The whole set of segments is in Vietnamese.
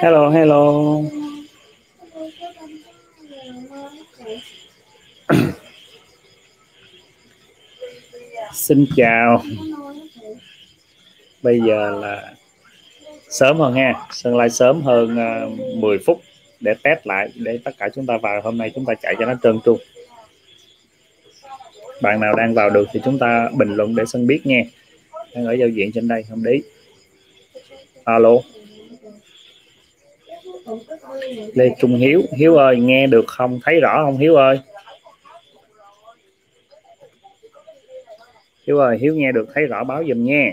hello hello. Xin chào. Bây giờ là sớm hơn ha. Sơn Lai sớm hơn à, uh, 10 phút để test lại để tất cả chúng ta vào. Hôm nay chúng ta chạy cho nó trơn tru bạn nào đang vào được thì chúng ta bình luận để sân biết nha đang ở giao diện trên đây, không đi alo. Lê Trung Hiếu. Hiếu ơi, nghe được không? Thấy rõ không, Hiếu ơi? Hiếu ơi, Hiếu nghe được, thấy rõ, báo giùm nha.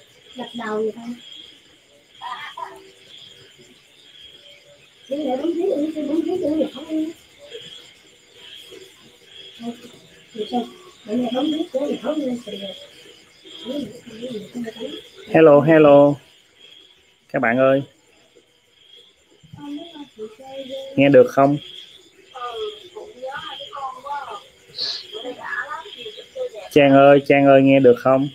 gật đầu gì thôi. Đứng để đúng xin bấm đúng tiếng được. Không hello hello. Các bạn ơi. Nghe được không? Trang ơi Trang ơi, nghe được không?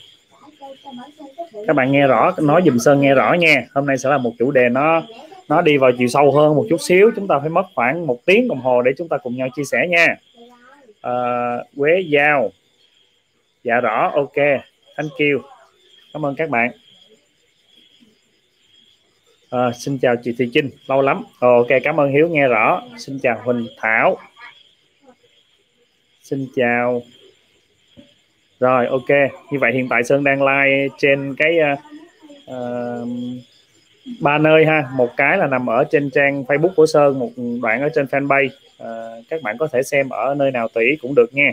Các bạn nghe rõ nói dùm Sơn nghe rõ nha. Hôm nay sẽ là một chủ đề nó nó đi vào chiều sâu hơn một chút xíu. Chúng ta phải mất khoảng một tiếng đồng hồ để chúng ta cùng nhau chia sẻ nha. À, Quế Giao. Dạ rõ ok. Thank you. Cảm ơn các bạn. À, xin chào chị Thị Trinh. Lâu lắm. Ờ, ok cảm ơn Hiếu nghe rõ. Xin chào Huỳnh Thảo. Xin chào rồi ok. Như vậy hiện tại Sơn đang like trên cái uh, ba nơi ha. Một cái là nằm ở trên trang Facebook của Sơn một đoạn ở trên fanpage. Uh, các bạn có thể xem ở nơi nào tùy cũng được nha.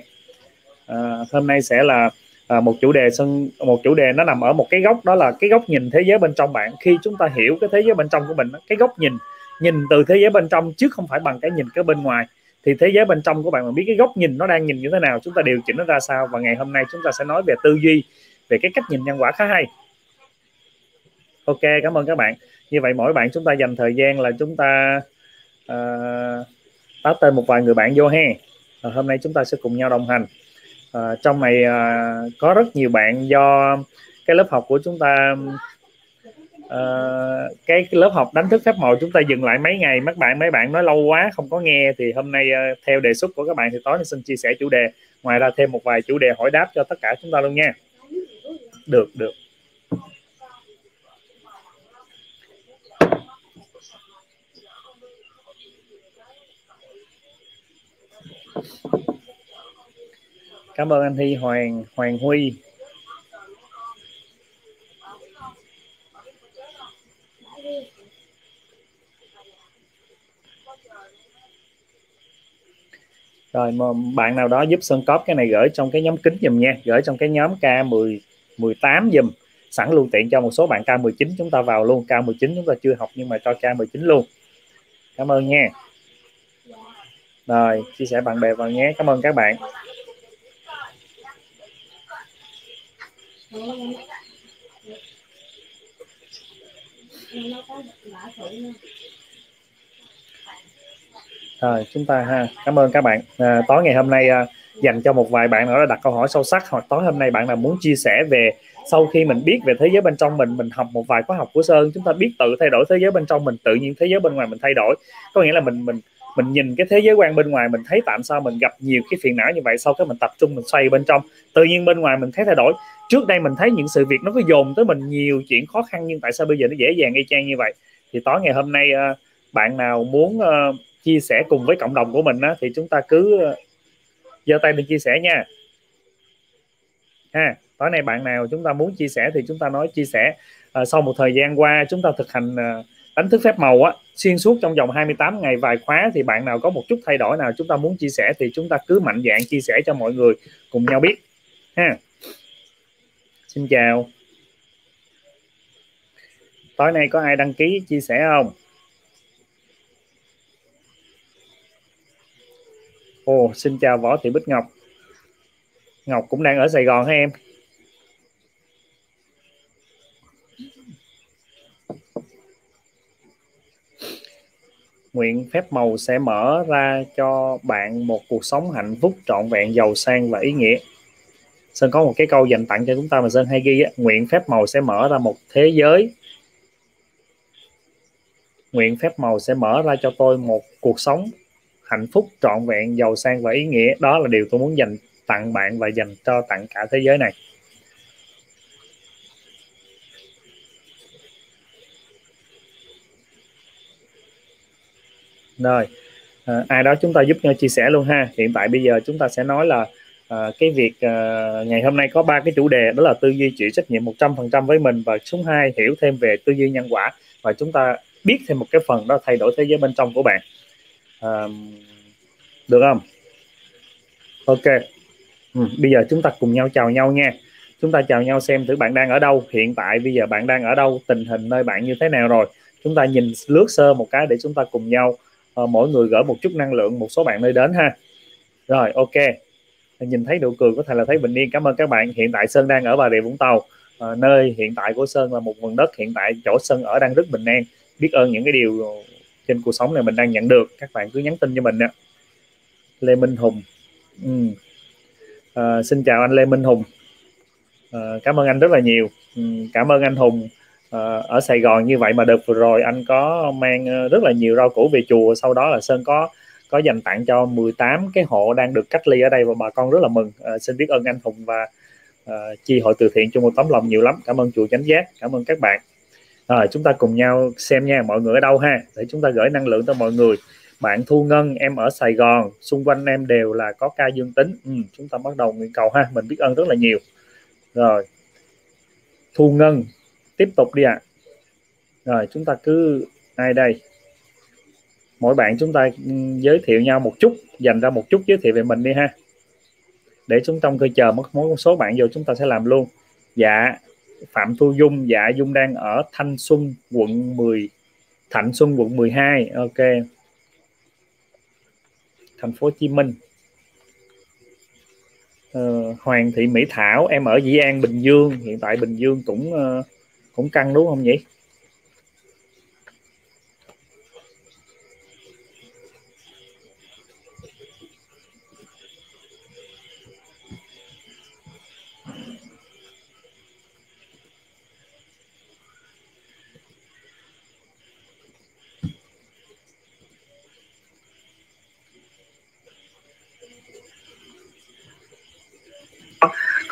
Uh, hôm nay sẽ là uh, một chủ đề Sơn một chủ đề nó nằm ở một cái góc đó là cái góc nhìn thế giới bên trong bạn. Khi chúng ta hiểu cái thế giới bên trong của mình cái góc nhìn nhìn từ thế giới bên trong chứ không phải bằng cái nhìn cái bên ngoài thì thế giới bên trong của bạn mà biết cái góc nhìn nó đang nhìn như thế nào chúng ta điều chỉnh nó ra sao? Và ngày hôm nay chúng ta sẽ nói về tư duy về cái cách nhìn nhân quả khá hay. Ok cảm ơn các bạn. Như vậy mỗi bạn chúng ta dành thời gian là chúng ta ờ, uh, báo tên một vài người bạn vô he uh, hôm nay chúng ta sẽ cùng nhau đồng hành. Uh, trong này uh, có rất nhiều bạn do cái lớp học của chúng ta uh, cái, lớp học đánh thức phép màu chúng ta dừng lại mấy ngày mấy bạn mấy bạn nói lâu quá không có nghe thì hôm nay uh, theo đề xuất của các bạn thì tối nay xin chia sẻ chủ đề. Ngoài ra thêm một vài chủ đề hỏi đáp cho tất cả chúng ta luôn nha. Được được. Cảm ơn anh Thi Hoàng Hoàng Huy. Rồi, mà bạn nào đó giúp Sơn cóp cái này gửi trong cái nhóm kính dùm nha, gửi trong cái nhóm K10 18 dùm sẵn luôn tiện cho một số bạn K19 chúng ta vào luôn. K19 chúng ta chưa học nhưng mà cho K19 luôn. Cảm ơn nha. Rồi, chia sẻ bạn bè vào nhé. Cảm ơn các bạn. Thank you rồi chúng ta ha. Cảm ơn các bạn. À, tối ngày hôm nay à, dành cho một vài bạn nữa đã đặt câu hỏi sâu sắc hoặc tối hôm nay bạn nào muốn chia sẻ về sau khi mình biết về thế giới bên trong mình mình học một vài khóa học của sơn chúng ta biết tự thay đổi thế giới bên trong mình tự nhiên thế giới bên ngoài mình thay đổi. Có nghĩa là mình mình mình nhìn cái thế giới quan bên ngoài mình thấy tại sao mình gặp nhiều cái phiền não như vậy sau cái mình tập trung mình xoay bên trong tự nhiên bên ngoài mình thấy thay đổi. Trước đây mình thấy những sự việc nó cứ dồn tới mình nhiều chuyện khó khăn nhưng tại sao bây giờ nó dễ dàng y chang như vậy? Thì tối ngày hôm nay à, bạn nào muốn à, chia sẻ cùng với cộng đồng của mình á, thì chúng ta cứ ờ, giơ tay mình chia sẻ nha. Ha tối nay bạn nào chúng ta muốn chia sẻ thì chúng ta nói chia sẻ. À, sau một thời gian qua chúng ta thực hành à, đánh thức phép màu á xuyên suốt trong vòng 28 ngày vài khóa thì bạn nào có một chút thay đổi nào chúng ta muốn chia sẻ thì chúng ta cứ mạnh dạn chia sẻ cho mọi người cùng nhau biết. Ha. Xin chào. Tối nay có ai đăng ký chia sẻ không? Ồ xin chào võ thị bích ngọc. Ngọc cũng đang ở sài gòn hả em? Nguyện phép màu sẽ mở ra cho bạn một cuộc sống hạnh phúc trọn vẹn giàu sang và ý nghĩa. Sơn có một cái câu dành tặng cho chúng ta mà Sơn hay ghi á, nguyện phép màu sẽ mở ra một thế giới. Nguyện phép màu sẽ mở ra cho tôi một cuộc sống hạnh phúc trọn vẹn giàu sang và ý nghĩa. Đó là điều tôi muốn dành tặng bạn và dành cho tặng cả thế giới này. Rồi à, ai đó chúng ta giúp nhau chia sẻ luôn ha. Hiện tại bây giờ chúng ta sẽ nói là à, cái việc à, ngày hôm nay có ba cái chủ đề đó là tư duy chịu trách nhiệm 100% với mình và số 2 hiểu thêm về tư duy nhân quả. Và chúng ta biết thêm một cái phần đó thay đổi thế giới bên trong của bạn à, được không? Ok. Ừ, bây giờ chúng ta cùng nhau chào nhau nha. Chúng ta chào nhau xem thử bạn đang ở đâu. Hiện tại bây giờ bạn đang ở đâu tình hình nơi bạn như thế nào rồi. Chúng ta nhìn lướt sơ một cái để chúng ta cùng nhau uh, mỗi người gửi một chút năng lượng một số bạn nơi đến ha. Rồi ok. Nhìn thấy nụ cười có thể là thấy bình yên. Cảm ơn các bạn. Hiện tại sơn đang ở bà rịa vũng tàu. À, nơi hiện tại của sơn là một vùng đất. Hiện tại chỗ sơn ở đang rất bình an. Biết ơn những cái điều trên cuộc sống này mình đang nhận được các bạn cứ nhắn tin cho mình nè lê minh hùng. Ừ. à, xin chào anh lê minh hùng. À, cảm ơn anh rất là nhiều. Ừ, cảm ơn anh hùng. À, ở sài gòn như vậy mà đợt vừa rồi anh có mang ờ, rất là nhiều rau củ về chùa sau đó là sơn có có dành tặng cho 18 cái hộ đang được cách ly ở đây và bà con rất là mừng. À, xin biết ơn anh hùng và à, chi hội từ thiện chung một tấm lòng nhiều lắm. Cảm ơn chùa chánh giác cảm ơn các bạn rồi chúng ta cùng nhau xem nha mọi người ở đâu ha? Để chúng ta gửi năng lượng cho mọi người. Bạn thu ngân em ở sài gòn. Xung quanh em đều là có ca dương tính. Ừ, chúng ta bắt đầu nguyện cầu ha mình biết ơn rất là nhiều. Rồi. Thu ngân tiếp tục đi ạ. À. rồi chúng ta cứ ai đây? Mỗi bạn chúng ta ừ, giới thiệu nhau một chút dành ra một chút giới thiệu về mình đi ha. Để chúng trong cơ chờ mất mối số bạn vô chúng ta sẽ làm luôn. Dạ. Phạm Thu Dung dạ Dung đang ở Thanh Xuân quận 10 Thạnh Xuân quận 12 ok. Thành phố Hồ Chí Minh. Uh, Hoàng Thị Mỹ Thảo em ở Dĩ An Bình Dương. Hiện tại Bình Dương cũng uh, cũng căng đúng không nhỉ?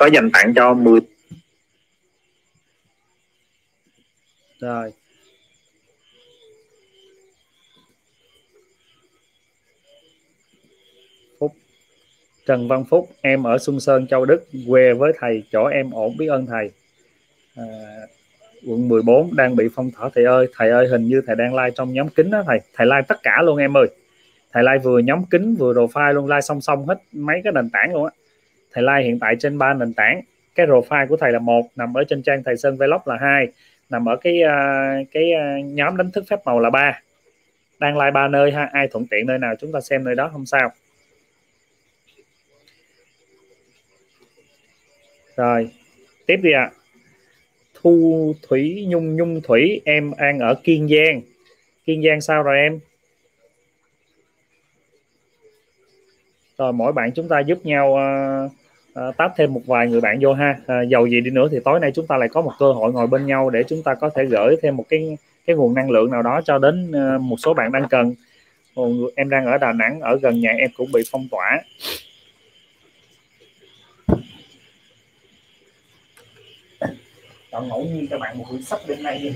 Có dành tặng cho 10 rồi. Phúc. Trần Văn Phúc em ở Xuân Sơn Châu Đức quê với thầy chỗ em ổn biết ơn thầy. À, quận 14 đang bị phong tỏa thầy ơi thầy ơi hình như thầy đang like trong nhóm kính đó thầy. Thầy like tất cả luôn em ơi. Thầy like vừa nhóm kính vừa đồ file luôn like song song hết mấy cái nền tảng luôn á thầy like hiện tại trên ba nền tảng. Cái profile của thầy là một nằm ở trên trang thầy sơn vlog là hai nằm ở cái à, cái à, nhóm đánh thức phép màu là ba. Đang like ba nơi ha ai thuận tiện nơi nào chúng ta xem nơi đó không sao. Rồi tiếp đi ạ. À. thu thủy nhung nhung thủy em đang ở kiên giang. Kiên giang sao rồi em? Rồi mỗi bạn chúng ta giúp nhau uh, Ờ, uh, táp thêm một vài người bạn vô ha. Uh, giàu gì đi nữa thì tối nay chúng ta lại có một cơ hội ngồi bên nhau để chúng ta có thể gửi thêm một cái cái nguồn năng lượng nào đó cho đến uh, một số bạn đang cần. Em đang ở Đà Nẵng ở gần nhà em cũng bị phong tỏa. Chọn ngẫu nhiên cho bạn một quyển sách bên đây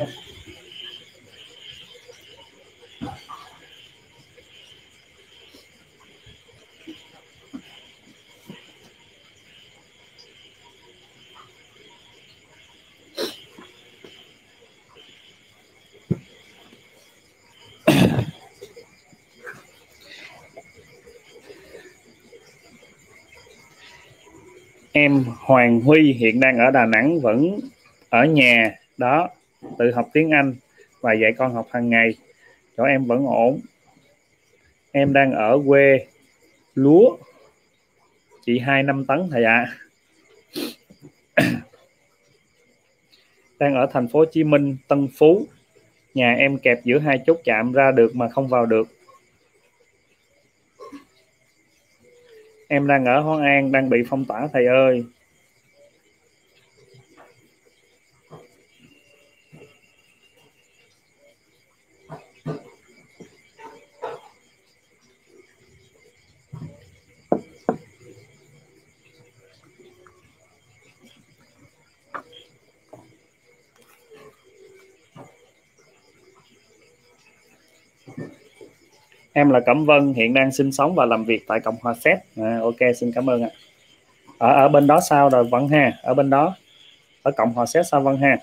em Hoàng Huy hiện đang ở Đà Nẵng, vẫn ở nhà, đó, tự học tiếng Anh và dạy con học hàng ngày. Chỗ em vẫn ổn. Em đang ở quê lúa. Chị hai năm tấn thầy ạ. À. đang ở thành phố Hồ Chí Minh, Tân Phú. Nhà em kẹp giữa hai chốt chạm ra được mà không vào được. Em đang ở Hóa An đang bị phong tỏa thầy ơi. Em là Cẩm Vân hiện đang sinh sống và làm việc tại Cộng hòa Séc. À, ok xin cảm ơn ạ. Ở ở bên đó sao rồi Vân ha? Ở bên đó ở Cộng hòa Séc sao Vân ha?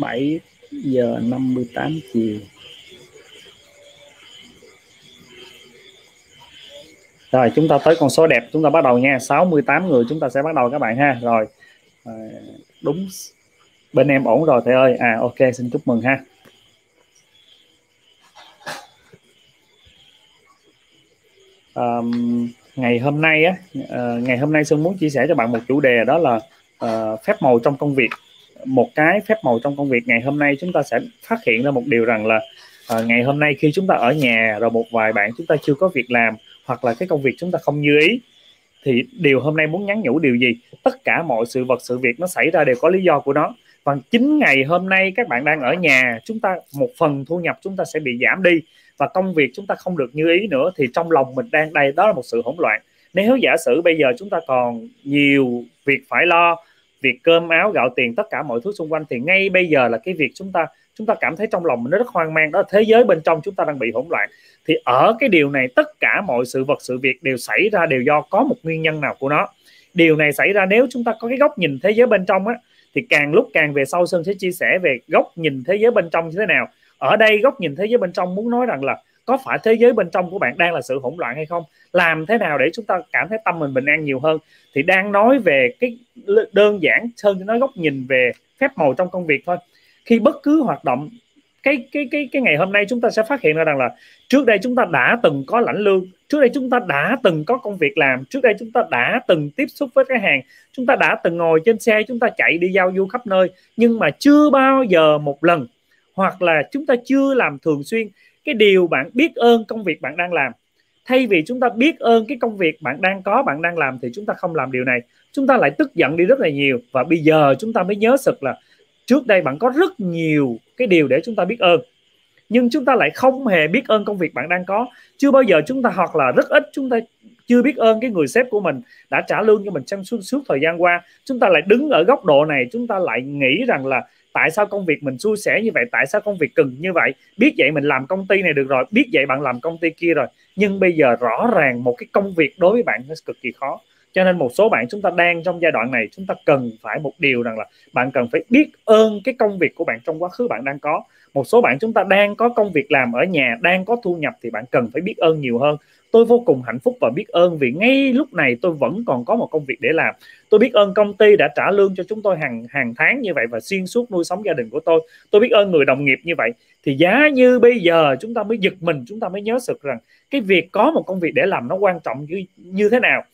7 giờ năm mươi tám chiều. Rồi chúng ta tới con số đẹp. Chúng ta bắt đầu nha. 68 người chúng ta sẽ bắt đầu các bạn ha. Rồi à, đúng bên em ổn rồi thầy ơi. À ok xin chúc mừng ha. Um, ngày hôm nay á uh, ngày hôm nay sơn muốn chia sẻ cho bạn một chủ đề đó là uh, phép màu trong công việc một cái phép màu trong công việc ngày hôm nay chúng ta sẽ phát hiện ra một điều rằng là à, ngày hôm nay khi chúng ta ở nhà rồi một vài bạn chúng ta chưa có việc làm hoặc là cái công việc chúng ta không như ý thì điều hôm nay muốn nhắn nhủ điều gì? Tất cả mọi sự vật sự việc nó xảy ra đều có lý do của nó. Và chính ngày hôm nay các bạn đang ở nhà chúng ta một phần thu nhập chúng ta sẽ bị giảm đi và công việc chúng ta không được như ý nữa thì trong lòng mình đang đây đó là một sự hỗn loạn. Nếu giả sử bây giờ chúng ta còn nhiều việc phải lo việc cơm áo, gạo tiền, tất cả mọi thứ xung quanh, thì ngay bây giờ là cái việc chúng ta chúng ta cảm thấy trong lòng mình nó rất hoang mang, đó là thế giới bên trong chúng ta đang bị hỗn loạn. Thì ở cái điều này, tất cả mọi sự vật, sự việc đều xảy ra đều do có một nguyên nhân nào của nó. Điều này xảy ra nếu chúng ta có cái góc nhìn thế giới bên trong á, thì càng lúc càng về sau sơn sẽ chia sẻ về góc nhìn thế giới bên trong như thế nào. Ở đây góc nhìn thế giới bên trong muốn nói rằng là có phải thế giới bên trong của bạn đang là sự hỗn loạn hay không? Làm thế nào để chúng ta cảm thấy tâm mình bình an nhiều hơn? Thì đang nói về cái đơn giản, hơn nói góc nhìn về phép màu trong công việc thôi. Khi bất cứ hoạt động, cái cái cái cái ngày hôm nay chúng ta sẽ phát hiện ra rằng là trước đây chúng ta đã từng có lãnh lương, trước đây chúng ta đã từng có công việc làm, trước đây chúng ta đã từng tiếp xúc với khách hàng, chúng ta đã từng ngồi trên xe, chúng ta chạy đi giao du khắp nơi, nhưng mà chưa bao giờ một lần, hoặc là chúng ta chưa làm thường xuyên cái điều bạn biết ơn công việc bạn đang làm. Thay vì chúng ta biết ơn cái công việc bạn đang có bạn đang làm thì chúng ta không làm điều này. Chúng ta lại tức giận đi rất là nhiều. Và bây giờ chúng ta mới nhớ sực là trước đây bạn có rất nhiều cái điều để chúng ta biết ơn. Nhưng chúng ta lại không hề biết ơn công việc bạn đang có. Chưa bao giờ chúng ta hoặc là rất ít chúng ta chưa biết ơn cái người sếp của mình đã trả lương cho mình trong suốt, suốt thời gian qua. Chúng ta lại đứng ở góc độ này chúng ta lại nghĩ rằng là tại sao công việc mình suôn sẻ như vậy? Tại sao công việc cần như vậy? Biết vậy mình làm công ty này được rồi, biết vậy bạn làm công ty kia rồi. Nhưng bây giờ rõ ràng một cái công việc đối với bạn nó cực kỳ khó. Cho nên một số bạn chúng ta đang trong giai đoạn này, chúng ta cần phải một điều rằng là bạn cần phải biết ơn cái công việc của bạn trong quá khứ bạn đang có. Một số bạn chúng ta đang có công việc làm ở nhà, đang có thu nhập thì bạn cần phải biết ơn nhiều hơn tôi vô cùng hạnh phúc và biết ơn vì ngay lúc này tôi vẫn còn có một công việc để làm. Tôi biết ơn công ty đã trả lương cho chúng tôi hàng hàng tháng như vậy và xuyên suốt nuôi sống gia đình của tôi. Tôi biết ơn người đồng nghiệp như vậy. Thì giá như bây giờ chúng ta mới giật mình chúng ta mới nhớ sực rằng cái việc có một công việc để làm nó quan trọng như, như thế nào.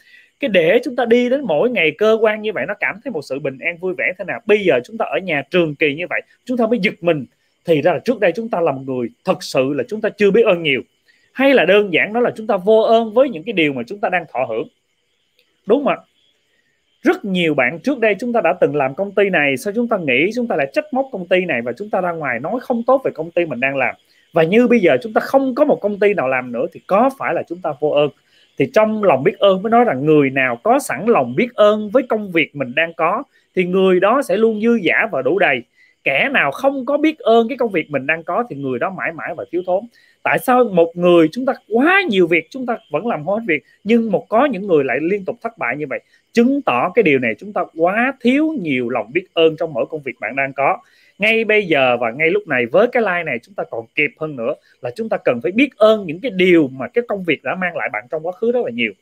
Cái để chúng ta đi đến mỗi ngày cơ quan như vậy nó cảm thấy một sự bình an vui vẻ thế nào. Bây giờ chúng ta ở nhà trường kỳ như vậy chúng ta mới giật mình. Thì ra là trước đây chúng ta là một người thật sự là chúng ta chưa biết ơn nhiều hay là đơn giản đó là chúng ta vô ơn với những cái điều mà chúng ta đang thọ hưởng? Đúng không ạ? Rất nhiều bạn trước đây chúng ta đã từng làm công ty này sao chúng ta nghĩ chúng ta lại trách móc công ty này và chúng ta ra ngoài nói không tốt về công ty mình đang làm. Và như bây giờ chúng ta không có một công ty nào làm nữa thì có phải là chúng ta vô ơn? Thì trong lòng biết ơn mới nói rằng người nào có sẵn lòng biết ơn với công việc mình đang có thì người đó sẽ luôn dư giả và đủ đầy kẻ nào không có biết ơn cái công việc mình đang có thì người đó mãi mãi và thiếu thốn. Tại sao một người chúng ta quá nhiều việc, chúng ta vẫn làm hết việc, nhưng một có những người lại liên tục thất bại như vậy? Chứng tỏ cái điều này, chúng ta quá thiếu nhiều lòng biết ơn trong mỗi công việc bạn đang có. Ngay bây giờ và ngay lúc này, với cái like này, chúng ta còn kịp hơn nữa là chúng ta cần phải biết ơn những cái điều mà cái công việc đã mang lại bạn trong quá khứ rất là nhiều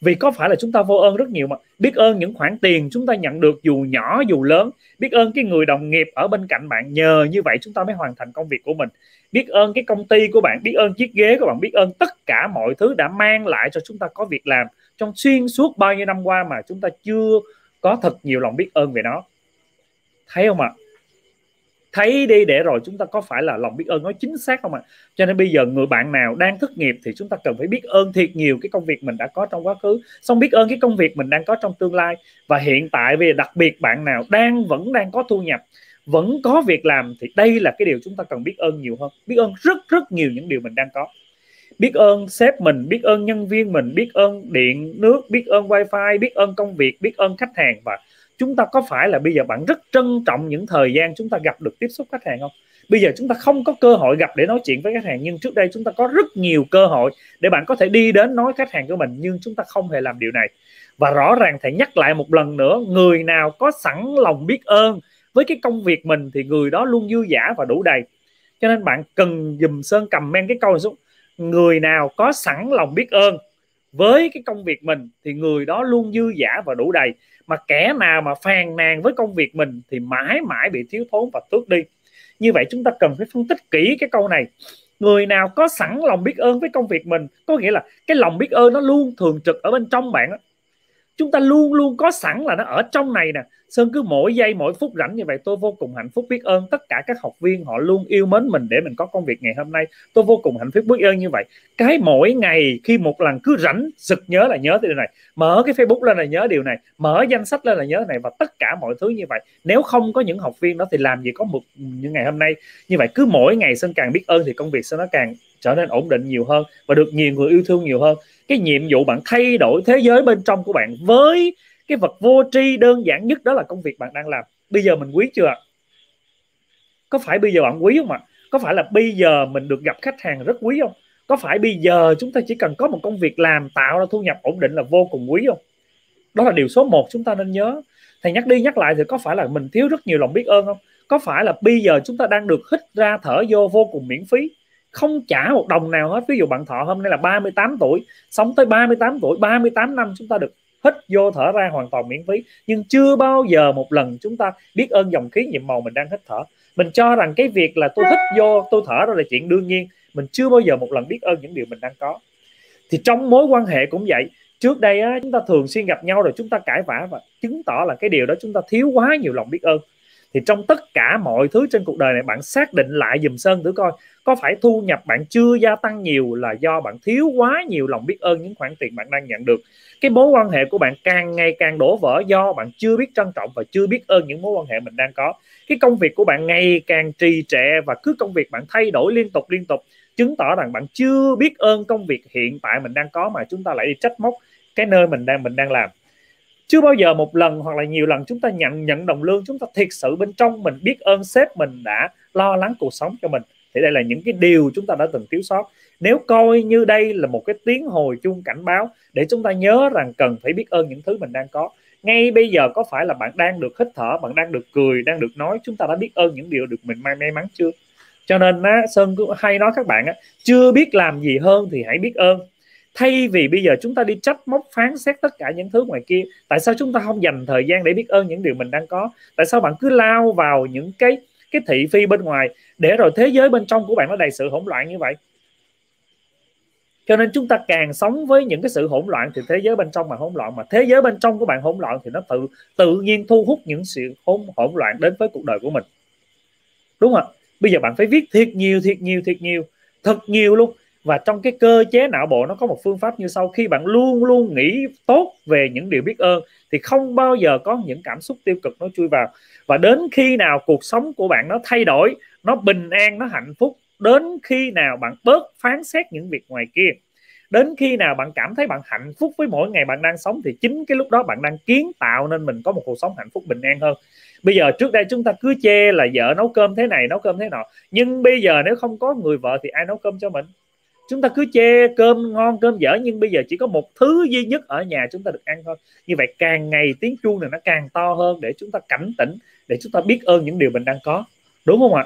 vì có phải là chúng ta vô ơn rất nhiều mà? Biết ơn những khoản tiền chúng ta nhận được dù nhỏ dù lớn. Biết ơn cái người đồng nghiệp ở bên cạnh bạn. Nhờ như vậy chúng ta mới hoàn thành công việc của mình. Biết ơn cái công ty của bạn. Biết ơn chiếc ghế của bạn. Biết ơn tất cả mọi thứ đã mang lại cho chúng ta có việc làm. Trong xuyên suốt bao nhiêu năm qua mà chúng ta chưa có thật nhiều lòng biết ơn về nó. Thấy không ạ? à? Thấy đi để rồi chúng ta có phải là lòng biết ơn nó chính xác không ạ? À? cho nên bây giờ người bạn nào đang thất nghiệp thì chúng ta cần phải biết ơn thiệt nhiều cái công việc mình đã có trong quá khứ. Xong biết ơn cái công việc mình đang có trong tương lai. Và hiện tại về đặc biệt bạn nào đang, vẫn đang có thu nhập, vẫn có việc làm thì đây là cái điều chúng ta cần biết ơn nhiều hơn. Biết ơn rất rất nhiều những điều mình đang có. Biết ơn sếp mình, biết ơn nhân viên mình, biết ơn điện, nước, biết ơn wifi, biết ơn công việc, biết ơn khách hàng và chúng ta có phải là bây giờ bạn rất trân trọng những thời gian chúng ta gặp được tiếp xúc khách hàng không? Bây giờ chúng ta không có cơ hội gặp để nói chuyện với khách hàng, nhưng trước đây chúng ta có rất nhiều cơ hội để bạn có thể đi đến nói khách hàng của mình, nhưng chúng ta không hề làm điều này. Và rõ ràng thầy nhắc lại một lần nữa, người nào có sẵn lòng biết ơn với cái công việc mình thì người đó luôn dư giả và đủ đầy. Cho nên bạn cần dùm sơn cầm men cái câu này xuống, người nào có sẵn lòng biết ơn với cái công việc mình thì người đó luôn dư giả và đủ đầy mà kẻ nào mà phàn nàn với công việc mình thì mãi mãi bị thiếu thốn và tước đi như vậy chúng ta cần phải phân tích kỹ cái câu này người nào có sẵn lòng biết ơn với công việc mình, có nghĩa là cái lòng biết ơn nó luôn thường trực ở bên trong bạn đó chúng ta luôn luôn có sẵn là nó ở trong này nè. Sơn cứ mỗi giây, mỗi phút rảnh như vậy, tôi vô cùng hạnh phúc biết ơn tất cả các học viên họ luôn yêu mến mình để mình có công việc ngày hôm nay. Tôi vô cùng hạnh phúc biết ơn như vậy. Cái mỗi ngày khi một lần cứ rảnh sực nhớ là nhớ điều này. Mở cái Facebook lên là nhớ điều này. Mở danh sách lên là nhớ này và tất cả mọi thứ như vậy. Nếu không có những học viên đó thì làm gì có một những ngày hôm nay. Như vậy cứ mỗi ngày Sơn càng biết ơn thì công việc Sơn nó càng trở nên ổn định nhiều hơn và được nhiều người yêu thương nhiều hơn cái nhiệm vụ bạn thay đổi thế giới bên trong của bạn với cái vật vô tri đơn giản nhất đó là công việc bạn đang làm. Bây giờ mình quý chưa có phải bây giờ bạn quý không ạ? Có phải là bây giờ mình được gặp khách hàng rất quý không? Có phải bây giờ chúng ta chỉ cần có một công việc làm tạo ra thu nhập ổn định là vô cùng quý không? Đó là điều số 1 chúng ta nên nhớ. Thầy nhắc đi nhắc lại thì có phải là mình thiếu rất nhiều lòng biết ơn không? Có phải là bây giờ chúng ta đang được hít ra thở vô vô cùng miễn phí? Không trả một đồng nào hết. Ví dụ bạn thọ hôm nay là 38 tuổi sống tới 38 tuổi 38 năm chúng ta được hít vô thở ra hoàn toàn miễn phí. Nhưng chưa bao giờ một lần chúng ta biết ơn dòng khí nhiệm màu mình đang hít thở. Mình cho rằng cái việc là tôi hít vô tôi thở ra là chuyện đương nhiên. Mình chưa bao giờ một lần biết ơn những điều mình đang có. Thì trong mối quan hệ cũng vậy. Trước đây á, chúng ta thường xuyên gặp nhau rồi chúng ta cãi vã và chứng tỏ là cái điều đó chúng ta thiếu quá nhiều lòng biết ơn thì trong tất cả mọi thứ trên cuộc đời này, bạn xác định lại dùm sơn thử coi, có phải thu nhập bạn chưa gia tăng nhiều là do bạn thiếu quá nhiều lòng biết ơn những khoản tiền bạn đang nhận được? Cái mối quan hệ của bạn càng ngày càng đổ vỡ do bạn chưa biết trân trọng và chưa biết ơn những mối quan hệ mình đang có. Cái công việc của bạn ngày càng trì trệ và cứ công việc bạn thay đổi liên tục liên tục, chứng tỏ rằng bạn chưa biết ơn công việc hiện tại mình đang có mà chúng ta lại đi trách móc cái nơi mình đang mình đang làm chưa bao giờ một lần hoặc là nhiều lần chúng ta nhận nhận đồng lương chúng ta thiệt sự bên trong mình biết ơn sếp mình đã lo lắng cuộc sống cho mình. Thì đây là những cái điều chúng ta đã từng thiếu sót. Nếu coi như đây là một cái tiếng hồi chuông cảnh báo để chúng ta nhớ rằng cần phải biết ơn những thứ mình đang có. Ngay bây giờ có phải là bạn đang được hít thở bạn đang được cười đang được nói chúng ta đã biết ơn những điều được mình may, may mắn chưa? Cho nên á, sơn hay nói các bạn á, chưa biết làm gì hơn thì hãy biết ơn thay vì bây giờ chúng ta đi trách móc, phán xét tất cả những thứ ngoài kia, tại sao chúng ta không dành thời gian để biết ơn những điều mình đang có? Tại sao bạn cứ lao vào những cái cái thị phi bên ngoài để rồi thế giới bên trong của bạn nó đầy sự hỗn loạn như vậy? Cho nên chúng ta càng sống với những cái sự hỗn loạn thì thế giới bên trong mà hỗn loạn, mà thế giới bên trong của bạn hỗn loạn thì nó tự tự nhiên thu hút những sự hỗn hỗn loạn đến với cuộc đời của mình. Đúng không bây giờ bạn phải viết thiệt nhiều thiệt nhiều thiệt nhiều, thật nhiều luôn và trong cái cơ chế não bộ nó có một phương pháp như sau. Khi bạn luôn luôn nghĩ tốt về những điều biết ơn, thì không bao giờ có những cảm xúc tiêu cực nó chui vào. Và đến khi nào cuộc sống của bạn nó thay đổi, nó bình an, nó hạnh phúc, đến khi nào bạn bớt phán xét những việc ngoài kia, đến khi nào bạn cảm thấy bạn hạnh phúc với mỗi ngày bạn đang sống, thì chính cái lúc đó bạn đang kiến tạo nên mình có một cuộc sống hạnh phúc bình an hơn. Bây giờ trước đây chúng ta cứ chê là vợ nấu cơm thế này, nấu cơm thế nọ. Nhưng bây giờ nếu không có người vợ thì ai nấu cơm cho mình? Chúng ta cứ chê cơm ngon, cơm dở, nhưng bây giờ chỉ có một thứ duy nhất ở nhà chúng ta được ăn thôi. Như vậy càng ngày tiếng chuông này nó càng to hơn để chúng ta cảnh tỉnh, để chúng ta biết ơn những điều mình đang có. Đúng không ạ?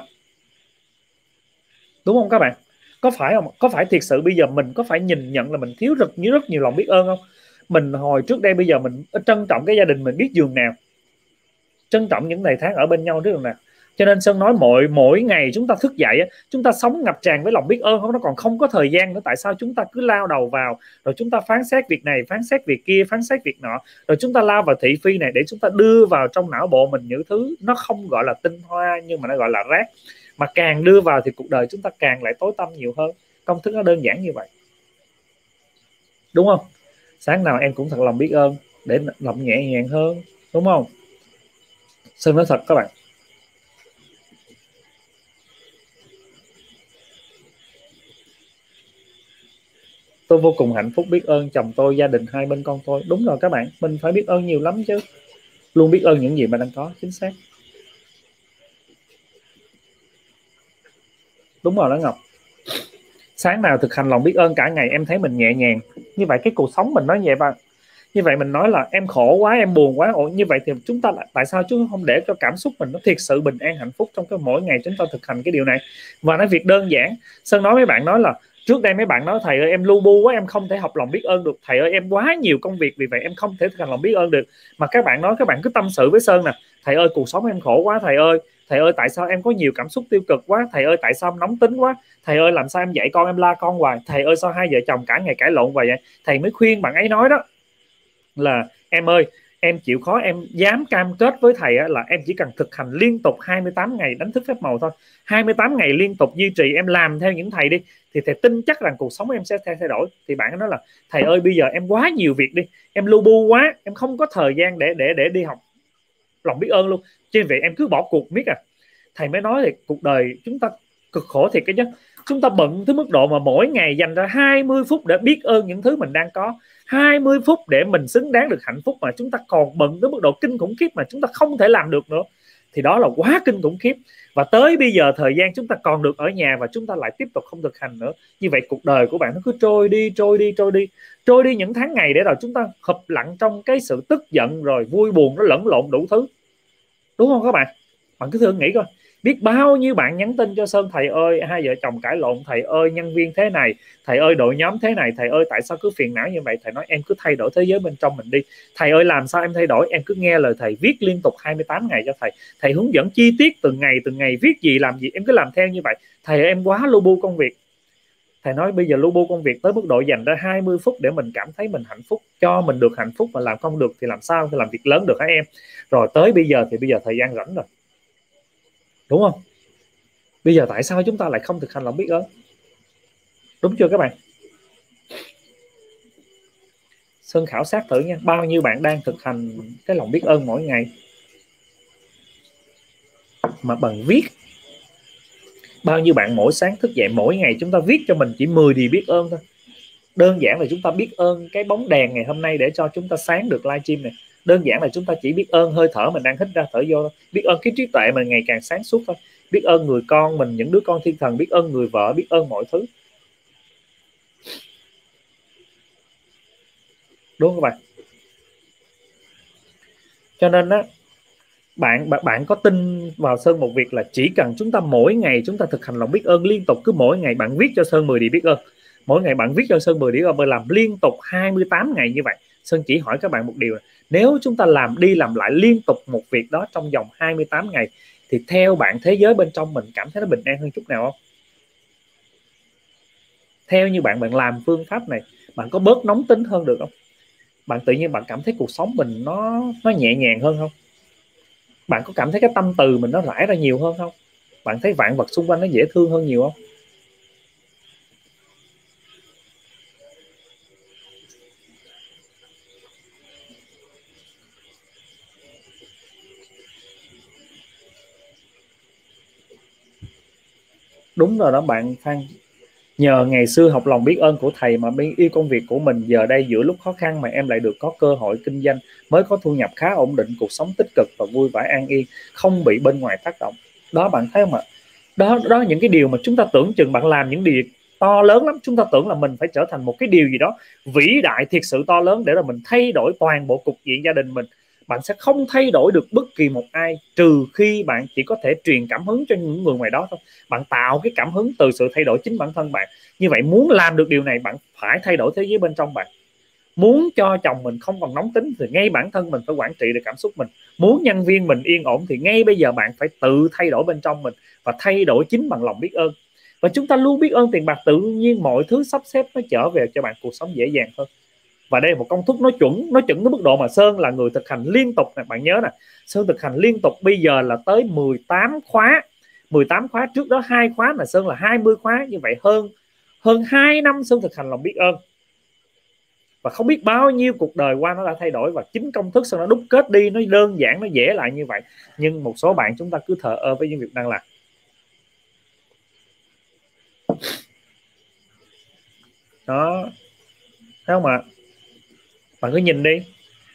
Đúng không các bạn? Có phải không? Có phải thiệt sự bây giờ mình có phải nhìn nhận là mình thiếu rất nhiều rất nhiều lòng biết ơn không? Mình hồi trước đây bây giờ mình trân trọng cái gia đình mình biết giường nào, trân trọng những ngày tháng ở bên nhau trước nào cho nên sơn nói mỗi mỗi ngày chúng ta thức dậy chúng ta sống ngập tràn với lòng biết ơn, không, nó còn không có thời gian nữa. Tại sao chúng ta cứ lao đầu vào, rồi chúng ta phán xét việc này, phán xét việc kia, phán xét việc nọ. Rồi chúng ta lao vào thị phi này để chúng ta đưa vào trong não bộ mình những thứ nó không gọi là tinh hoa, nhưng mà nó gọi là rác. Mà càng đưa vào thì cuộc đời chúng ta càng lại tối tăm nhiều hơn. Công thức nó đơn giản như vậy. Đúng không? Sáng nào em cũng thật lòng biết ơn, để lòng nhẹ nhàng hơn. Đúng không? Sơn nói thật các bạn. Tôi vô cùng hạnh phúc biết ơn chồng tôi, gia đình hai bên con tôi. Đúng rồi các bạn, mình phải biết ơn nhiều lắm chứ. Luôn biết ơn những gì mà đang có, chính xác. Đúng rồi đó ngọc. Sáng nào thực hành lòng biết ơn, cả ngày em thấy mình nhẹ nhàng. Như vậy cái cuộc sống mình nói vậy bạn như vậy mình nói là em khổ quá, em buồn quá. Ồ như vậy thì chúng ta tại sao chúng không để cho cảm xúc mình nó thiệt sự bình an, hạnh phúc trong cái mỗi ngày chúng ta thực hành cái điều này? Và nói việc đơn giản, sơn nói với bạn nói là trước đây mấy bạn nói, thầy ơi, em lu bu quá, em không thể học lòng biết ơn được. Thầy ơi, em quá nhiều công việc, vì vậy em không thể thành lòng biết ơn được. Mà các bạn nói, các bạn cứ tâm sự với sơn nè. Thầy ơi, cuộc sống em khổ quá, thầy ơi. Thầy ơi, tại sao em có nhiều cảm xúc tiêu cực quá? Thầy ơi, tại sao em nóng tính quá? Thầy ơi, làm sao em dạy con em la con hoài? Thầy ơi, sao hai vợ chồng cả ngày cãi lộn vậy? Thầy mới khuyên bạn ấy nói đó, là, em ơi em chịu khó, em dám cam kết với thầy là em chỉ cần thực hành liên tục 28 ngày đánh thức phép màu thôi. 28 ngày liên tục duy trì em làm theo những thầy đi, thì thầy tin chắc rằng cuộc sống em sẽ thay đổi. Thì bạn nói là, thầy ơi, bây giờ em quá nhiều việc đi, em lu bu quá, em không có thời gian để để để đi học. Lòng biết ơn luôn. Trên vậy em cứ bỏ cuộc biết à. Thầy mới nói thì cuộc đời chúng ta cực khổ thiệt cái chứ. Chúng ta bận tới mức độ mà mỗi ngày dành ra 20 phút để biết ơn những thứ mình đang có. 20 phút để mình xứng đáng được hạnh phúc mà chúng ta còn bận tới mức độ kinh khủng khiếp mà chúng ta không thể làm được nữa. Thì đó là quá kinh khủng khiếp. Và tới bây giờ thời gian chúng ta còn được ở nhà và chúng ta lại tiếp tục không thực hành nữa. Như vậy cuộc đời của bạn nó cứ trôi đi trôi đi trôi đi. Trôi đi những tháng ngày để rồi chúng ta hợp lặng trong cái sự tức giận rồi vui buồn, nó lẫn lộn đủ thứ. Đúng không các bạn? Bạn cứ thử nghĩ coi biết bao nhiêu bạn nhắn tin cho sơn thầy ơi hai vợ chồng cãi lộn thầy ơi nhân viên thế này thầy ơi đội nhóm thế này thầy ơi tại sao cứ phiền não như vậy? Thầy nói em cứ thay đổi thế giới bên trong mình đi. Thầy ơi làm sao em thay đổi? Em cứ nghe lời thầy viết liên tục 28 ngày cho thầy. Thầy hướng dẫn chi tiết từng ngày từng ngày viết gì làm gì em cứ làm theo như vậy. Thầy ơi, em quá lu bu công việc. Thầy nói bây giờ lu bu công việc tới mức độ dành ra 20 phút để mình cảm thấy mình hạnh phúc cho mình được hạnh phúc mà làm không được thì làm sao? Thì làm việc lớn được hả em? Rồi tới bây giờ thì bây giờ thời gian rảnh rồi đúng không? Bây giờ tại sao chúng ta lại không thực hành lòng biết ơn? Đúng chưa các bạn? Sơn khảo sát thử nha. Bao nhiêu bạn đang thực hành cái lòng biết ơn mỗi ngày? Mà bằng viết. Bao nhiêu bạn mỗi sáng thức dậy mỗi ngày chúng ta viết cho mình chỉ 10 điều biết ơn thôi. Đơn giản là chúng ta biết ơn cái bóng đèn ngày hôm nay để cho chúng ta sáng được livestream này đơn giản là chúng ta chỉ biết ơn, hơi thở mình đang hít ra thở vô biết ơn cái trí tuệ mình ngày càng sáng suốt thôi. Biết ơn người con mình, những đứa con thiên thần. Biết ơn người vợ, biết ơn mọi thứ. Đúng không bạn? Cho nên đó bạn bạn bạn có tin vào sơn một việc là chỉ cần chúng ta mỗi ngày chúng ta thực hành lòng biết ơn liên tục, cứ mỗi ngày bạn viết cho sơn 10 điều biết ơn. Mỗi ngày bạn viết cho sơn 10 điều ơn làm liên tục 28 ngày như vậy sơn chỉ hỏi các bạn một điều là, nếu chúng ta làm đi làm lại liên tục một việc đó trong vòng 28 ngày, thì theo bạn thế giới bên trong mình cảm thấy nó bình an hơn chút nào không? Theo như bạn bạn làm phương pháp này, bạn có bớt nóng tính hơn được không? Bạn tự nhiên bạn cảm thấy cuộc sống mình nó nó nhẹ nhàng hơn không? Bạn có cảm thấy cái tâm từ mình nó rải ra nhiều hơn không? Bạn thấy vạn vật xung quanh nó dễ thương hơn nhiều không? Đúng rồi đó bạn Phan. Nhờ ngày xưa học lòng biết ơn của thầy mà biết yêu công việc của mình, giờ đây giữa lúc khó khăn mà em lại được có cơ hội kinh doanh, mới có thu nhập khá ổn định, cuộc sống tích cực và vui vẻ an yên, không bị bên ngoài tác động. Đó bạn thấy không ạ? Đó đó những cái điều mà chúng ta tưởng chừng bạn làm những điều to lớn lắm. Chúng ta tưởng là mình phải trở thành một cái điều gì đó vĩ đại, thiệt sự to lớn để là mình thay đổi toàn bộ cục diện gia đình mình bạn sẽ không thay đổi được bất kỳ một ai, trừ khi bạn chỉ có thể truyền cảm hứng cho những người ngoài đó thôi. Bạn tạo cái cảm hứng từ sự thay đổi chính bản thân bạn. Như vậy, muốn làm được điều này, bạn phải thay đổi thế giới bên trong bạn. Muốn cho chồng mình không còn nóng tính thì ngay bản thân mình phải quản trị được cảm xúc mình. Muốn nhân viên mình yên ổn thì ngay bây giờ bạn phải tự thay đổi bên trong mình và thay đổi chính bằng lòng biết ơn. Và chúng ta luôn biết ơn tiền bạc, tự nhiên mọi thứ sắp xếp nó trở về cho bạn cuộc sống dễ dàng hơn và đây là một công thức nó chuẩn nó chuẩn tới mức độ mà Sơn là người thực hành liên tục này, bạn nhớ nè. Sơn thực hành liên tục bây giờ là tới 18 khóa. 18 khóa trước đó hai khóa mà Sơn là 20 khóa, như vậy hơn hơn 2 năm Sơn thực hành lòng biết ơn. Và không biết bao nhiêu cuộc đời qua nó đã thay đổi và chính công thức Sơn nó đúc kết đi, nó đơn giản, nó dễ lại như vậy. Nhưng một số bạn chúng ta cứ thờ ơ với những việc đang làm. Đó. Thấy không ạ? Bạn cứ nhìn đi.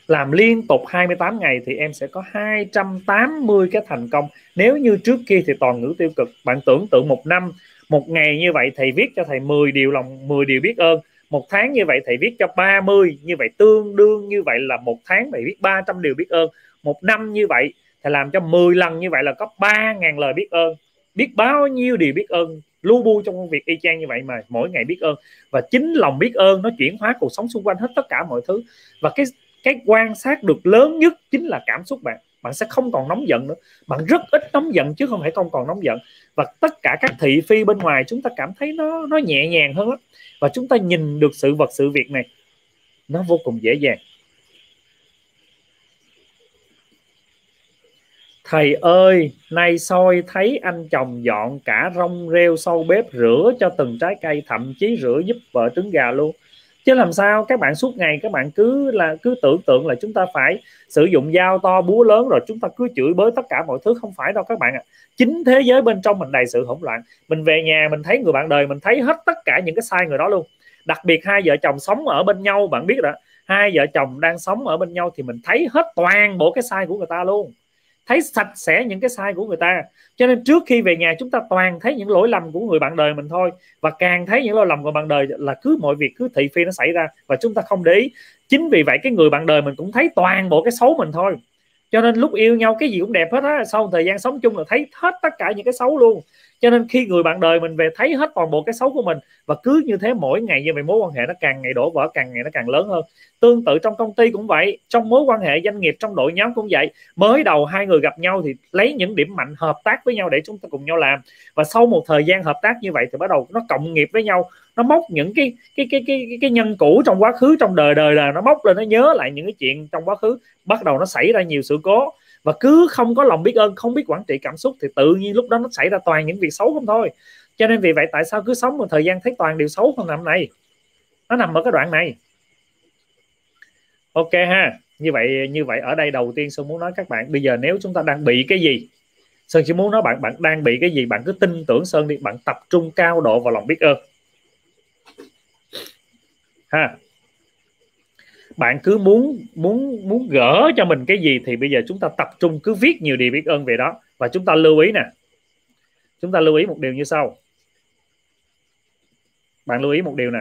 Làm liên tục 28 ngày thì em sẽ có 280 cái thành công. Nếu như trước kia thì toàn ngữ tiêu cực. Bạn tưởng tượng một năm, một ngày như vậy thầy viết cho thầy 10 điều lòng 10 điều biết ơn. Một tháng như vậy thầy viết cho 30 như vậy tương đương như vậy là một tháng thầy viết 300 điều biết ơn. Một năm như vậy thầy làm cho 10 lần như vậy là có 3.000 lời biết ơn. Biết bao nhiêu điều biết ơn lu bu trong công việc y chang như vậy mà mỗi ngày biết ơn. Và chính lòng biết ơn nó chuyển hóa cuộc sống xung quanh hết tất cả mọi thứ. Và cái cái quan sát được lớn nhất chính là cảm xúc bạn. Bạn sẽ không còn nóng giận nữa. Bạn rất ít nóng giận chứ không phải không còn nóng giận. Và tất cả các thị phi bên ngoài chúng ta cảm thấy nó nó nhẹ nhàng hơn lắm. Và chúng ta nhìn được sự vật, sự việc này, nó vô cùng dễ dàng. Thầy ơi, nay soi thấy anh chồng dọn cả rong rêu sau bếp rửa cho từng trái cây, thậm chí rửa giúp vợ trứng gà luôn. Chứ làm sao, các bạn suốt ngày các bạn cứ là, cứ tưởng tượng là chúng ta phải sử dụng dao to búa lớn rồi chúng ta cứ chửi bới tất cả mọi thứ. Không phải đâu các bạn ạ. À. chính thế giới bên trong mình đầy sự hỗn loạn. Mình về nhà, mình thấy người bạn đời, mình thấy hết tất cả những cái sai người đó luôn. Đặc biệt hai vợ chồng sống ở bên nhau, bạn biết đó. Hai vợ chồng đang sống ở bên nhau thì mình thấy hết toàn bộ cái sai của người ta luôn thấy sạch sẽ những cái sai của người ta. Cho nên trước khi về nhà chúng ta toàn thấy những lỗi lầm của người bạn đời mình thôi. Và càng thấy những lỗi lầm của bạn đời là cứ mọi việc, cứ thị phi nó xảy ra và chúng ta không để ý. Chính vì vậy cái người bạn đời mình cũng thấy toàn bộ cái xấu mình thôi. Cho nên lúc yêu nhau cái gì cũng đẹp hết á. Sau thời gian sống chung là thấy hết tất cả những cái xấu luôn cho nên khi người bạn đời mình về thấy hết toàn bộ cái xấu của mình và cứ như thế mỗi ngày như vậy mối quan hệ nó càng ngày đổ vỡ càng ngày nó càng lớn hơn. Tương tự trong công ty cũng vậy trong mối quan hệ doanh nghiệp trong đội nhóm cũng vậy. Mới đầu hai người gặp nhau thì lấy những điểm mạnh hợp tác với nhau để chúng ta cùng nhau làm. Và sau một thời gian hợp tác như vậy thì bắt đầu nó cộng nghiệp với nhau. Nó móc những cái cái cái cái cái, cái nhân cũ trong quá khứ trong đời đời là nó móc lên nó nhớ lại những cái chuyện trong quá khứ. Bắt đầu nó xảy ra nhiều sự cố và cứ không có lòng biết ơn, không biết quản trị cảm xúc thì tự nhiên lúc đó nó xảy ra toàn những việc xấu không thôi. Cho nên vì vậy tại sao cứ sống một thời gian thấy toàn điều xấu không nằm này? Nó nằm ở cái đoạn này. Ok ha, như vậy như vậy ở đây đầu tiên sơn muốn nói các bạn, bây giờ nếu chúng ta đang bị cái gì? Sơn chỉ muốn nói bạn bạn đang bị cái gì? Bạn cứ tin tưởng sơn đi, bạn tập trung cao độ vào lòng biết ơn. Ha bạn cứ muốn muốn muốn gỡ cho mình cái gì thì bây giờ chúng ta tập trung cứ viết nhiều điều biết ơn về đó. Và chúng ta lưu ý nè. Chúng ta lưu ý một điều như sau. Bạn lưu ý một điều nè.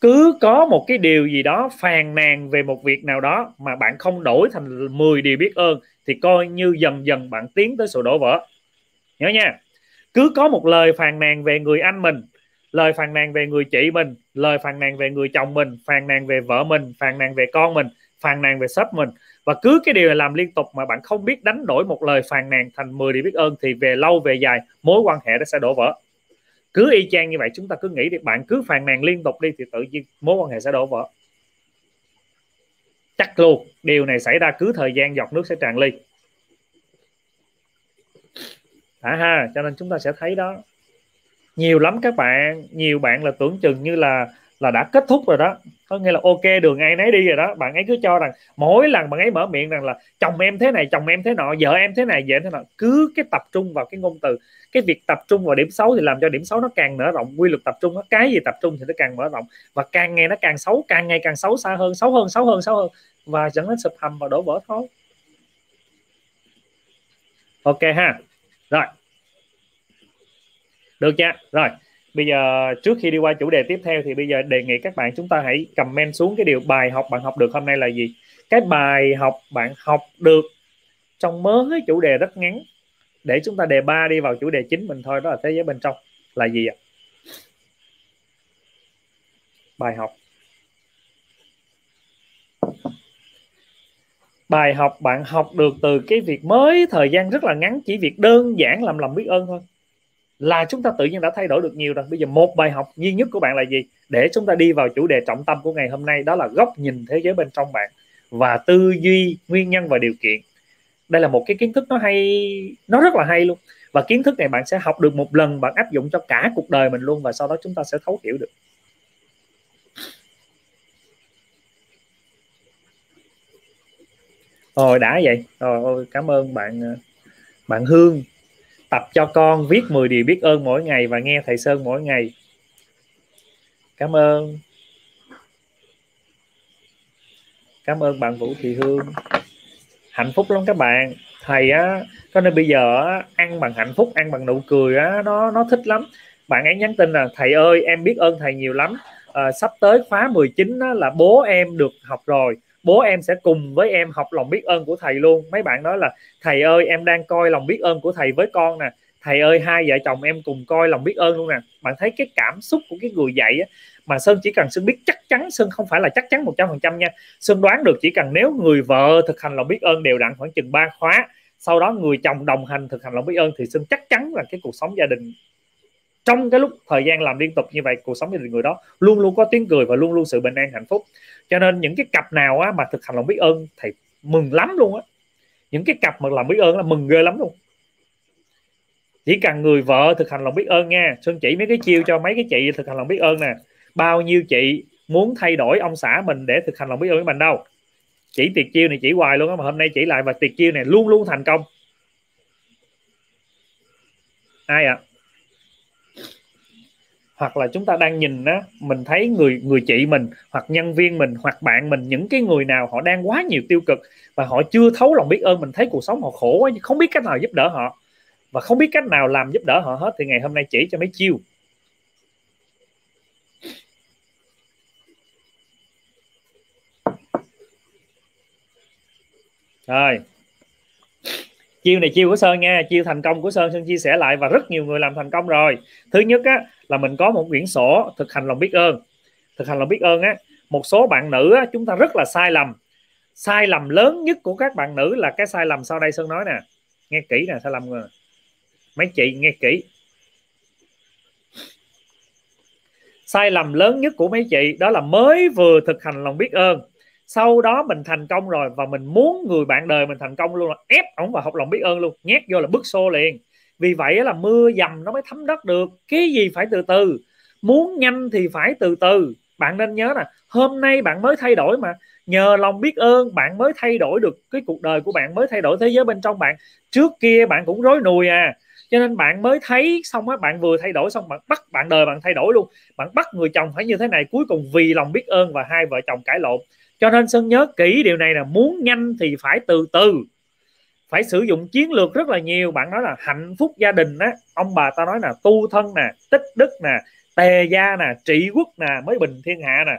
Cứ có một cái điều gì đó phàn nàn về một việc nào đó mà bạn không đổi thành 10 điều biết ơn thì coi như dần dần bạn tiến tới sự đổ vỡ. Nhớ nha. Cứ có một lời phàn nàn về người anh mình lời phàn nàn về người chị mình, lời phàn nàn về người chồng mình, phàn nàn về vợ mình, phàn nàn về con mình, phàn nàn về sếp mình. Và cứ cái điều này làm liên tục mà bạn không biết đánh đổi một lời phàn nàn thành 10 điều biết ơn thì về lâu, về dài, mối quan hệ nó sẽ đổ vỡ. Cứ y chang như vậy, chúng ta cứ nghĩ thì bạn cứ phàn nàn liên tục đi thì tự nhiên mối quan hệ sẽ đổ vỡ. Chắc luôn, điều này xảy ra cứ thời gian giọt nước sẽ tràn ly. À ha, cho nên chúng ta sẽ thấy đó nhiều lắm các bạn. Nhiều bạn là tưởng chừng như là là đã kết thúc rồi đó. Có nghĩa là ok, đường ai nấy đi rồi đó. Bạn ấy cứ cho rằng mỗi lần bạn ấy mở miệng rằng là chồng em thế này, chồng em thế nọ, vợ em thế này, vợ em thế nọ, cứ cái tập trung vào cái ngôn từ. Cái việc tập trung vào điểm xấu thì làm cho điểm xấu nó càng mở rộng. Quy luật tập trung nó cái gì tập trung thì nó càng mở rộng. Và càng nghe nó càng xấu, càng ngày càng xấu, xa hơn, xấu hơn xấu hơn xấu hơn. Và dẫn đến sụp hầm và đổ vỡ thôi. Ok ha. Rồi được chưa rồi, bây giờ trước khi đi qua chủ đề tiếp theo thì bây giờ đề nghị các bạn chúng ta hãy comment xuống cái điều bài học bạn học được hôm nay là gì. Cái bài học bạn học được trong mới chủ đề rất ngắn. Để chúng ta đề ba đi vào chủ đề chính mình thôi, đó là thế giới bên trong. Là gì ạ? Bài học. Bài học bạn học được từ cái việc mới, thời gian rất là ngắn, chỉ việc đơn giản làm lòng biết ơn thôi là chúng ta tự nhiên đã thay đổi được nhiều rồi. Bây giờ một bài học duy nhất của bạn là gì? Để chúng ta đi vào chủ đề trọng tâm của ngày hôm nay, đó là góc nhìn thế giới bên trong bạn và tư duy, nguyên nhân và điều kiện. Đây là một cái kiến thức nó hay, nó rất là hay luôn. Và kiến thức này bạn sẽ học được một lần, bạn áp dụng cho cả cuộc đời mình luôn và sau đó chúng ta sẽ thấu hiểu được. Rồi đã vậy. Rồi cảm ơn bạn ờ, bạn Hương tập cho con viết 10 điều biết ơn mỗi ngày và nghe thầy Sơn mỗi ngày. Cảm ơn. Cảm ơn bạn Vũ Thị Hương. Hạnh phúc lắm các bạn. Thầy á cho nên bây giờ á, ăn bằng hạnh phúc ăn bằng nụ cười á nó nó thích lắm. Bạn ấy nhắn tin là thầy ơi em biết ơn thầy nhiều lắm. À, sắp tới khóa 19 á, là bố em được học rồi bố em sẽ cùng với em học lòng biết ơn của thầy luôn. Mấy bạn nói là thầy ơi em đang coi lòng biết ơn của thầy với con nè. Thầy ơi hai vợ chồng em cùng coi lòng biết ơn luôn nè. Bạn thấy cái cảm xúc của cái người dạy á, mà sơn chỉ cần sơn biết chắc chắn sơn không phải là chắc chắn một trăm phần trăm nha. Sơn đoán được chỉ cần nếu người vợ thực hành lòng biết ơn đều đặn khoảng chừng ba khóa sau đó người chồng đồng hành thực hành lòng biết ơn thì sơn chắc chắn là cái cuộc sống gia đình trong cái lúc thời gian làm liên tục như vậy cuộc sống gia đình người đó luôn luôn có tiếng cười và luôn luôn sự bình an hạnh phúc. Cho nên những cái cặp nào á, mà thực hành lòng biết ơn thì mừng lắm luôn á. Những cái cặp mà làm biết ơn là mừng ghê lắm luôn. Chỉ cần người vợ thực hành lòng biết ơn nha. Sơn chỉ mấy cái chiêu cho mấy cái chị thực hành lòng biết ơn nè. Bao nhiêu chị muốn thay đổi ông xã mình để thực hành lòng biết ơn với mình đâu. Chỉ tiệt chiêu này chỉ hoài luôn á mà hôm nay chỉ lại và tiệt chiêu này luôn luôn thành công. Ai ạ? à? Hoặc là chúng ta đang nhìn á, mình thấy người người chị mình hoặc nhân viên mình hoặc bạn mình, những cái người nào họ đang quá nhiều tiêu cực và họ chưa thấu lòng biết ơn, mình thấy cuộc sống họ khổ quá, không biết cách nào giúp đỡ họ và không biết cách nào làm giúp đỡ họ hết, thì ngày hôm nay chỉ cho mấy chiêu. Rồi chiêu này chiêu của sơn nha chiêu thành công của sơn sơn chia sẻ lại và rất nhiều người làm thành công rồi. Thứ nhất á là mình có một quyển sổ thực hành lòng biết ơn. Thực hành lòng biết ơn á một số bạn nữ á, chúng ta rất là sai lầm. Sai lầm lớn nhất của các bạn nữ là cái sai lầm sau đây sơn nói nè. Nghe kỹ nè sai lầm rồi. Mấy chị nghe kỹ. Sai lầm lớn nhất của mấy chị đó là mới vừa thực hành lòng biết ơn sau đó mình thành công rồi và mình muốn người bạn đời mình thành công luôn là ép ổng vào học lòng biết ơn luôn, nhét vô là bức xô liền. Vì vậy là mưa dầm nó mới thấm đất được. Cái gì phải từ từ, muốn nhanh thì phải từ từ. Bạn nên nhớ nè, hôm nay bạn mới thay đổi mà. Nhờ lòng biết ơn, bạn mới thay đổi được cái cuộc đời của bạn, mới thay đổi thế giới bên trong bạn. Trước kia bạn cũng rối nùi à cho nên bạn mới thấy xong á, bạn vừa thay đổi xong, bạn bắt bạn đời bạn thay đổi luôn. Bạn bắt người chồng phải như thế này, cuối cùng vì lòng biết ơn và hai vợ chồng cãi lộn cho nên sơn nhớ kỹ điều này là muốn nhanh thì phải từ từ. Phải sử dụng chiến lược rất là nhiều. Bạn nói là hạnh phúc gia đình á ông bà ta nói là tu thân nè tích đức nè tề gia nè trị quốc nè mới bình thiên hạ nè.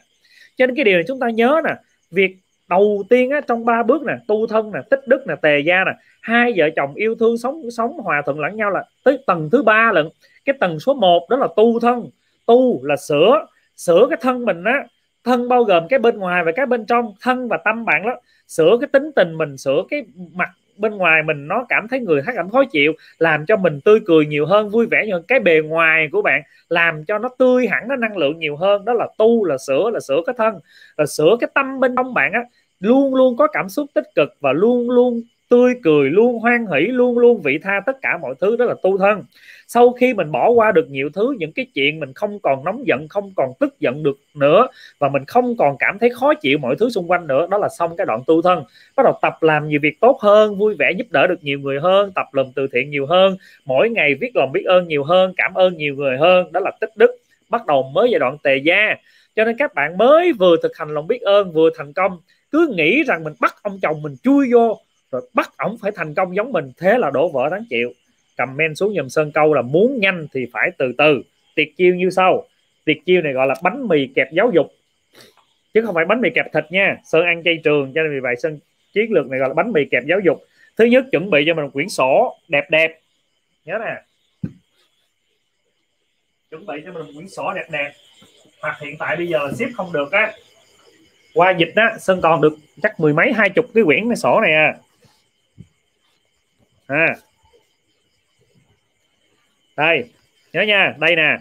Cho nên cái điều này chúng ta nhớ nè việc đầu tiên á, trong ba bước nè tu thân nè tích đức nè tề gia nè hai vợ chồng yêu thương sống sống hòa thuận lẫn nhau là tới tầng thứ ba lận. Cái tầng số 1 đó là tu thân. Tu là sửa sửa cái thân mình á thân bao gồm cái bên ngoài và cái bên trong, thân và tâm bạn đó. Sửa cái tính tình mình, sửa cái mặt bên ngoài mình, nó cảm thấy người khác cảm khó chịu, làm cho mình tươi cười nhiều hơn, vui vẻ nhiều hơn. Cái bề ngoài của bạn làm cho nó tươi hẳn, nó năng lượng nhiều hơn. Đó là tu, là sửa là sửa cái thân. Là sửa cái tâm bên trong bạn á, luôn luôn có cảm xúc tích cực và luôn luôn tươi cười luôn, hoan hỷ luôn luôn, vị tha tất cả mọi thứ đó là tu thân. Sau khi mình bỏ qua được nhiều thứ, những cái chuyện mình không còn nóng giận, không còn tức giận được nữa, và mình không còn cảm thấy khó chịu mọi thứ xung quanh nữa, đó là xong cái đoạn tu thân. Bắt đầu tập làm nhiều việc tốt hơn, vui vẻ giúp đỡ được nhiều người hơn, tập làm từ thiện nhiều hơn, mỗi ngày viết lòng biết ơn nhiều hơn, cảm ơn nhiều người hơn, đó là tích đức. Bắt đầu mới giai đoạn tề gia. Cho nên các bạn mới vừa thực hành lòng biết ơn, vừa thành công, cứ nghĩ rằng mình bắt ông chồng mình chui vô rồi bắt ổng phải thành công giống mình, thế là đổ vỡ đáng chịu. Comment xuống dùm sơn câu là muốn nhanh thì phải từ từ. Tiệt chiêu như sau. Tiệt chiêu này gọi là bánh mì kẹp giáo dục. Chứ không phải bánh mì kẹp thịt nha. Sơn ăn chay trường, cho nên vì vậy sơn, chiến lược này gọi là bánh mì kẹp giáo dục. Thứ nhất, chuẩn bị cho mình một quyển sổ đẹp đẹp. Nhớ nè. Chuẩn bị cho mình một quyển sổ đẹp đẹp. Hoặc hiện tại bây giờ ship không được á. Qua dịch á, sơn còn được chắc mười mấy, hai chục cái quyển cái sổ này à à. Đây, nhớ nha, đây nè.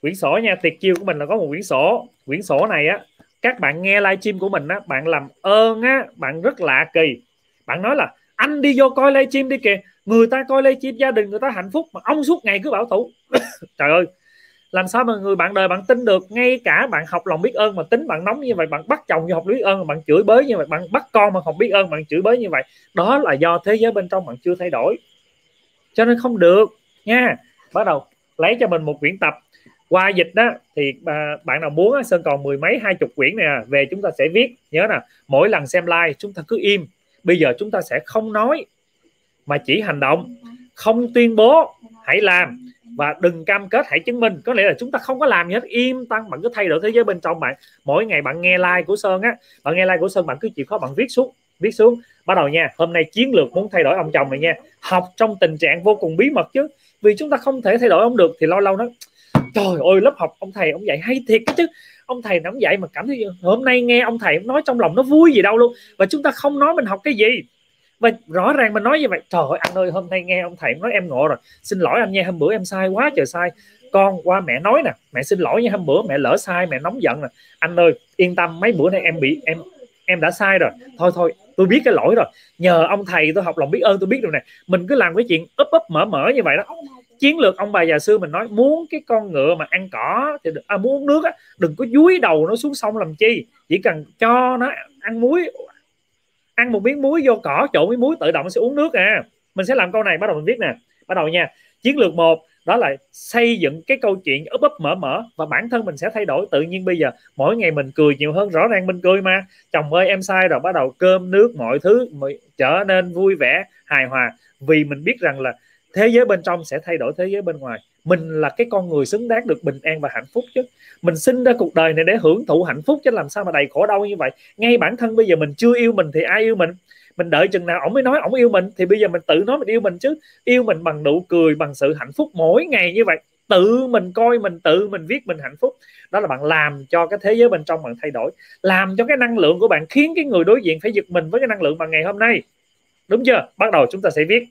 Quyển sổ nha, tiệc chiêu của mình là có một quyển sổ. Quyển sổ này á, các bạn nghe livestream của mình á, bạn làm ơn á, bạn rất lạ kỳ. Bạn nói là, anh đi vô coi livestream đi kìa, người ta coi livestream gia đình người ta hạnh phúc mà ông suốt ngày cứ bảo thủ. Trời ơi làm sao mà người bạn đời bạn tin được? Ngay cả bạn học lòng biết ơn mà tính bạn nóng như vậy, bạn bắt chồng như học biết ơn, bạn chửi bới như vậy, bạn bắt con mà học biết ơn, bạn chửi bới như vậy, đó là do thế giới bên trong bạn chưa thay đổi. Cho nên không được, nha. Bắt đầu, lấy cho mình một quyển tập. Qua dịch đó, thì à, bạn nào muốn sơn còn mười mấy, hai chục quyển nè à, về chúng ta sẽ viết. Nhớ nè, mỗi lần xem like chúng ta cứ im. Bây giờ chúng ta sẽ không nói, mà chỉ hành động. Không tuyên bố, hãy làm và đừng cam kết, hãy chứng minh. Có nghĩa là chúng ta không có làm gì hết. Im tăng, bạn cứ thay đổi thế giới bên trong bạn. Mỗi ngày bạn nghe like của sơn á. Bạn nghe like của sơn, bạn cứ chịu khó bạn viết xuống viết xuống. Bắt đầu nha, hôm nay chiến lược muốn thay đổi ông chồng này nha. Học trong tình trạng vô cùng bí mật chứ. Vì chúng ta không thể thay đổi ông được thì lâu lâu nó, trời ơi, lớp học ông thầy ông dạy hay thiệt chứ. Ông thầy nó dạy mà cảm thấy hôm nay nghe ông thầy nói trong lòng nó vui gì đâu luôn. Và chúng ta không nói mình học cái gì và rõ ràng mình nói như vậy trời ơi anh ơi hôm nay nghe ông thầy nói em ngộ rồi. Xin lỗi anh nha hôm bữa em sai quá trời sai. Con qua mẹ nói nè mẹ xin lỗi nha hôm bữa mẹ lỡ sai mẹ nóng giận nè. Anh ơi yên tâm mấy bữa nay em bị em em đã sai rồi. Thôi thôi tôi biết cái lỗi rồi. Nhờ ông thầy tôi học lòng biết ơn tôi biết được này mình cứ làm cái chuyện ấp ấp mở mở như vậy đó. Chiến lược ông bà già xưa mình nói muốn cái con ngựa mà ăn cỏ thì à, muốn uống nước á đừng có dúi đầu nó xuống sông làm chi. Chỉ cần cho nó ăn muối ăn một miếng muối vô cỏ, trộn với muối tự động sẽ uống nước à. Mình sẽ làm câu này, bắt đầu mình viết nè. Bắt đầu nha. Chiến lược một, đó là xây dựng cái câu chuyện ấp ấp mở mở và bản thân mình sẽ thay đổi. Tự nhiên bây giờ, mỗi ngày mình cười nhiều hơn, rõ ràng mình cười mà. Chồng ơi, em sai rồi, bắt đầu cơm, nước, mọi thứ trở nên vui vẻ, hài hòa. Vì mình biết rằng là thế giới bên trong sẽ thay đổi thế giới bên ngoài mình là cái con người xứng đáng được bình an và hạnh phúc chứ. Mình sinh ra cuộc đời này để hưởng thụ hạnh phúc chứ làm sao mà đầy khổ đau như vậy. Ngay bản thân bây giờ mình chưa yêu mình thì ai yêu mình? Mình đợi chừng nào ổng mới nói ổng yêu mình thì bây giờ mình tự nói mình yêu mình chứ. Yêu mình bằng nụ cười, bằng sự hạnh phúc mỗi ngày như vậy. Tự mình coi mình, tự mình viết mình hạnh phúc. Đó là bạn làm cho cái thế giới bên trong bạn thay đổi. Làm cho cái năng lượng của bạn khiến cái người đối diện phải giật mình với cái năng lượng bằng ngày hôm nay. Đúng chưa? Bắt đầu chúng ta sẽ viết.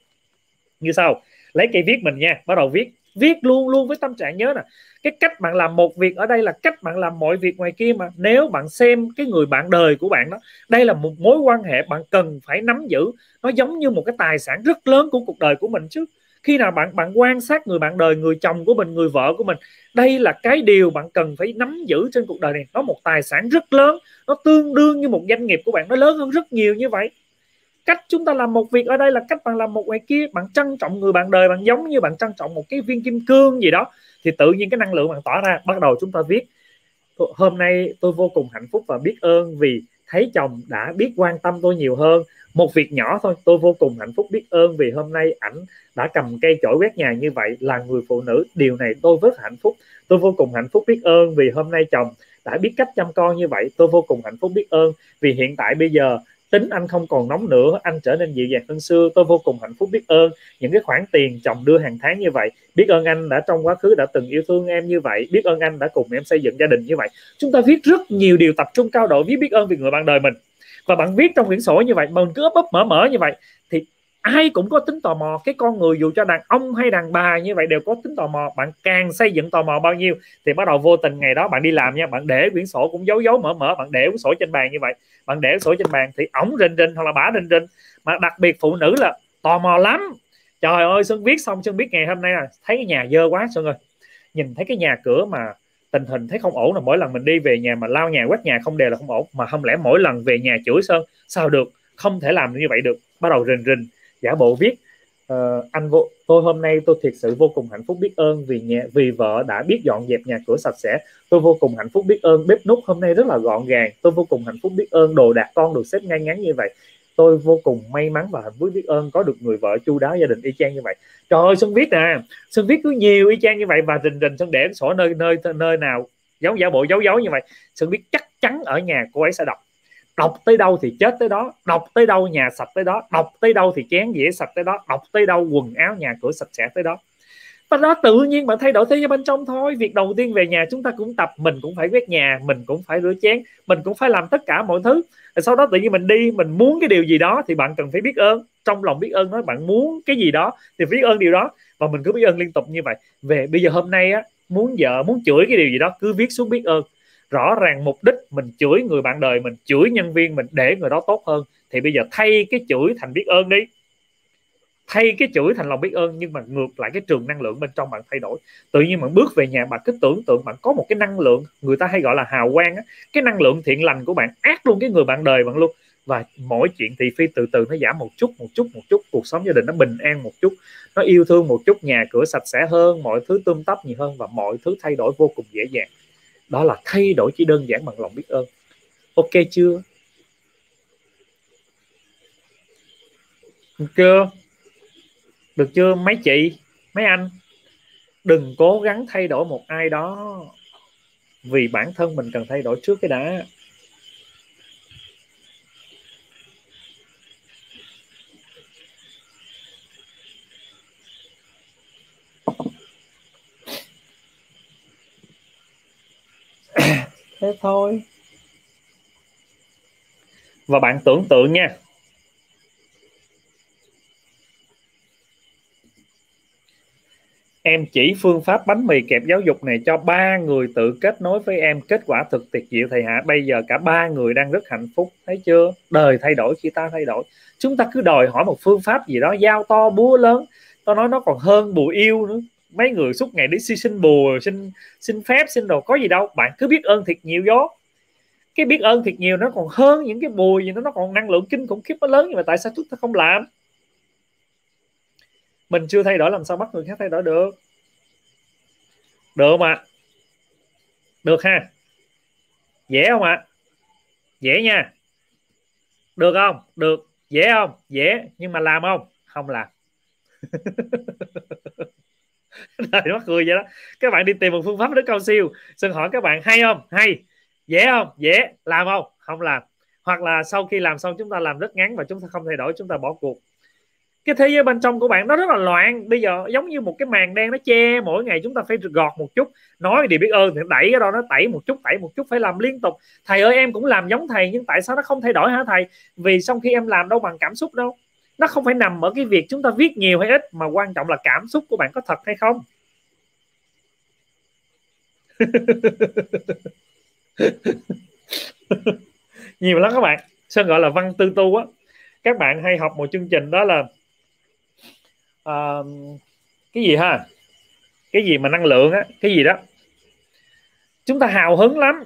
Như sau. Lấy cây viết mình nha. Bắt đầu viết viết luôn luôn với tâm trạng nhớ nè. Cái cách bạn làm một việc ở đây là cách bạn làm mọi việc ngoài kia mà. Nếu bạn xem cái người bạn đời của bạn đó, đây là một mối quan hệ bạn cần phải nắm giữ. Nó giống như một cái tài sản rất lớn của cuộc đời của mình chứ. Khi nào bạn bạn quan sát người bạn đời, người chồng của mình, người vợ của mình, đây là cái điều bạn cần phải nắm giữ trên cuộc đời này. Nó một tài sản rất lớn. Nó tương đương như một doanh nghiệp của bạn. Nó lớn hơn rất nhiều như vậy cách chúng ta làm một việc ở đây là cách bạn làm một ngoài kia. Bạn trân trọng người bạn đời, bạn giống như bạn trân trọng một cái viên kim cương gì đó. Thì tự nhiên cái năng lượng bạn tỏa ra, bắt đầu chúng ta viết. Hôm nay tôi vô cùng hạnh phúc và biết ơn vì thấy chồng đã biết quan tâm tôi nhiều hơn. Một việc nhỏ thôi, tôi vô cùng hạnh phúc biết ơn vì hôm nay ảnh đã cầm cây chổi quét nhà như vậy, là người phụ nữ. Điều này tôi rất hạnh phúc. Tôi vô cùng hạnh phúc biết ơn vì hôm nay chồng đã biết cách chăm con như vậy. Tôi vô cùng hạnh phúc biết ơn vì hiện tại bây giờ tính anh không còn nóng nữa, anh trở nên dịu dàng hơn xưa. Tôi vô cùng hạnh phúc biết ơn những cái khoản tiền chồng đưa hàng tháng như vậy. Biết ơn anh đã trong quá khứ đã từng yêu thương em như vậy. Biết ơn anh đã cùng em xây dựng gia đình như vậy. Chúng ta viết rất nhiều điều tập trung cao độ, viết biết ơn vì người bạn đời mình. Và bạn viết trong quyển sổ như vậy mà mình cứ ấp ấp mở mở như vậy ai cũng có tính tò mò. Cái con người dù cho đàn ông hay đàn bà như vậy đều có tính tò mò. Bạn càng xây dựng tò mò bao nhiêu thì bắt đầu vô tình ngày đó bạn đi làm nha. Bạn để quyển sổ cũng giấu giấu, mở mở, bạn để quyển sổ trên bàn như vậy. Bạn để sổ trên bàn thì ổng rình rình hoặc là bả rình rình. Mà đặc biệt phụ nữ là tò mò lắm. Trời ơi, xuân viết xong, xuân biết ngày hôm nay là thấy cái nhà dơ quá xuân ơi. Nhìn thấy cái nhà cửa mà tình hình thấy không ổn là mỗi lần mình đi về nhà mà lao nhà, quét nhà không đều là không ổn. Mà không lẽ mỗi lần về nhà chửi sơn, sao được? Không thể làm như vậy được. Bắt đầu rình rình giả bộ viết uh, anh vô tôi hôm nay tôi thiệt sự vô cùng hạnh phúc biết ơn vì nhà vì vợ đã biết dọn dẹp nhà cửa sạch sẽ. Tôi vô cùng hạnh phúc biết ơn bếp nút hôm nay rất là gọn gàng. Tôi vô cùng hạnh phúc biết ơn đồ đạc con được xếp ngay ngắn như vậy. Tôi vô cùng may mắn và hạnh phúc biết ơn có được người vợ chu đáo gia đình y chang như vậy. Trời ơi xuân viết nè xuân viết cứ nhiều y chang như vậy và rình rình xuân để sổ nơi nơi nơi nào giống giả bộ giấu giấu như vậy xuân biết chắc chắn ở nhà cô ấy sẽ đọc đọc tới đâu thì chết tới đó, đọc tới đâu nhà sạch tới đó, đọc tới đâu thì chén dĩa sạch tới đó, đọc tới đâu quần áo nhà cửa sạch sẽ tới đó. Và đó tự nhiên bạn thay đổi thế giới bên trong thôi. Việc đầu tiên về nhà chúng ta cũng tập, mình cũng phải quét nhà, mình cũng phải rửa chén, mình cũng phải làm tất cả mọi thứ. Rồi sau đó tự nhiên mình đi, mình muốn cái điều gì đó thì bạn cần phải biết ơn. Trong lòng biết ơn nói bạn muốn cái gì đó thì biết ơn điều đó. Và mình cứ biết ơn liên tục như vậy. Về bây giờ hôm nay á, muốn vợ, muốn chửi cái điều gì đó, cứ viết xuống biết ơn rõ ràng mục đích mình chửi người bạn đời, mình chửi nhân viên, mình để người đó tốt hơn, thì bây giờ thay cái chửi thành biết ơn đi. Thay cái chửi thành lòng biết ơn, nhưng mà ngược lại cái trường năng lượng bên trong bạn thay đổi. Tự nhiên bạn bước về nhà, bạn cứ tưởng tượng bạn có một cái năng lượng, người ta hay gọi là hào quang á, cái năng lượng thiện lành của bạn ác luôn cái người bạn đời bạn luôn. Và mỗi chuyện thị phi từ từ nó giảm một chút một chút một chút, cuộc sống gia đình nó bình an một chút, nó yêu thương một chút, nhà cửa sạch sẽ hơn, mọi thứ tươm tắp nhiều hơn, và mọi thứ thay đổi vô cùng dễ dàng đó là thay đổi chỉ đơn giản bằng lòng biết ơn. Ok chưa? Được chưa? Được chưa, mấy chị? Mấy anh? Đừng cố gắng thay đổi một ai đó vì bản thân mình cần thay đổi trước cái đã. Thế thôi. Và bạn tưởng tượng nha. Em chỉ phương pháp bánh mì kẹp giáo dục này cho ba người tự kết nối với em. Kết quả thực tuyệt diệu thầy hạ. Bây giờ cả ba người đang rất hạnh phúc. Thấy chưa? Đời thay đổi khi ta thay đổi. Chúng ta cứ đòi hỏi một phương pháp gì đó, giao to búa lớn. Tao nói nó còn hơn bùa yêu nữa mấy người suốt ngày đi xin bùa, xin xin phép, xin đồ có gì đâu. Bạn cứ biết ơn thiệt nhiều gió cái biết ơn thiệt nhiều nó còn hơn những cái bùi gì nó nó còn năng lượng kinh khủng khiếp nó lớn nhưng mà tại sao chúng ta không làm? Mình chưa thay đổi, làm sao bắt người khác thay đổi được? Được mà được ha? Dễ không ạ? Dễ nha. Được không? Được. Dễ không? Dễ. Nhưng mà làm không? Không làm. đời mắc cười vậy đó. Các bạn đi tìm một phương pháp rất cao siêu. Xin hỏi các bạn, hay không? Hay. Dễ không? Dễ. Làm không? Không làm. Hoặc là sau khi làm xong, chúng ta làm rất ngắn và chúng ta không thay đổi, chúng ta bỏ cuộc. Cái thế giới bên trong của bạn nó rất là loạn. Bây giờ giống như một cái màn đen nó che, mỗi ngày chúng ta phải gọt một chút. Nói thì biết ơn, thì đẩy cái đó nó tẩy một chút, tẩy một chút, phải làm liên tục. Thầy ơi, em cũng làm giống thầy, nhưng tại sao nó không thay đổi hả thầy? Vì sau khi em làm đâu bằng cảm xúc đâu nó không phải nằm ở cái việc chúng ta viết nhiều hay ít mà quan trọng là cảm xúc của bạn có thật hay không. Nhiều lắm các bạn. Sơn gọi là văn tư tu á. Các bạn hay học một chương trình đó là uh, cái gì ha? Cái gì mà năng lượng á cái gì đó. Chúng ta hào hứng lắm.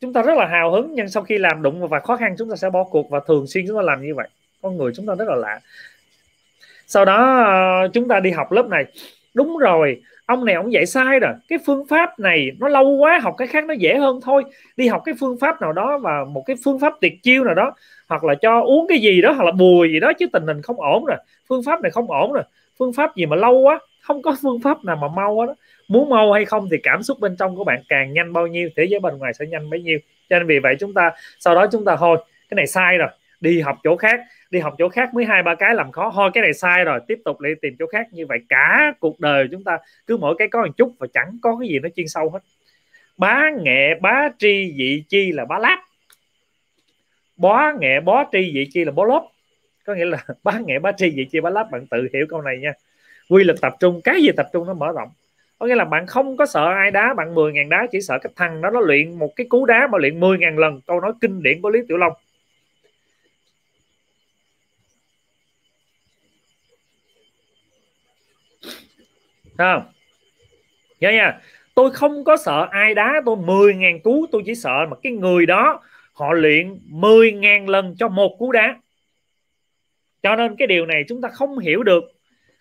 Chúng ta rất là hào hứng nhưng sau khi làm đụng và khó khăn chúng ta sẽ bỏ cuộc và thường xuyên chúng ta làm như vậy con người chúng ta rất là lạ. Sau đó ờ, chúng ta đi học lớp này. Đúng rồi, ông này ông dạy sai rồi. Cái phương pháp này nó lâu quá, học cái khác nó dễ hơn thôi. Đi học cái phương pháp nào đó và một cái phương pháp tuyệt chiêu nào đó, hoặc là cho uống cái gì đó, hoặc là bùi gì đó, chứ tình hình không ổn rồi. Phương pháp này không ổn rồi. Phương pháp gì mà lâu quá, không có phương pháp nào mà mau đó. Muốn mau hay không thì cảm xúc bên trong của bạn càng nhanh bao nhiêu, thế giới bên ngoài sẽ nhanh bấy nhiêu. Cho nên vì vậy chúng ta, sau đó chúng ta thôi, cái này sai rồi. Đi học chỗ khác đi học chỗ khác mới hai, ba cái làm khó. Thôi, cái này sai rồi, tiếp tục lại tìm chỗ khác. Như vậy cả cuộc đời chúng ta cứ mỗi cái có một chút và chẳng có cái gì nó chuyên sâu hết. Bá nghệ, bá tri dị chi là bá láp. Bó nghệ bó tri dị chi là bó lốp. Có nghĩa là bá nghệ, bá tri dị chi, bá láp. Bạn tự hiểu câu này nha. Quy lực tập trung, cái gì tập trung nó mở rộng. Có nghĩa là bạn không có sợ ai đá, bạn 10 ngàn đá, chỉ sợ cái thằng đó nó luyện một cái cú đá mà luyện 10 ngàn lần. Câu nói kinh điển của Lý Tiểu Long. Không. Nhớ nha. Tôi không có sợ ai đá, tôi 10 ngàn cú, tôi chỉ sợ mà cái người đó, họ luyện 10 ngàn lần cho một cú đá. Cho nên cái điều này chúng ta không hiểu được.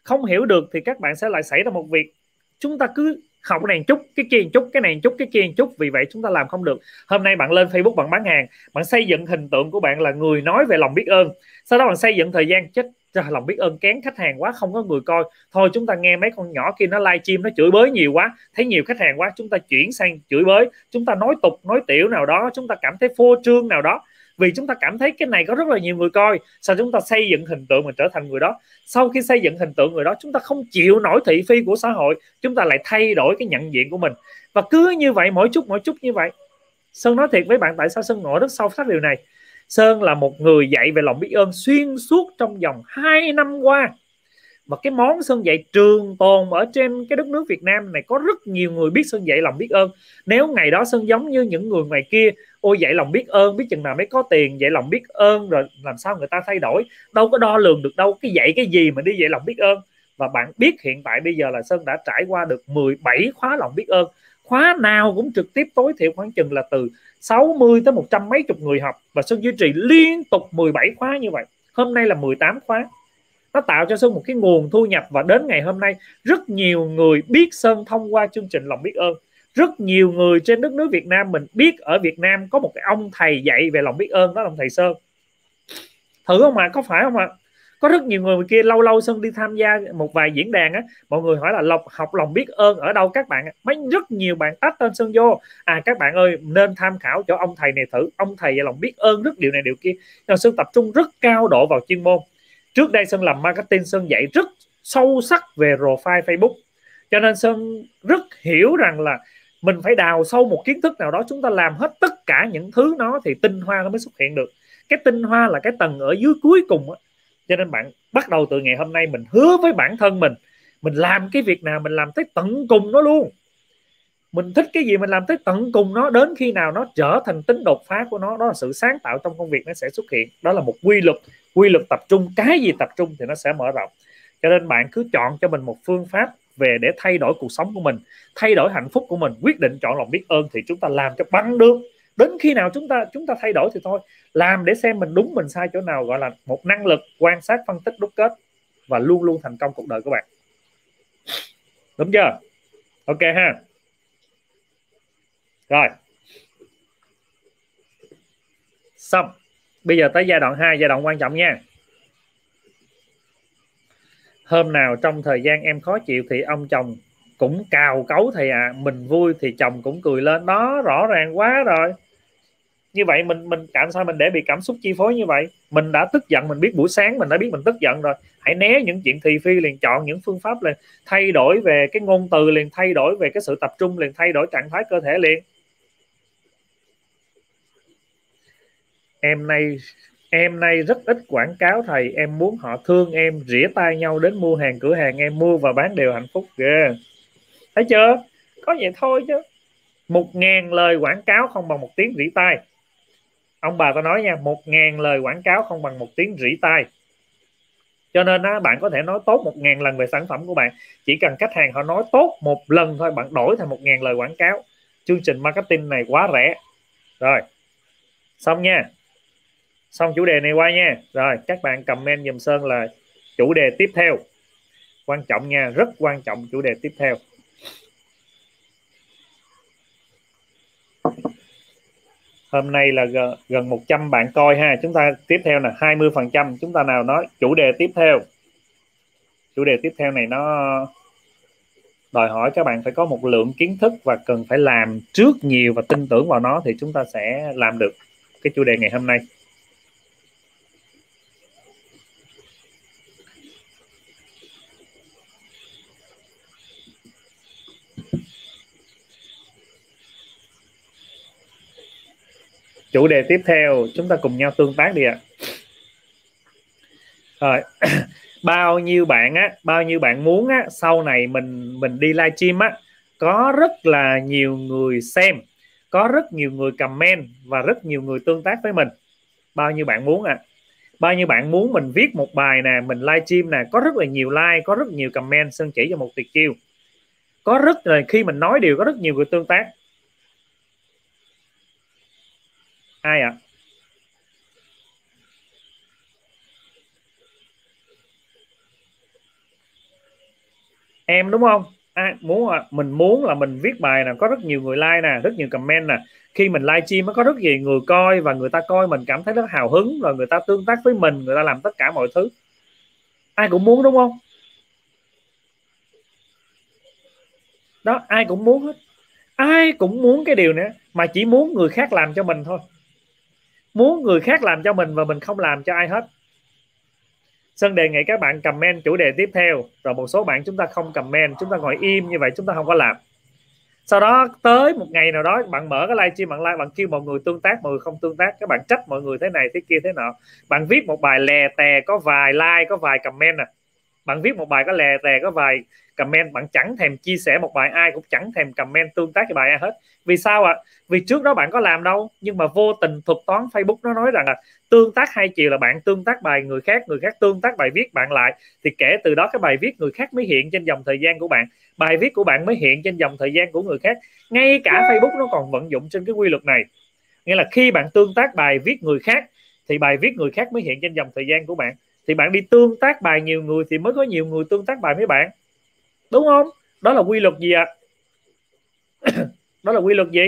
Không hiểu được thì các bạn sẽ lại xảy ra một việc. Chúng ta cứ học cái này chút, cái kia chút, cái này chút, cái kia chút, vì vậy chúng ta làm không được. Hôm nay bạn lên facebook bạn bán hàng, bạn xây dựng hình tượng của bạn là người nói về lòng biết ơn. Sau đó bạn xây dựng thời gian chết lòng biết ơn kén khách hàng quá, không có người coi. Thôi chúng ta nghe mấy con nhỏ kia nó live stream, nó chửi bới nhiều quá. Thấy nhiều khách hàng quá, chúng ta chuyển sang chửi bới. Chúng ta nói tục, nói tiểu nào đó, chúng ta cảm thấy phô trương nào đó. Vì chúng ta cảm thấy cái này có rất là nhiều người coi. Sao chúng ta xây dựng hình tượng mình trở thành người đó? Sau khi xây dựng hình tượng người đó, chúng ta không chịu nổi thị phi của xã hội. Chúng ta lại thay đổi cái nhận diện của mình. Và cứ như vậy, mỗi chút mỗi chút như vậy. Sơn nói thiệt với bạn, tại sao sơn ngộ rất sâu sắc điều này? Sơn là một người dạy về lòng biết ơn xuyên suốt trong vòng 2 năm qua. Và cái món sơn dạy trường tồn ở trên cái đất nước Việt Nam này, có rất nhiều người biết sơn dạy lòng biết ơn. Nếu ngày đó sơn giống như những người ngoài kia, ôi, dạy lòng biết ơn, biết chừng nào mới có tiền, dạy lòng biết ơn, rồi làm sao người ta thay đổi, đâu có đo lường được đâu, cái dạy cái gì mà đi dạy lòng biết ơn. Và bạn biết hiện tại bây giờ là sơn đã trải qua được 17 khóa lòng biết ơn khóa nào cũng trực tiếp tối thiểu khoảng chừng là từ 60 tới một trăm mấy chục người học và Sơn duy trì liên tục 17 khóa như vậy hôm nay là 18 khóa nó tạo cho Sơn một cái nguồn thu nhập và đến ngày hôm nay, rất nhiều người biết Sơn thông qua chương trình lòng biết ơn rất nhiều người trên đất nước Việt Nam mình biết ở Việt Nam có một cái ông thầy dạy về lòng biết ơn đó là ông thầy Sơn thử không ạ à? có phải không ạ à? Có rất nhiều người kia lâu lâu sơn đi tham gia một vài diễn đàn á. Mọi người hỏi là lộc học lòng biết ơn ở đâu? Các bạn mấy rất nhiều bạn tách tên sơn vô. À các bạn ơi, nên tham khảo cho ông thầy này thử. Ông thầy lòng biết ơn rất điều này, điều kia. Nhưng sơn tập trung rất cao độ vào chuyên môn. Trước đây sơn làm marketing, sơn dạy rất sâu sắc về profile facebook. Cho nên sơn rất hiểu rằng là mình phải đào sâu một kiến thức nào đó, chúng ta làm hết tất cả những thứ nó thì tinh hoa nó mới xuất hiện được. Cái tinh hoa là cái tầng ở dưới cuối cùng á cho nên bạn bắt đầu từ ngày hôm nay mình hứa với bản thân mình mình làm cái việc nào mình làm tới tận cùng nó luôn. Mình thích cái gì mình làm tới tận cùng nó, đến khi nào nó trở thành tính đột phá của nó, đó là sự sáng tạo trong công việc nó sẽ xuất hiện. Đó là một quy luật quy luật tập trung. Cái gì tập trung thì nó sẽ mở rộng. Cho nên bạn cứ chọn cho mình một phương pháp về để thay đổi cuộc sống của mình, thay đổi hạnh phúc của mình. Quyết định chọn lòng biết ơn thì chúng ta làm cho bắn được đến khi nào chúng ta chúng ta thay đổi thì thôi. Làm để xem mình đúng, mình sai chỗ nào, gọi là một năng lực quan sát, phân tích, đúc kết và luôn luôn thành công cuộc đời của bạn. Đúng chưa? Ok ha. Rồi. Xong. Bây giờ tới giai đoạn 2 giai đoạn quan trọng nha. Hôm nào trong thời gian em khó chịu thì ông chồng cũng cào cấu thầy à mình vui thì chồng cũng cười lên. Đó, rõ ràng quá rồi như vậy mình mình cảm sao mình để bị cảm xúc chi phối như vậy? Mình đã tức giận, mình biết buổi sáng mình đã biết mình tức giận rồi. Hãy né những chuyện thị phi liền, chọn những phương pháp liền. Thay đổi về cái ngôn từ liền, thay đổi về cái sự tập trung liền, thay đổi trạng thái cơ thể liền. Em nay em nay rất ít quảng cáo, thầy. Em muốn họ thương em, rỉa tay nhau đến mua hàng, cửa hàng em mua và bán đều hạnh phúc ghê. Yeah. thấy chưa? Có vậy thôi chứ. Một ngàn lời quảng cáo không bằng một tiếng rỉ tay ông bà ta nói nha một ngàn lời quảng cáo không bằng một tiếng rỉ tai. Cho nên á, bạn có thể nói tốt một ngàn lần về sản phẩm của bạn. Chỉ cần khách hàng họ nói tốt một lần thôi bạn đổi thành một ngàn lời quảng cáo. Chương trình marketing này quá rẻ. Rồi. Xong nha. Xong chủ đề này qua nha. Rồi các bạn comment dùm sơn là chủ đề tiếp theo. Quan trọng nha rất quan trọng chủ đề tiếp theo. Hôm nay là gần, gần 100 bạn coi ha. Chúng ta tiếp theo là 20 phần trăm. Chúng ta nào nói chủ đề tiếp theo. Chủ đề tiếp theo này nó đòi hỏi các bạn phải có một lượng kiến thức và cần phải làm trước nhiều và tin tưởng vào nó thì chúng ta sẽ làm được cái chủ đề ngày hôm nay. Chủ đề tiếp theo, chúng ta cùng nhau tương tác đi ạ. Rồi, bao nhiêu bạn á, bao nhiêu bạn muốn á, sau này mình mình đi livestream á, có rất là nhiều người xem, có rất nhiều người comment và rất nhiều người tương tác với mình. Bao nhiêu bạn muốn ạ? À? bao nhiêu bạn muốn mình viết một bài nè, mình livestream nè, có rất là nhiều like, có rất nhiều comment sơn chỉ cho một tuyệt chiêu có rất là, khi mình nói điều, có rất nhiều người tương tác. Ai ạ? À? em đúng không? Ai muốn à, mình muốn là mình viết bài nè có rất nhiều người like nè rất nhiều comment nè. Khi mình live stream nó có rất nhiều người coi và người ta coi mình cảm thấy rất hào hứng và người ta tương tác với mình người ta làm tất cả mọi thứ. Ai cũng muốn đúng không? Đó ai cũng muốn hết. Ai cũng muốn cái điều nữa mà chỉ muốn người khác làm cho mình thôi muốn người khác làm cho mình và mình không làm cho ai hết. Sơn đề nghị các bạn comment chủ đề tiếp theo, rồi một số bạn chúng ta không comment, chúng ta ngồi im như vậy, chúng ta không có làm. Sau đó, tới một ngày nào đó, bạn mở cái livestream bạn like, bạn kêu mọi người tương tác, mọi người không tương tác, các bạn trách mọi người thế này, thế kia, thế nọ. Bạn viết một bài lè tè, có vài like, có vài comment à bạn viết một bài có lè tè, có vài comment, bạn chẳng thèm chia sẻ một bài ai, cũng chẳng thèm comment tương tác cái bài ai hết. Vì sao ạ? À? vì trước đó bạn có làm đâu, nhưng mà vô tình thuật toán Facebook nó nói rằng là tương tác hai chiều là bạn tương tác bài người khác người khác tương tác bài viết bạn lại. Thì kể từ đó cái bài viết người khác mới hiện trên dòng thời gian của bạn. Bài viết của bạn mới hiện trên dòng thời gian của người khác. Ngay cả Facebook nó còn vận dụng trên cái quy luật này. Nghĩa là khi bạn tương tác bài viết người khác, thì bài viết người khác mới hiện trên dòng thời gian của bạn thì bạn đi tương tác bài nhiều người thì mới có nhiều người tương tác bài với bạn. Đúng không? Đó là quy luật gì ạ? À? đó là quy luật gì?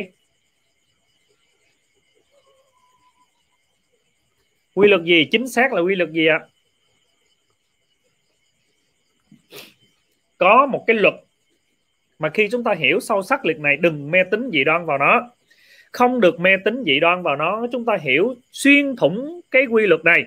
Quy luật gì? Chính xác là quy luật gì ạ? À? có một cái luật mà khi chúng ta hiểu sâu sắc luật này, đừng mê tín dị đoan vào nó. Không được mê tín dị đoan vào nó, chúng ta hiểu xuyên thủng cái quy luật này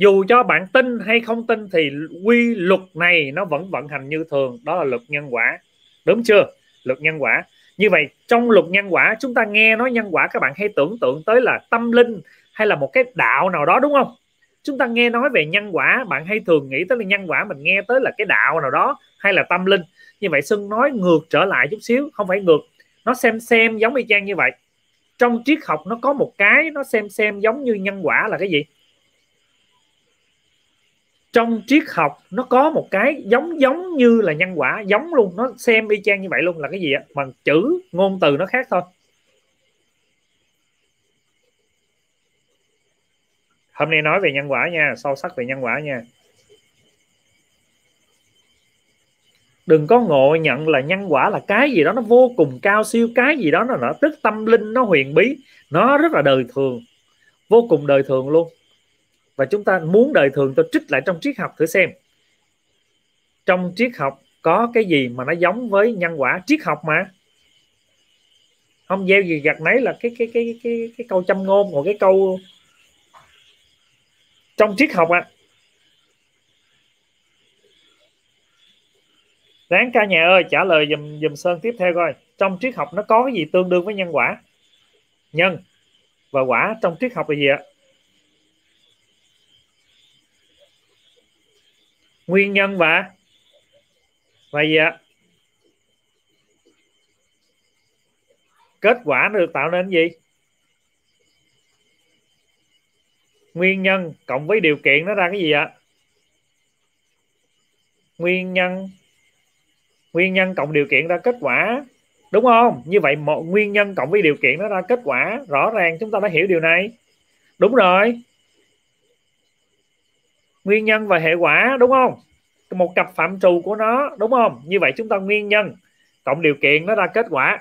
dù cho bạn tin hay không tin thì quy luật này nó vẫn vận hành như thường. Đó là luật nhân quả. Đúng chưa? Luật nhân quả. Như vậy, trong luật nhân quả, chúng ta nghe nói nhân quả, các bạn hay tưởng tượng tới là tâm linh hay là một cái đạo nào đó, đúng không? Chúng ta nghe nói về nhân quả, bạn hay thường nghĩ tới là nhân quả, mình nghe tới là cái đạo nào đó hay là tâm linh. Như vậy, xuân nói ngược trở lại chút xíu, không phải ngược. Nó xem xem giống y chang như vậy. Trong triết học nó có một cái nó xem xem giống như nhân quả là cái gì? Trong triết học nó có một cái giống giống như là nhân quả giống luôn nó xem y chang như vậy luôn là cái gì ạ? Bằng chữ ngôn từ nó khác thôi. Hôm nay nói về nhân quả nha sâu sắc về nhân quả nha. Đừng có ngộ nhận là nhân quả là cái gì đó nó vô cùng cao siêu cái gì đó nó, nó tức tâm linh nó huyền bí nó rất là đời thường vô cùng đời thường luôn và chúng ta muốn đời thường tôi trích lại trong triết học thử xem. Trong triết học có cái gì mà nó giống với nhân quả triết học mà? Không gieo gì gặt nấy là cái cái cái cái cái câu châm ngôn một cái câu trong triết học à ráng ca nhà ơi, trả lời dùm dùm sơn tiếp theo coi. Trong triết học nó có cái gì tương đương với nhân quả? Nhân và quả trong triết học là gì ạ? Nguyên nhân và và gì ạ? Kết quả nó được tạo nên gì? Nguyên nhân cộng với điều kiện nó ra cái gì ạ? Nguyên nhân nguyên nhân cộng điều kiện ra kết quả, đúng không? Như vậy một nguyên nhân cộng với điều kiện nó ra kết quả, rõ ràng chúng ta đã hiểu điều này. Đúng rồi nguyên nhân và hệ quả, đúng không? Một cặp phạm trù của nó, đúng không? Như vậy chúng ta nguyên nhân, cộng điều kiện nó ra kết quả,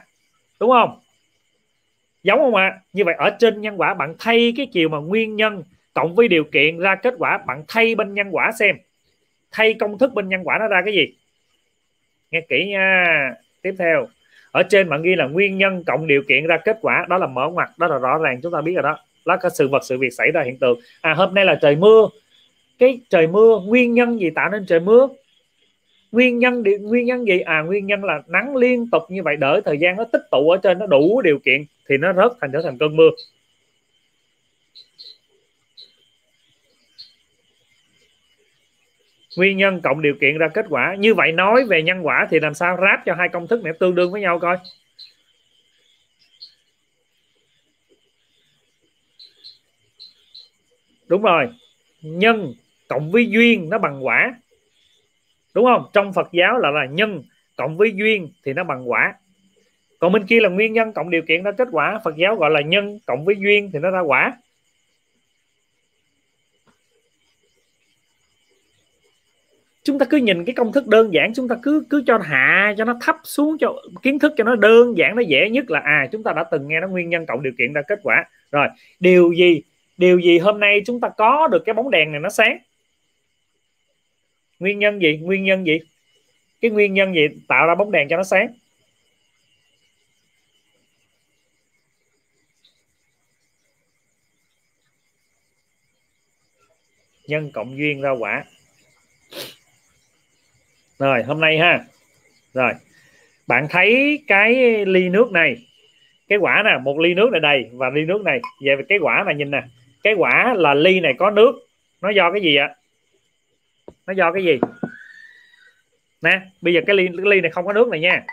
đúng không? Giống không ạ? À? như vậy ở trên nhân quả, bạn thay cái chiều mà nguyên nhân cộng với điều kiện ra kết quả, bạn thay bên nhân quả xem. Thay công thức bên nhân quả nó ra cái gì? Nghe kỹ nha. Tiếp theo, ở trên bạn ghi là nguyên nhân cộng điều kiện ra kết quả, đó là mở ngoặt, đó là rõ ràng, chúng ta biết rồi đó. Đó có sự vật, sự việc xảy ra hiện tượng. À hôm nay là trời mưa cái trời mưa, nguyên nhân gì tạo nên trời mưa? Nguyên nhân đi nguyên nhân gì? À nguyên nhân là nắng liên tục như vậy đợi thời gian nó tích tụ ở trên, nó đủ điều kiện thì nó rớt thành, trở thành cơn mưa. Nguyên nhân cộng điều kiện ra kết quả. Như vậy nói về nhân quả thì làm sao ráp cho hai công thức này tương đương với nhau coi? Đúng rồi. Nhân cộng với duyên nó bằng quả. Đúng không? Trong Phật giáo là là nhân cộng với duyên thì nó bằng quả. Còn bên kia là nguyên nhân cộng điều kiện ra kết quả. Phật giáo gọi là nhân cộng với duyên thì nó ra quả. Chúng ta cứ nhìn cái công thức đơn giản, chúng ta cứ cứ cho hạ, cho nó thấp xuống, cho kiến thức cho nó đơn giản, nó dễ nhất là à chúng ta đã từng nghe nó nguyên nhân cộng điều kiện ra kết quả. Rồi, điều gì điều gì hôm nay chúng ta có được cái bóng đèn này nó sáng? Nguyên nhân gì? Nguyên nhân gì? Cái nguyên nhân gì? Tạo ra bóng đèn cho nó sáng. Nhân cộng duyên ra quả. Rồi, hôm nay ha. Rồi, bạn thấy cái ly nước này. Cái quả nè, một ly nước này đầy và ly nước này. Về cái quả này nhìn nè. Cái quả là ly này có nước. Nó do cái gì ạ? Nó do cái gì? Nè, bây giờ cái ly cái ly này không có nước này nha.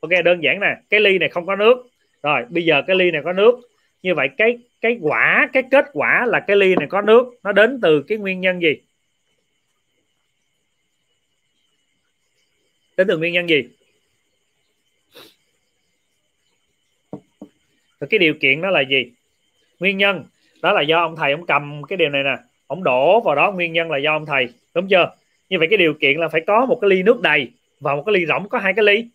Ok, đơn giản nè, cái ly này không có nước. Rồi, bây giờ cái ly này có nước. Như vậy cái cái quả, cái kết quả là cái ly này có nước. Nó đến từ cái nguyên nhân gì? Đến từ nguyên nhân gì? Rồi cái điều kiện đó là gì? Nguyên nhân. Đó là do ông thầy ông cầm cái điều này nè. Ông đổ vào đó, nguyên nhân là do ông thầy đúng chưa? Như vậy cái điều kiện là phải có một cái ly nước đầy và một cái ly rỗng, có hai cái ly.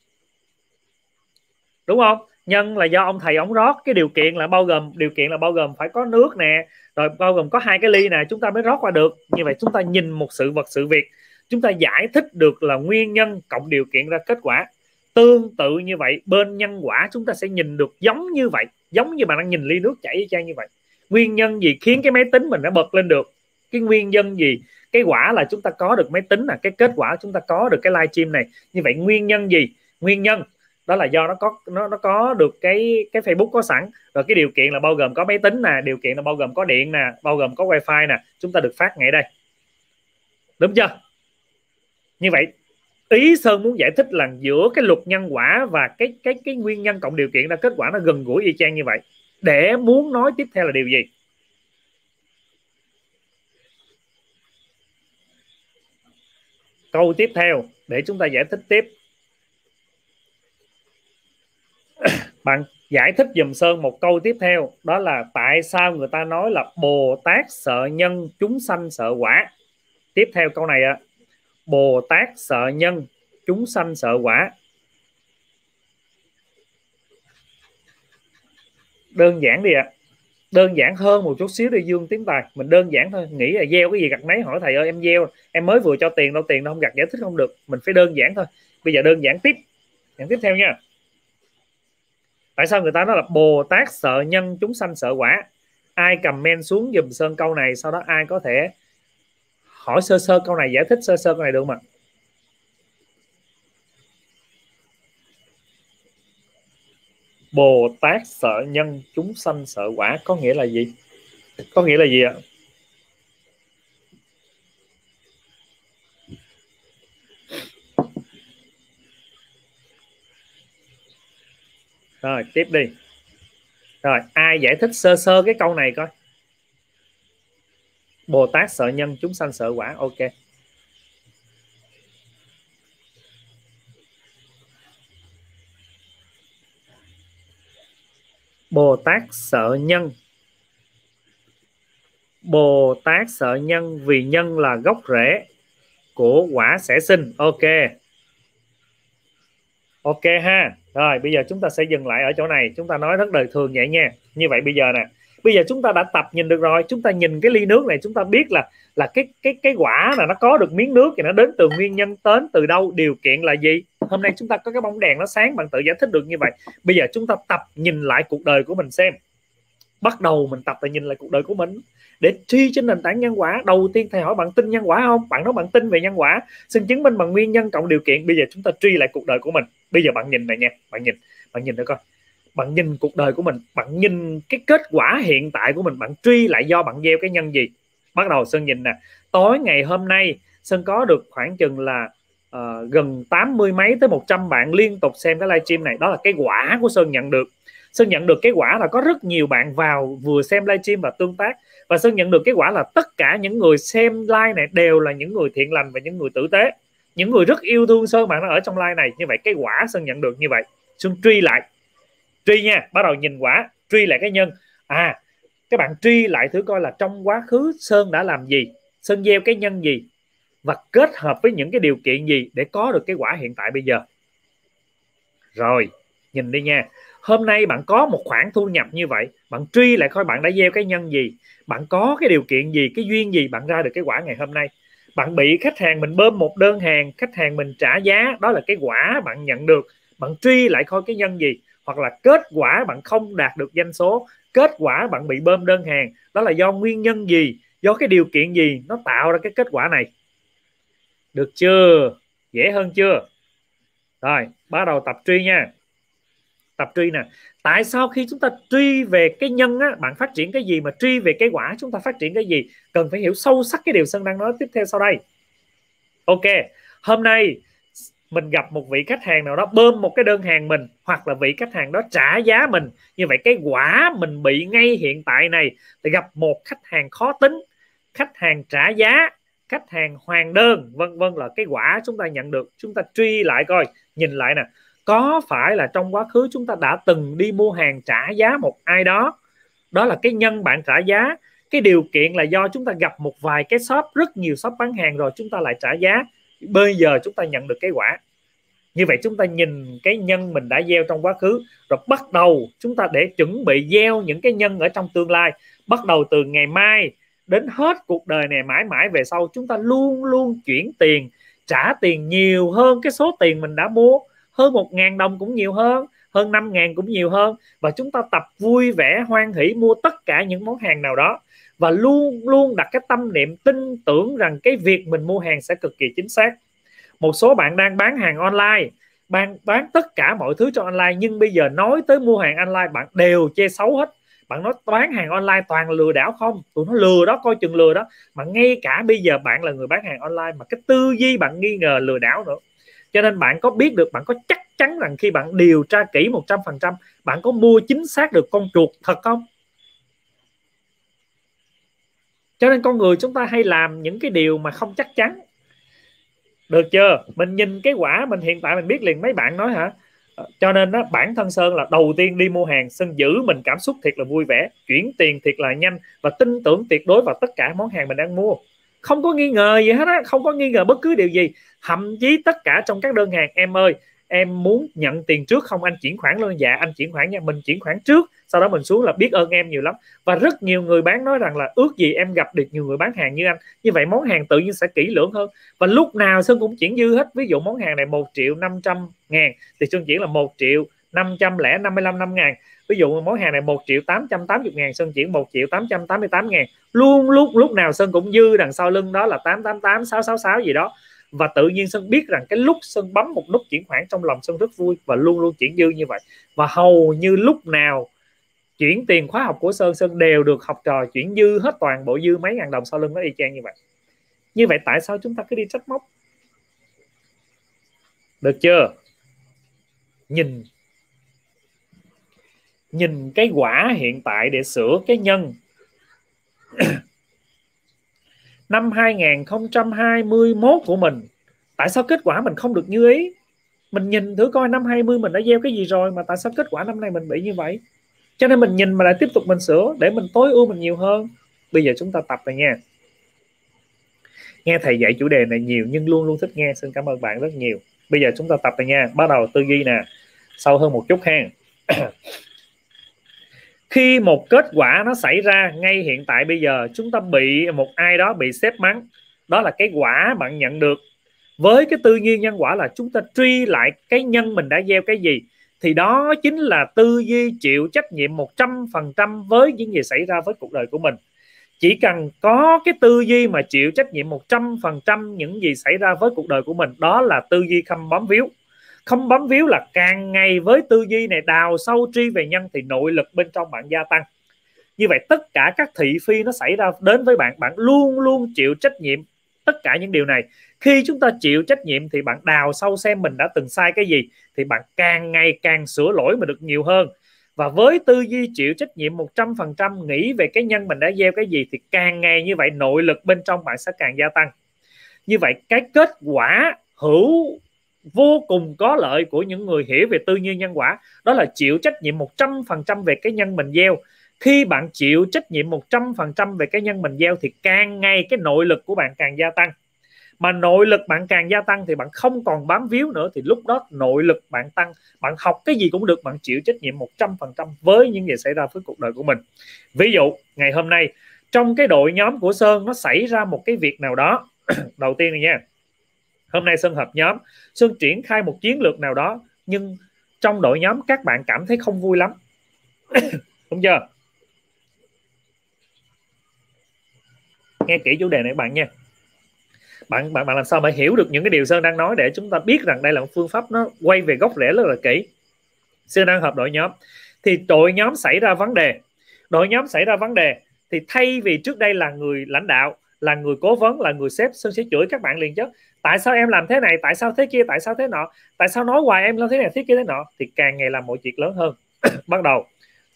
Đúng không? Nhân là do ông thầy, ông rót cái điều kiện là bao gồm, điều kiện là bao gồm phải có nước nè, rồi bao gồm có hai cái ly nè, chúng ta mới rót qua được. Như vậy chúng ta nhìn một sự vật, sự việc, chúng ta giải thích được là nguyên nhân cộng điều kiện ra kết quả. Tương tự như vậy, bên nhân quả chúng ta sẽ nhìn được giống như vậy, giống như bạn đang nhìn ly nước chảy y chang như vậy. Nguyên nhân gì khiến cái máy tính mình nó bật lên được? Cái nguyên nhân gì cái quả là chúng ta có được máy tính là cái kết quả chúng ta có được cái live stream này. Như vậy nguyên nhân gì? Nguyên nhân, đó là do nó có, nó nó có được cái cái Facebook có sẵn. Rồi cái điều kiện là bao gồm có máy tính nè, điều kiện là bao gồm có điện nè, bao gồm có wifi nè. Chúng ta được phát ngay đây. Đúng chưa? Như vậy, ý sơn muốn giải thích là giữa cái luật nhân quả và cái cái cái nguyên nhân cộng điều kiện ra, kết quả nó gần gũi y chang như vậy. Để muốn nói tiếp theo là điều gì? Câu tiếp theo, để chúng ta giải thích tiếp. Bạn giải thích dùm sơn một câu tiếp theo, đó là tại sao người ta nói là bồ tát sợ nhân, chúng sanh sợ quả? Tiếp theo câu này ạ. Bồ tát sợ nhân, chúng sanh sợ quả. Đơn giản đi ạ. à đơn giản hơn một chút xíu đi, dương tiến tài. Mình đơn giản thôi. Nghĩ là gieo cái gì gặt nấy. Hỏi thầy ơi, em gieo. Em mới vừa cho tiền đâu tiền đâu không gặt, giải thích không được. Mình phải đơn giản thôi. Bây giờ đơn giản tiếp. Giảng tiếp theo nha. Tại sao người ta nói là bồ tát sợ nhân, chúng sanh sợ quả? Ai comment xuống dùm sơn câu này, sau đó ai có thể hỏi sơ sơ câu này, giải thích sơ sơ câu này được không ạ? Bồ Tát sợ nhân, chúng sanh sợ quả có nghĩa là gì? Có nghĩa là gì ạ? Rồi, tiếp đi. Rồi, ai giải thích sơ sơ cái câu này coi. Bồ Tát sợ nhân, chúng sanh sợ quả. Ok. Bồ Tát sợ nhân. Bồ Tát sợ nhân vì nhân là gốc rễ của quả sẽ sinh. Ok. Ok ha. Rồi, bây giờ chúng ta sẽ dừng lại ở chỗ này. Chúng ta nói rất đời thường vậy nha. Như vậy bây giờ nè. Bây giờ chúng ta đã tập nhìn được rồi. Chúng ta nhìn cái ly nước này, chúng ta biết là là cái cái cái quả là nó có được miếng nước thì nó đến từ nguyên nhân, đến từ đâu? Điều kiện là gì? Hôm nay chúng ta có cái bóng đèn nó sáng, bạn tự giải thích được như vậy. Bây giờ chúng ta tập nhìn lại cuộc đời của mình xem. Bắt đầu mình tập là nhìn lại cuộc đời của mình. Để truy trên nền tảng nhân quả, đầu tiên thầy hỏi bạn tin nhân quả không? Bạn nói bạn tin về nhân quả, xin chứng minh bằng nguyên nhân, cộng điều kiện. Bây giờ chúng ta truy lại cuộc đời của mình. Bây giờ bạn nhìn này nha, bạn nhìn bạn nhìn được coi. Bạn nhìn cuộc đời của mình, bạn nhìn cái kết quả hiện tại của mình, bạn truy lại do bạn gieo cái nhân gì? Bắt đầu sơn nhìn nè. Tối ngày hôm nay, sơn có được khoảng chừng là uh, gần 80 mấy tới 100 bạn liên tục xem cái livestream này. Đó là cái quả của sơn nhận được. Sơn nhận được cái quả là có rất nhiều bạn vào vừa xem livestream và tương tác. Và sơn nhận được cái quả là tất cả những người xem live này đều là những người thiện lành và những người tử tế. Những người rất yêu thương sơn bạn nó ở trong live này. Như vậy cái quả sơn nhận được như vậy. Sơn truy lại. Truy nha bắt đầu nhìn quả. Truy lại cái nhân. À các bạn truy lại thử coi là trong quá khứ sơn đã làm gì? Sơn gieo cái nhân gì? Và kết hợp với những cái điều kiện gì để có được cái quả hiện tại bây giờ? Rồi, nhìn đi nha. Hôm nay bạn có một khoản thu nhập như vậy, bạn truy lại coi bạn đã gieo cái nhân gì, bạn có cái điều kiện gì, cái duyên gì bạn ra được cái quả ngày hôm nay. Bạn bị khách hàng mình bơm một đơn hàng, khách hàng mình trả giá, đó là cái quả bạn nhận được. Bạn truy lại coi cái nhân gì, hoặc là kết quả bạn không đạt được doanh số, kết quả bạn bị bơm đơn hàng, đó là do nguyên nhân gì, do cái điều kiện gì nó tạo ra cái kết quả này? Được chưa? Dễ hơn chưa? Rồi, bắt đầu tập truy nha. Tập truy nè. Tại sao khi chúng ta truy về cái nhân á, bạn phát triển cái gì mà truy về cái quả, chúng ta phát triển cái gì? Cần phải hiểu sâu sắc cái điều sơn đang nói tiếp theo sau đây. Ok, hôm nay mình gặp một vị khách hàng nào đó bơm một cái đơn hàng mình, hoặc là vị khách hàng đó trả giá mình. Như vậy cái quả mình bị ngay hiện tại này, thì gặp một khách hàng khó tính, khách hàng trả giá khách hàng hoàn đơn, vân vân là cái quả chúng ta nhận được. Chúng ta truy lại coi, nhìn lại nè. Có phải là trong quá khứ chúng ta đã từng đi mua hàng trả giá một ai đó? Đó là cái nhân bạn trả giá. Cái điều kiện là do chúng ta gặp một vài cái shop, rất nhiều shop bán hàng rồi chúng ta lại trả giá. Bây giờ chúng ta nhận được cái quả. Như vậy chúng ta nhìn cái nhân mình đã gieo trong quá khứ, rồi bắt đầu chúng ta để chuẩn bị gieo những cái nhân ở trong tương lai. Bắt đầu từ ngày mai đến hết cuộc đời này mãi mãi về sau, chúng ta luôn luôn chuyển tiền, trả tiền nhiều hơn cái số tiền mình đã mua. Hơn một ngàn đồng cũng nhiều hơn hơn năm ngàn cũng nhiều hơn. Và chúng ta tập vui vẻ, hoan hỷ mua tất cả những món hàng nào đó. Và luôn luôn đặt cái tâm niệm tin tưởng rằng cái việc mình mua hàng sẽ cực kỳ chính xác. Một số bạn đang bán hàng online, bạn bán tất cả mọi thứ cho online, nhưng bây giờ nói tới mua hàng online, bạn đều chê xấu hết bạn nói bán hàng online toàn lừa đảo không? Tụi nó lừa đó, coi chừng lừa đó. Mà ngay cả bây giờ bạn là người bán hàng online mà cái tư duy bạn nghi ngờ lừa đảo nữa. Cho nên bạn có biết được, bạn có chắc chắn rằng khi bạn điều tra kỹ 100% bạn có mua chính xác được con chuột thật không? Cho nên con người chúng ta hay làm những cái điều mà không chắc chắn. Được chưa? Mình nhìn cái quả mình hiện tại mình biết liền, mấy bạn nói hả? Cho nên đó bản thân sơn là đầu tiên đi mua hàng, sơn giữ mình cảm xúc thiệt là vui vẻ, chuyển tiền thiệt là nhanh và tin tưởng tuyệt đối vào tất cả món hàng mình đang mua. Không có nghi ngờ gì hết á, không có nghi ngờ bất cứ điều gì. Thậm chí tất cả trong các đơn hàng, em ơi em muốn nhận tiền trước không? Anh chuyển khoản luôn. Dạ anh chuyển khoản nha. Mình chuyển khoản trước, sau đó mình xuống là biết ơn em nhiều lắm. Và rất nhiều người bán nói rằng là ước gì em gặp được nhiều người bán hàng như anh. Như vậy món hàng tự nhiên sẽ kỹ lưỡng hơn. Và lúc nào Sơn cũng chuyển dư hết. Ví dụ món hàng này một triệu 500 ngàn, thì Sơn chuyển là một triệu 555 năm ngàn. Ví dụ món hàng này 1 triệu 880 ngàn, Sơn chuyển 1 triệu 888 ngàn. Luôn, lúc lúc nào Sơn cũng dư đằng sau lưng đó là 888 666 gì đó và tự nhiên Sơn biết rằng cái lúc Sơn bấm một nút chuyển khoản trong lòng Sơn rất vui và luôn luôn chuyển dư như vậy. Và hầu như lúc nào chuyển tiền khóa học của Sơn Sơn đều được học trò chuyển dư hết toàn bộ dư mấy ngàn đồng sau lưng nó y chang như vậy. Như vậy tại sao chúng ta cứ đi trách móc? Được chưa? Nhìn. Nhìn cái quả hiện tại để sửa cái nhân năm 2021 của mình, tại sao kết quả mình không được như ý? Mình nhìn thử coi năm 20 mình đã gieo cái gì rồi mà tại sao kết quả năm nay mình bị như vậy? Cho nên mình nhìn mà lại tiếp tục mình sửa để mình tối ưu mình nhiều hơn. Bây giờ chúng ta tập rồi nha. Nghe thầy dạy chủ đề này nhiều nhưng luôn luôn thích nghe. Xin cảm ơn bạn rất nhiều. Bây giờ chúng ta tập rồi nha. Bắt đầu tư duy nè. Sâu hơn một chút ha. khi một kết quả nó xảy ra ngay hiện tại bây giờ, chúng ta bị một ai đó bị xếp mắng. Đó là cái quả bạn nhận được. Với cái tư duy nhân quả là chúng ta truy lại cái nhân mình đã gieo cái gì, thì đó chính là tư duy chịu trách nhiệm 100% với những gì xảy ra với cuộc đời của mình. Chỉ cần có cái tư duy mà chịu trách nhiệm 100% những gì xảy ra với cuộc đời của mình, đó là tư duy không bám víu không bấm víu là càng ngày với tư duy này, đào sâu tri về nhân thì nội lực bên trong bạn gia tăng. Như vậy tất cả các thị phi nó xảy ra đến với bạn bạn luôn luôn chịu trách nhiệm tất cả những điều này. Khi chúng ta chịu trách nhiệm thì bạn đào sâu xem mình đã từng sai cái gì, thì bạn càng ngày càng sửa lỗi mà được nhiều hơn. Và với tư duy chịu trách nhiệm 100% nghĩ về cái nhân mình đã gieo cái gì thì càng ngày như vậy nội lực bên trong bạn sẽ càng gia tăng. Như vậy cái kết quả hữu vô cùng có lợi của những người hiểu về tư duy nhân quả. Đó là chịu trách nhiệm 100% về cái nhân mình gieo. Khi bạn chịu trách nhiệm 100% về cái nhân mình gieo thì càng ngày cái nội lực của bạn càng gia tăng. Mà nội lực bạn càng gia tăng thì bạn không còn bám víu nữa thì lúc đó nội lực bạn tăng. Bạn học cái gì cũng được, bạn chịu trách nhiệm 100% với những gì xảy ra với cuộc đời của mình. Ví dụ, ngày hôm nay, trong cái đội nhóm của Sơn nó xảy ra một cái việc nào đó. Đầu tiên này nha hôm nay Sơn hợp nhóm. Sơn triển khai một chiến lược nào đó, nhưng trong đội nhóm các bạn cảm thấy không vui lắm. Đúng chưa? Nghe kỹ chủ đề này bạn nha. Bạn bạn bạn làm sao mà hiểu được những cái điều sơn đang nói để chúng ta biết rằng đây là một phương pháp nó quay về gốc rễ rất là kỹ. Sơn đang hợp đội nhóm. Thì đội nhóm xảy ra vấn đề. Đội nhóm xảy ra vấn đề thì thay vì trước đây là người lãnh đạo, là người cố vấn, là người sếp sơn sẽ chửi các bạn liền chứ tại sao em làm thế này? Tại sao thế kia? Tại sao thế nọ? Tại sao nói hoài em làm thế này, thế kia, thế nọ? Thì càng ngày làm mọi chuyện lớn hơn. Bắt đầu,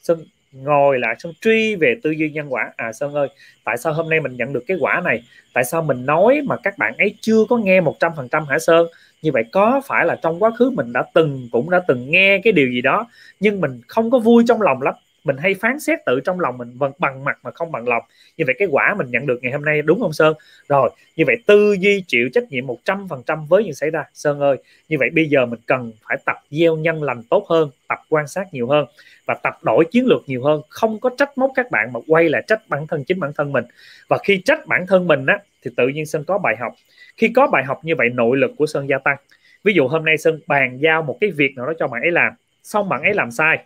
sơn ngồi lại, sơn truy về tư duy nhân quả. À sơn ơi, tại sao hôm nay mình nhận được cái quả này? Tại sao mình nói mà các bạn ấy chưa có nghe một trăm phần trăm hả, sơn? Như vậy có phải là trong quá khứ mình đã từng, cũng đã từng nghe cái điều gì đó, nhưng mình không có vui trong lòng lắm mình hay phán xét tự trong lòng mình bằng, bằng mặt mà không bằng lòng. Như vậy cái quả mình nhận được ngày hôm nay đúng không sơn? Rồi như vậy tư duy chịu trách nhiệm 100% với những xảy ra. Sơn ơi như vậy bây giờ mình cần phải tập gieo nhân lành tốt hơn tập quan sát nhiều hơn và tập đổi chiến lược nhiều hơn. Không có trách móc các bạn mà quay lại trách bản thân chính bản thân mình. Và khi trách bản thân mình á thì tự nhiên sơn có bài học. Khi có bài học như vậy nội lực của sơn gia tăng. Ví dụ hôm nay sơn bàn giao một cái việc nào đó cho bạn ấy làm xong bạn ấy làm sai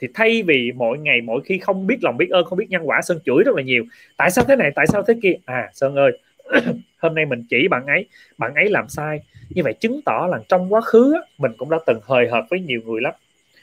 thì thay vì mỗi ngày mỗi khi không biết lòng biết ơn, không biết nhân quả, sơn chửi rất là nhiều. Tại sao thế này? Tại sao thế kia? À sơn ơi, hôm nay mình chỉ bạn ấy. Bạn ấy làm sai. Như vậy chứng tỏ là trong quá khứ mình cũng đã từng hời hợt với nhiều người lắm.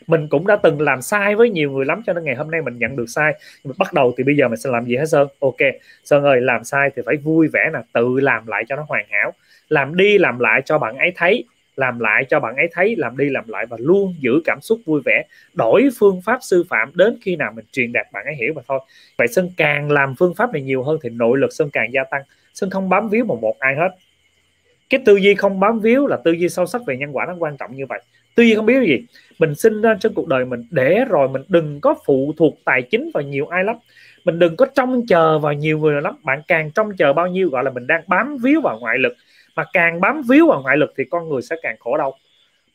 Mình cũng đã từng làm sai với nhiều người lắm, cho nên ngày hôm nay mình nhận được sai. Mình bắt đầu thì bây giờ mình sẽ làm gì hết sơn? Ok, sơn ơi, làm sai thì phải vui vẻ là tự làm lại cho nó hoàn hảo. Làm đi làm lại cho bạn ấy thấy làm lại cho bạn ấy thấy, làm đi làm lại và luôn giữ cảm xúc vui vẻ. Đổi phương pháp sư phạm đến khi nào mình truyền đạt bạn ấy hiểu mà thôi. Vậy sơn càng làm phương pháp này nhiều hơn thì nội lực sơn càng gia tăng. Sơn không bám víu một một ai hết. Cái tư duy không bám víu là tư duy sâu sắc về nhân quả nó quan trọng như vậy. Tư duy không biết gì. Mình sinh ra trong cuộc đời mình để rồi mình đừng có phụ thuộc tài chính vào nhiều ai lắm. Mình đừng có trông chờ vào nhiều người lắm. Bạn càng trông chờ bao nhiêu gọi là mình đang bám víu vào ngoại lực mà càng bám víu vào ngoại lực thì con người sẽ càng khổ đau.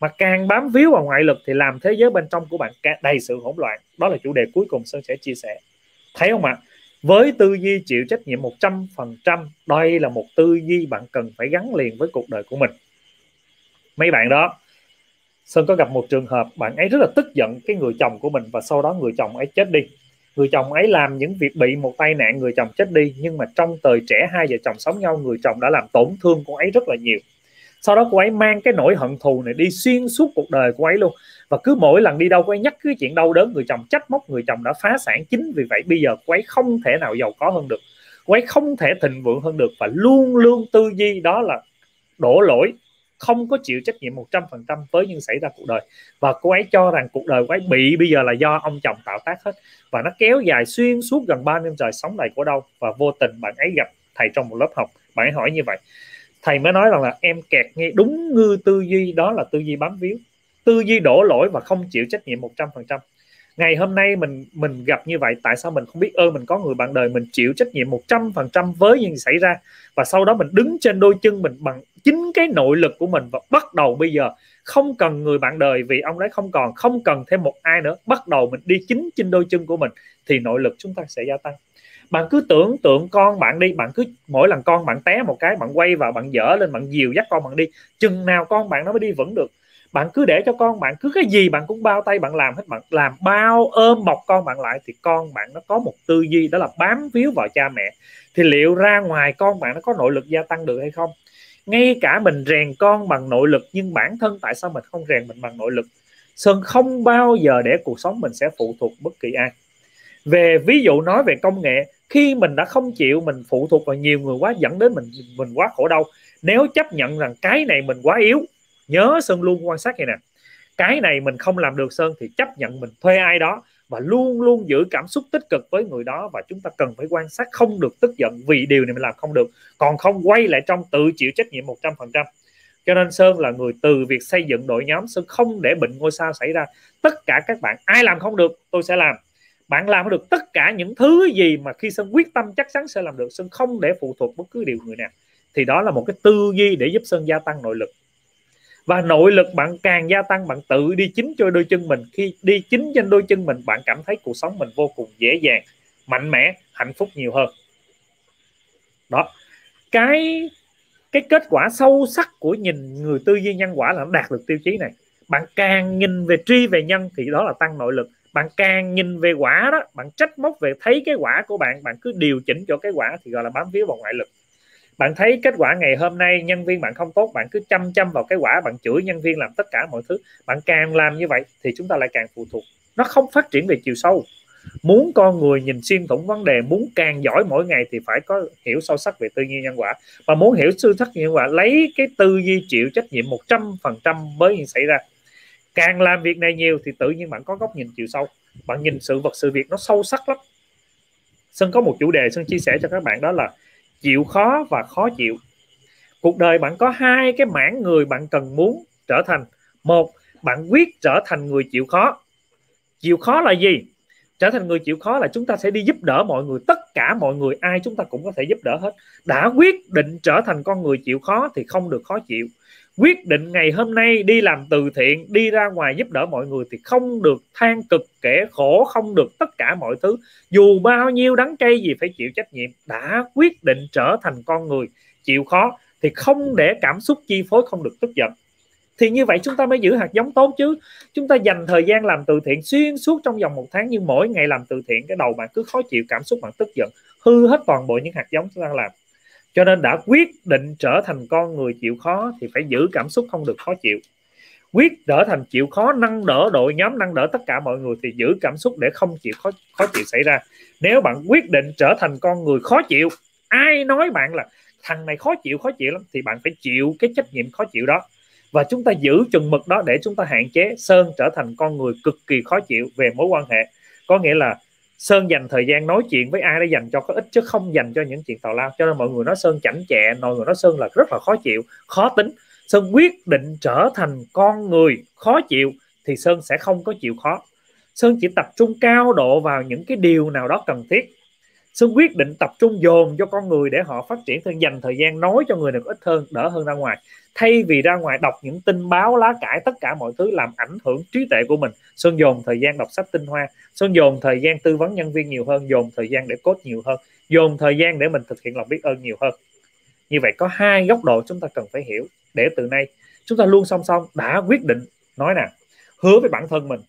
Mà càng bám víu vào ngoại lực thì làm thế giới bên trong của bạn đầy sự hỗn loạn. Đó là chủ đề cuối cùng sơn sẽ chia sẻ. Thấy không ạ? Với tư duy chịu trách nhiệm 100% đây là một tư duy bạn cần phải gắn liền với cuộc đời của mình. Mấy bạn đó, Sơn có gặp một trường hợp bạn ấy rất là tức giận cái người chồng của mình và sau đó người chồng ấy chết đi người chồng ấy làm những việc bị một tai nạn người chồng chết đi, nhưng mà trong thời trẻ hai vợ chồng sống nhau, người chồng đã làm tổn thương cô ấy rất là nhiều. Sau đó cô ấy mang cái nỗi hận thù này đi xuyên suốt cuộc đời cô ấy luôn. Và cứ mỗi lần đi đâu, cô ấy nhắc cái chuyện đau đớn, người chồng trách móc, người chồng đã phá sản chính vì vậy, bây giờ cô ấy không thể nào giàu có hơn được. Cô ấy không thể thịnh vượng hơn được và luôn luôn tư duy đó là đổ lỗi không có chịu trách nhiệm 100% với những xảy ra cuộc đời. Và cô ấy cho rằng cuộc đời cô ấy bị, bây giờ là do ông chồng tạo tác hết. Và nó kéo dài xuyên suốt gần 3 năm trời sống lại của đâu. Và vô tình bạn ấy gặp thầy trong một lớp học. Bạn ấy hỏi như vậy. Thầy mới nói rằng là em kẹt nghe đúng ngư tư duy, đó là tư duy bám víu. Tư duy đổ lỗi và không chịu trách nhiệm 100% ngày hôm nay mình mình gặp như vậy, tại sao mình không biết ơn mình có người bạn đời mình chịu trách nhiệm 100% với những gì xảy ra? Và sau đó mình đứng trên đôi chân mình bằng chính cái nội lực của mình và bắt đầu bây giờ không cần người bạn đời vì ông đấy không còn, không cần thêm một ai nữa, bắt đầu mình đi chính trên đôi chân của mình thì nội lực chúng ta sẽ gia tăng. Bạn cứ tưởng tượng con bạn đi, bạn cứ mỗi lần con bạn té một cái, bạn quay vào, bạn dở lên, bạn dìu dắt con bạn đi, chừng nào con bạn nó mới đi vững được. Bạn cứ để cho con bạn, cứ cái gì bạn cũng bao tay bạn làm hết, bạn làm bao ôm bọc con bạn lại thì con bạn nó có một tư duy đó là bám víu vào cha mẹ. Thì liệu ra ngoài con bạn nó có nội lực gia tăng được hay không? Ngay cả mình rèn con bằng nội lực, nhưng bản thân tại sao mình không rèn mình bằng nội lực? Sơn không bao giờ để cuộc sống mình sẽ phụ thuộc bất kỳ ai. Về ví dụ nói về công nghệ, khi mình đã không chịu mình phụ thuộc vào nhiều người quá, dẫn đến mình mình quá khổ đau, nếu chấp nhận rằng cái này mình quá yếu, nhớ sơn luôn quan sát này nè. Cái này mình không làm được sơn thì chấp nhận mình thuê ai đó và luôn luôn giữ cảm xúc tích cực với người đó và chúng ta cần phải quan sát không được tức giận vì điều này mình làm không được, còn không quay lại trong tự chịu trách nhiệm 100% cho nên sơn là người từ việc xây dựng đội nhóm sơn không để bệnh ngôi sao xảy ra. Tất cả các bạn, ai làm không được, tôi sẽ làm. Bạn làm được tất cả những thứ gì mà khi sơn quyết tâm chắc chắn sẽ làm được, sơn không để phụ thuộc bất cứ điều người nào. Thì đó là một cái tư duy để giúp sơn gia tăng nội lực và nội lực bạn càng gia tăng, bạn tự đi chính cho đôi chân mình. Khi đi chính trên đôi chân mình, bạn cảm thấy cuộc sống mình vô cùng dễ dàng, mạnh mẽ, hạnh phúc nhiều hơn. Đó. Cái cái kết quả sâu sắc của nhìn người tư duy nhân quả là nó đạt được tiêu chí này. Bạn càng nhìn về tri về nhân thì đó là tăng nội lực. Bạn càng nhìn về quả đó, bạn trách móc về thấy cái quả của bạn bạn cứ điều chỉnh cho cái quả thì gọi là bám víu vào ngoại lực bạn thấy kết quả ngày hôm nay nhân viên bạn không tốt, bạn cứ chăm chăm vào cái quả, bạn chửi nhân viên làm tất cả mọi thứ. Bạn càng làm như vậy thì chúng ta lại càng phụ thuộc. Nó không phát triển về chiều sâu. Muốn con người nhìn xuyên thủng vấn đề, muốn càng giỏi mỗi ngày thì phải có hiểu sâu sắc về tư duy nhân quả. Và muốn hiểu sâu sắc nhân quả, lấy cái tư duy chịu trách nhiệm một trăm phần trăm xảy ra. Càng làm việc này nhiều thì tự nhiên bạn có góc nhìn chiều sâu. Bạn nhìn sự vật, sự việc nó sâu sắc lắm. Sơn có một chủ đề Sơn chia sẻ cho các bạn đó là chịu khó và khó chịu. Cuộc đời bạn có hai cái mảng người bạn cần muốn trở thành. Một, bạn quyết trở thành người chịu khó. Chịu khó là gì? Trở thành người chịu khó là chúng ta sẽ đi giúp đỡ mọi người. Tất cả mọi người, ai chúng ta cũng có thể giúp đỡ hết. Đã quyết định trở thành con người chịu khó thì không được khó chịu. Quyết định ngày hôm nay đi làm từ thiện, đi ra ngoài giúp đỡ mọi người thì không được than cực kẻ khổ, không được tất cả mọi thứ. Dù bao nhiêu đắng cay gì phải chịu trách nhiệm. Đã quyết định trở thành con người chịu khó thì không để cảm xúc chi phối không được tức giận thì như vậy chúng ta mới giữ hạt giống tốt chứ. Chúng ta dành thời gian làm từ thiện xuyên suốt trong vòng một tháng, nhưng mỗi ngày làm từ thiện, cái đầu bạn cứ khó chịu, cảm xúc bạn tức giận, hư hết toàn bộ những hạt giống chúng ta làm. Cho nên đã quyết định trở thành con người chịu khó thì phải giữ cảm xúc không được khó chịu. Quyết trở thành chịu khó, nâng đỡ đội nhóm, nâng đỡ tất cả mọi người thì giữ cảm xúc để không chịu, khó khó chịu xảy ra. Nếu bạn quyết định trở thành con người khó chịu, ai nói bạn là thằng này khó chịu khó chịu lắm, thì bạn phải chịu cái trách nhiệm khó chịu đó và chúng ta giữ chừng mực đó để chúng ta hạn chế sơn trở thành con người cực kỳ khó chịu về mối quan hệ. Có nghĩa là sơn dành thời gian nói chuyện với ai để dành cho có ích chứ không dành cho những chuyện tào lao. Cho nên mọi người nói sơn chảnh chẹ, mọi người nói sơn là rất là khó chịu, khó tính. Sơn quyết định trở thành con người khó chịu thì sơn sẽ không có chịu khó. Sơn chỉ tập trung cao độ vào những cái điều nào đó cần thiết. Sơn quyết định tập trung dồn cho con người để họ phát triển hơn dành thời gian nói cho người được ít hơn, đỡ hơn ra ngoài. Thay vì ra ngoài đọc những tin báo lá cải, tất cả mọi thứ làm ảnh hưởng trí tuệ của mình. Sơn dồn thời gian đọc sách tinh hoa. Sơn dồn thời gian tư vấn nhân viên nhiều hơn, dồn thời gian để cốt nhiều hơn, dồn thời gian để mình thực hiện lòng biết ơn nhiều hơn. Như vậy có hai góc độ chúng ta cần phải hiểu để từ nay chúng ta luôn song song đã quyết định. Nói nè, hứa với bản thân mình,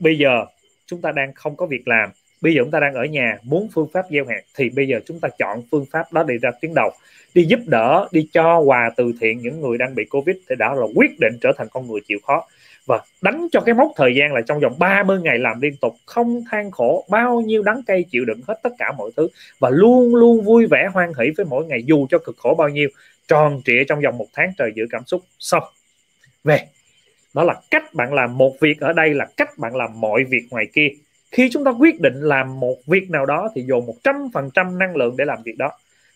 bây giờ chúng ta đang không có việc làm bây giờ chúng ta đang ở nhà, muốn phương pháp gieo hạt, thì bây giờ chúng ta chọn phương pháp đó để ra tuyến đầu. Đi giúp đỡ, đi cho quà từ thiện những người đang bị covid thì đã là quyết định trở thành con người chịu khó. Và đánh cho cái mốc thời gian là trong vòng 30 ngày làm liên tục, không than khổ, bao nhiêu đắng cay chịu đựng hết tất cả mọi thứ. Và luôn luôn vui vẻ, hoan hỷ với mỗi ngày, dù cho cực khổ bao nhiêu, tròn trịa trong vòng một tháng trời giữ cảm xúc. Xong. Về. Đó là cách bạn làm một việc ở đây là cách bạn làm mọi việc ngoài kia khi chúng ta quyết định làm một việc nào đó thì dồn một trăm phần trăm năng lượng để làm việc đó.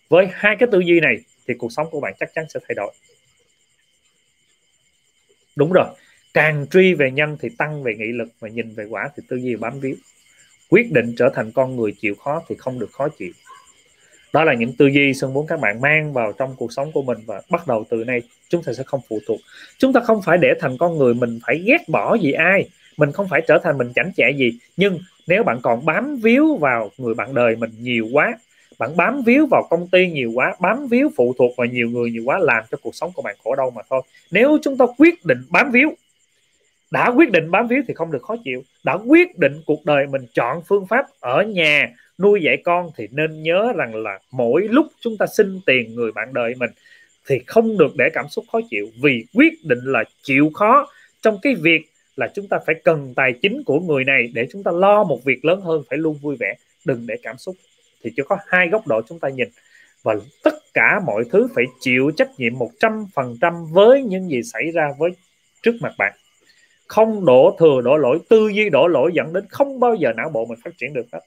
Với hai cái tư duy này thì cuộc sống của bạn chắc chắn sẽ thay đổi. Đúng rồi, càng truy về nhân thì tăng về nghị lực và nhìn về quả thì tư duy bám víu. Quyết định trở thành con người chịu khó thì không được khó chịu. Đó là những tư duy sơn muốn các bạn mang vào trong cuộc sống của mình và bắt đầu từ nay chúng ta sẽ không phụ thuộc. Chúng ta không phải để thành con người mình phải ghét bỏ gì ai mình không phải trở thành mình chảnh chẹ gì, nhưng nếu bạn còn bám víu vào người bạn đời mình nhiều quá, bạn bám víu vào công ty nhiều quá, bám víu phụ thuộc vào nhiều người nhiều quá làm cho cuộc sống của bạn khổ đau mà thôi. Nếu chúng ta quyết định bám víu, đã quyết định bám víu thì không được khó chịu. Đã quyết định cuộc đời mình chọn phương pháp ở nhà, nuôi dạy con thì nên nhớ rằng là mỗi lúc chúng ta xin tiền người bạn đời mình thì không được để cảm xúc khó chịu. Vì quyết định là chịu khó trong cái việc là chúng ta phải cần tài chính của người này để chúng ta lo một việc lớn hơn, phải luôn vui vẻ. Đừng để cảm xúc thì chỉ có hai góc độ chúng ta nhìn. Và tất cả mọi thứ phải chịu trách nhiệm một trăm phần trăm với những gì xảy ra với trước mặt bạn. Không đổ thừa đổ lỗi, tư duy đổ lỗi dẫn đến không bao giờ não bộ mình phát triển được hết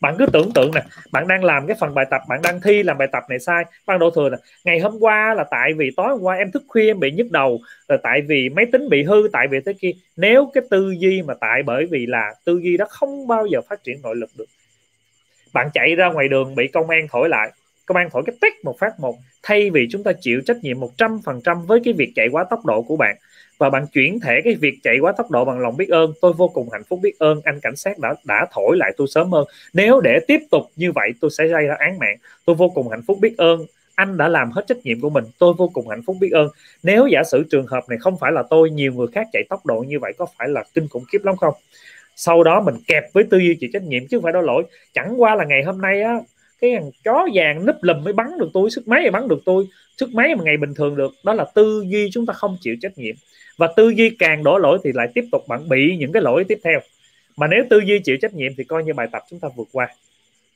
bạn cứ tưởng tượng nè, bạn đang làm cái phần bài tập, bạn đang thi làm bài tập này sai. Ban đổ thừa nè, ngày hôm qua là tại vì tối hôm qua em thức khuya em bị nhức đầu, rồi tại vì máy tính bị hư, tại vì thế kia. Nếu cái tư duy mà tại bởi vì là tư duy đó không bao giờ phát triển nội lực được. Bạn chạy ra ngoài đường bị công an thổi lại. Công an thổi cái tét một phát một, thay vì chúng ta chịu trách nhiệm 100% với cái việc chạy quá tốc độ của bạn và bạn chuyển thể cái việc chạy quá tốc độ bằng lòng biết ơn, tôi vô cùng hạnh phúc biết ơn, anh cảnh sát đã đã thổi lại tôi sớm hơn. Nếu để tiếp tục như vậy, tôi sẽ gây ra án mạng. Tôi vô cùng hạnh phúc biết ơn, anh đã làm hết trách nhiệm của mình, tôi vô cùng hạnh phúc biết ơn. Nếu giả sử trường hợp này không phải là tôi, nhiều người khác chạy tốc độ như vậy có phải là kinh khủng khiếp lắm không? Sau đó mình kẹp với tư duy chịu trách nhiệm chứ không phải đó lỗi. Chẳng qua là ngày hôm nay á cái thằng chó vàng núp lùm mới bắn được tôi, sức máy mới bắn được tôi, sức máy mà ngày bình thường được. Đó là tư duy chúng ta không chịu trách nhiệm. Và tư duy càng đổ lỗi thì lại tiếp tục bạn bị những cái lỗi tiếp theo. Mà nếu tư duy chịu trách nhiệm thì coi như bài tập chúng ta vượt qua.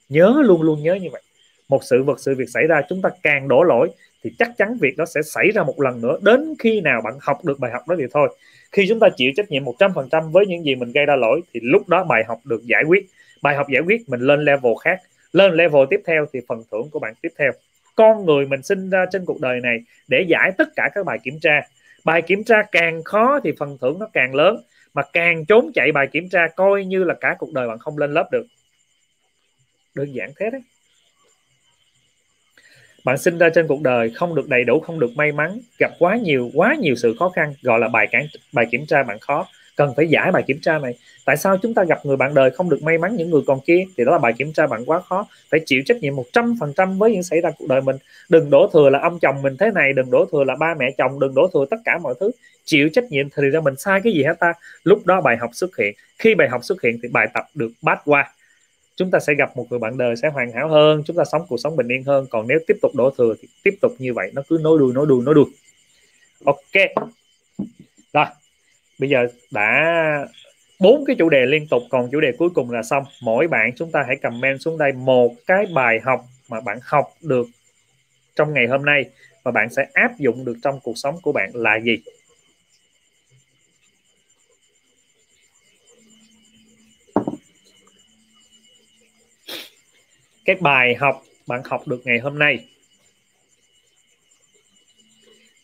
Nhớ luôn luôn nhớ như vậy. Một sự vật, sự việc xảy ra chúng ta càng đổ lỗi thì chắc chắn việc đó sẽ xảy ra một lần nữa. Đến khi nào bạn học được bài học đó thì thôi. Khi chúng ta chịu trách nhiệm 100% với những gì mình gây ra lỗi thì lúc đó bài học được giải quyết. Bài học giải quyết mình lên level khác lên level tiếp theo thì phần thưởng của bạn tiếp theo. Con người mình sinh ra trên cuộc đời này để giải tất cả các bài kiểm tra. Bài kiểm tra càng khó thì phần thưởng nó càng lớn, mà càng trốn chạy bài kiểm tra coi như là cả cuộc đời bạn không lên lớp được. Đơn giản thế đấy. Bạn sinh ra trên cuộc đời không được đầy đủ, không được may mắn, gặp quá nhiều quá nhiều sự khó khăn, gọi là bài cản, bài kiểm tra bạn khó cần phải giải bài kiểm tra này. Tại sao chúng ta gặp người bạn đời không được may mắn những người còn kia? Thì đó là bài kiểm tra bạn quá khó. Phải chịu trách nhiệm 100% với những xảy ra cuộc đời mình. Đừng đổ thừa là ông chồng mình thế này, đừng đổ thừa là ba mẹ chồng, đừng đổ thừa tất cả mọi thứ. Chịu trách nhiệm thì ra mình sai cái gì hết ta? Lúc đó bài học xuất hiện. Khi bài học xuất hiện thì bài tập được bắt qua. Chúng ta sẽ gặp một người bạn đời sẽ hoàn hảo hơn, chúng ta sống cuộc sống bình yên hơn. Còn nếu tiếp tục đổ thừa thì tiếp tục như vậy, nó cứ nối đuôi nối đuôi nối đuôi. Ok bây giờ đã bốn cái chủ đề liên tục, còn chủ đề cuối cùng là xong. Mỗi bạn chúng ta hãy comment xuống đây một cái bài học mà bạn học được trong ngày hôm nay và bạn sẽ áp dụng được trong cuộc sống của bạn là gì. Cái bài học bạn học được ngày hôm nay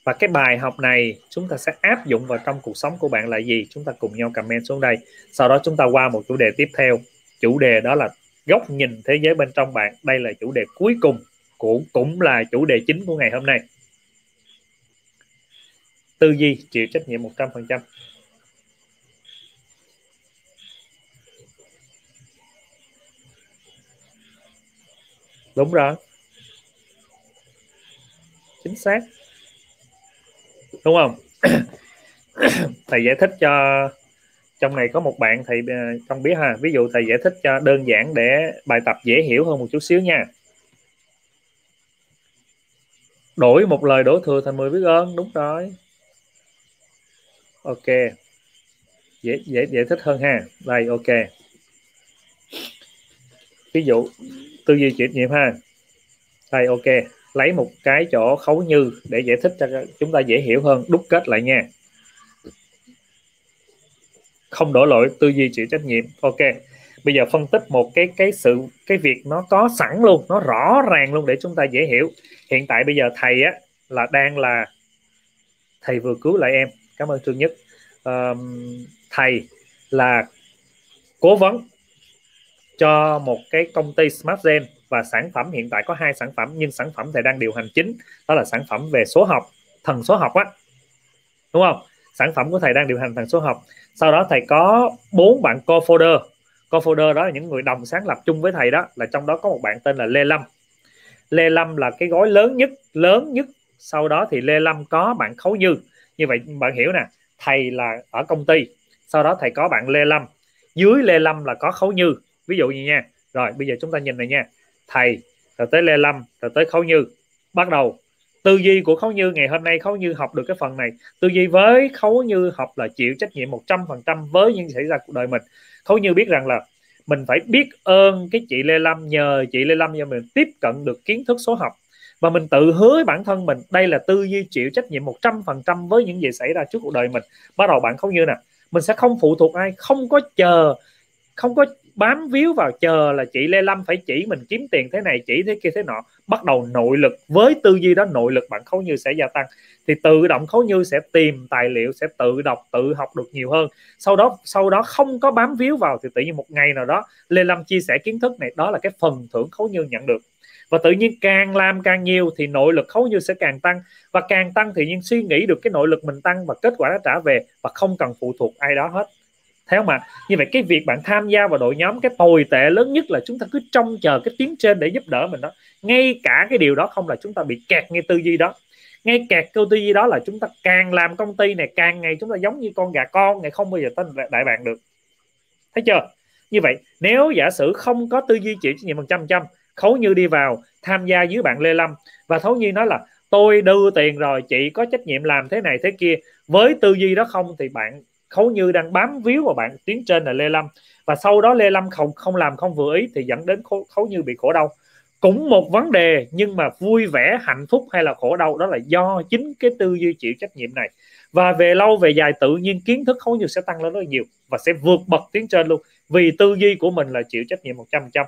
và cái bài học này chúng ta sẽ áp dụng vào trong cuộc sống của bạn là gì? Chúng ta cùng nhau comment xuống đây. Sau đó chúng ta qua một chủ đề tiếp theo. Chủ đề đó là góc nhìn thế giới bên trong bạn. Đây là chủ đề cuối cùng cũng cũng là chủ đề chính của ngày hôm nay. Tư duy chịu trách nhiệm 100% đúng rồi. Chính xác đúng không? Thầy giải thích cho, trong này có một bạn thầy à, không biết ha. Ví dụ thầy giải thích cho đơn giản để bài tập dễ hiểu hơn một chút xíu nha. Đổi một lời đổ thừa thành 10 biết ơn, đúng rồi. Ok. Dễ dễ dễ thích hơn ha. Đây, ok. Ví dụ, tư duy chuyển nhiệm ha. Đây, ok lấy một cái chỗ khấu như để giải thích cho chúng ta dễ hiểu hơn. Đúc kết lại nha. Không đổ lỗi tư duy chịu trách nhiệm. Ok. Bây giờ phân tích một cái cái sự cái việc nó có sẵn luôn nó rõ ràng luôn để chúng ta dễ hiểu. Hiện tại bây giờ thầy á là đang là thầy vừa cứu lại em. Cảm ơn trương nhất. À, thầy là cố vấn cho một cái công ty SmartGen và sản phẩm hiện tại có hai sản phẩm, nhưng sản phẩm thầy đang điều hành chính. Đó là sản phẩm về số học, thần số học á. Đúng không? Sản phẩm của thầy đang điều hành thần số học. Sau đó thầy có bốn bạn co-founder. Co-founder đó là những người đồng sáng lập chung với thầy đó, là trong đó có một bạn tên là Lê Lâm. Lê Lâm là cái gói lớn nhất lớn nhất. Sau đó thì Lê Lâm có bạn Khấu Như. Như vậy, bạn hiểu nè, thầy là ở công ty. Sau đó thầy có bạn Lê Lâm. Dưới Lê Lâm là có Khấu Như. Ví dụ như nha. Rồi, bây giờ chúng ta nhìn này nha thầy, rồi tới Lê Lâm, rồi tới Khấu Như. Bắt đầu, tư duy của Khấu Như ngày hôm nay, Khấu Như học được cái phần này. Tư duy với Khấu Như học là chịu trách nhiệm 100% với những xảy ra cuộc đời mình. Khấu Như biết rằng là mình phải biết ơn cái chị Lê Lâm, nhờ chị Lê Lâm cho mình tiếp cận được kiến thức số học. Và mình tự hứa với bản thân mình, đây là tư duy chịu trách nhiệm 100% với những gì xảy ra trước cuộc đời mình. Bắt đầu bạn Khấu Như nè, mình sẽ không phụ thuộc ai, không có chờ, không có bám víu vào chờ là chị Lê Lâm phải chỉ mình kiếm tiền thế này, chỉ thế kia, thế nọ. Bắt đầu nội lực, với tư duy đó, nội lực bạn khấu như sẽ gia tăng. Thì tự động khấu như sẽ tìm tài liệu, sẽ tự đọc, tự học được nhiều hơn. Sau đó sau đó không có bám víu vào thì tự nhiên một ngày nào đó, Lê Lâm chia sẻ kiến thức này. Đó là cái phần thưởng khấu như nhận được. Và tự nhiên càng làm càng nhiều thì nội lực khấu như sẽ càng tăng. Và càng tăng thì nhiên suy nghĩ được cái nội lực mình tăng và kết quả nó trả về và không cần phụ thuộc ai đó hết theo mà như vậy cái việc bạn tham gia vào đội nhóm, cái tồi tệ lớn nhất là chúng ta cứ trông chờ cái tiếng trên để giúp đỡ mình đó. Ngay cả cái điều đó không là chúng ta bị kẹt ngay tư duy đó. Ngay kẹt câu tư duy đó là chúng ta càng làm công ty này, càng ngày chúng ta giống như con gà con ngày không bao giờ tên đại bạn được. Thấy chưa? Như vậy, nếu giả sử không có tư duy chịu trách nhiệm một trăm trăm, khấu như đi vào, tham gia dưới bạn lê lâm, và thấu như nói là, tôi đưa tiền rồi, chị có trách nhiệm làm thế này thế kia. Với tư duy đó không thì bạn khấu như đang bám víu vào bạn tiến trên là lê lâm. Và sau đó lê lâm không không làm không vừa ý thì dẫn đến khấu, khấu như bị khổ đau. Cũng một vấn đề nhưng mà vui vẻ hạnh phúc hay là khổ đau đó là do chính cái tư duy chịu trách nhiệm này. Và về lâu về dài tự nhiên kiến thức khấu như sẽ tăng lên rất nhiều và sẽ vượt bậc tiến trên luôn vì tư duy của mình là chịu trách nhiệm 100%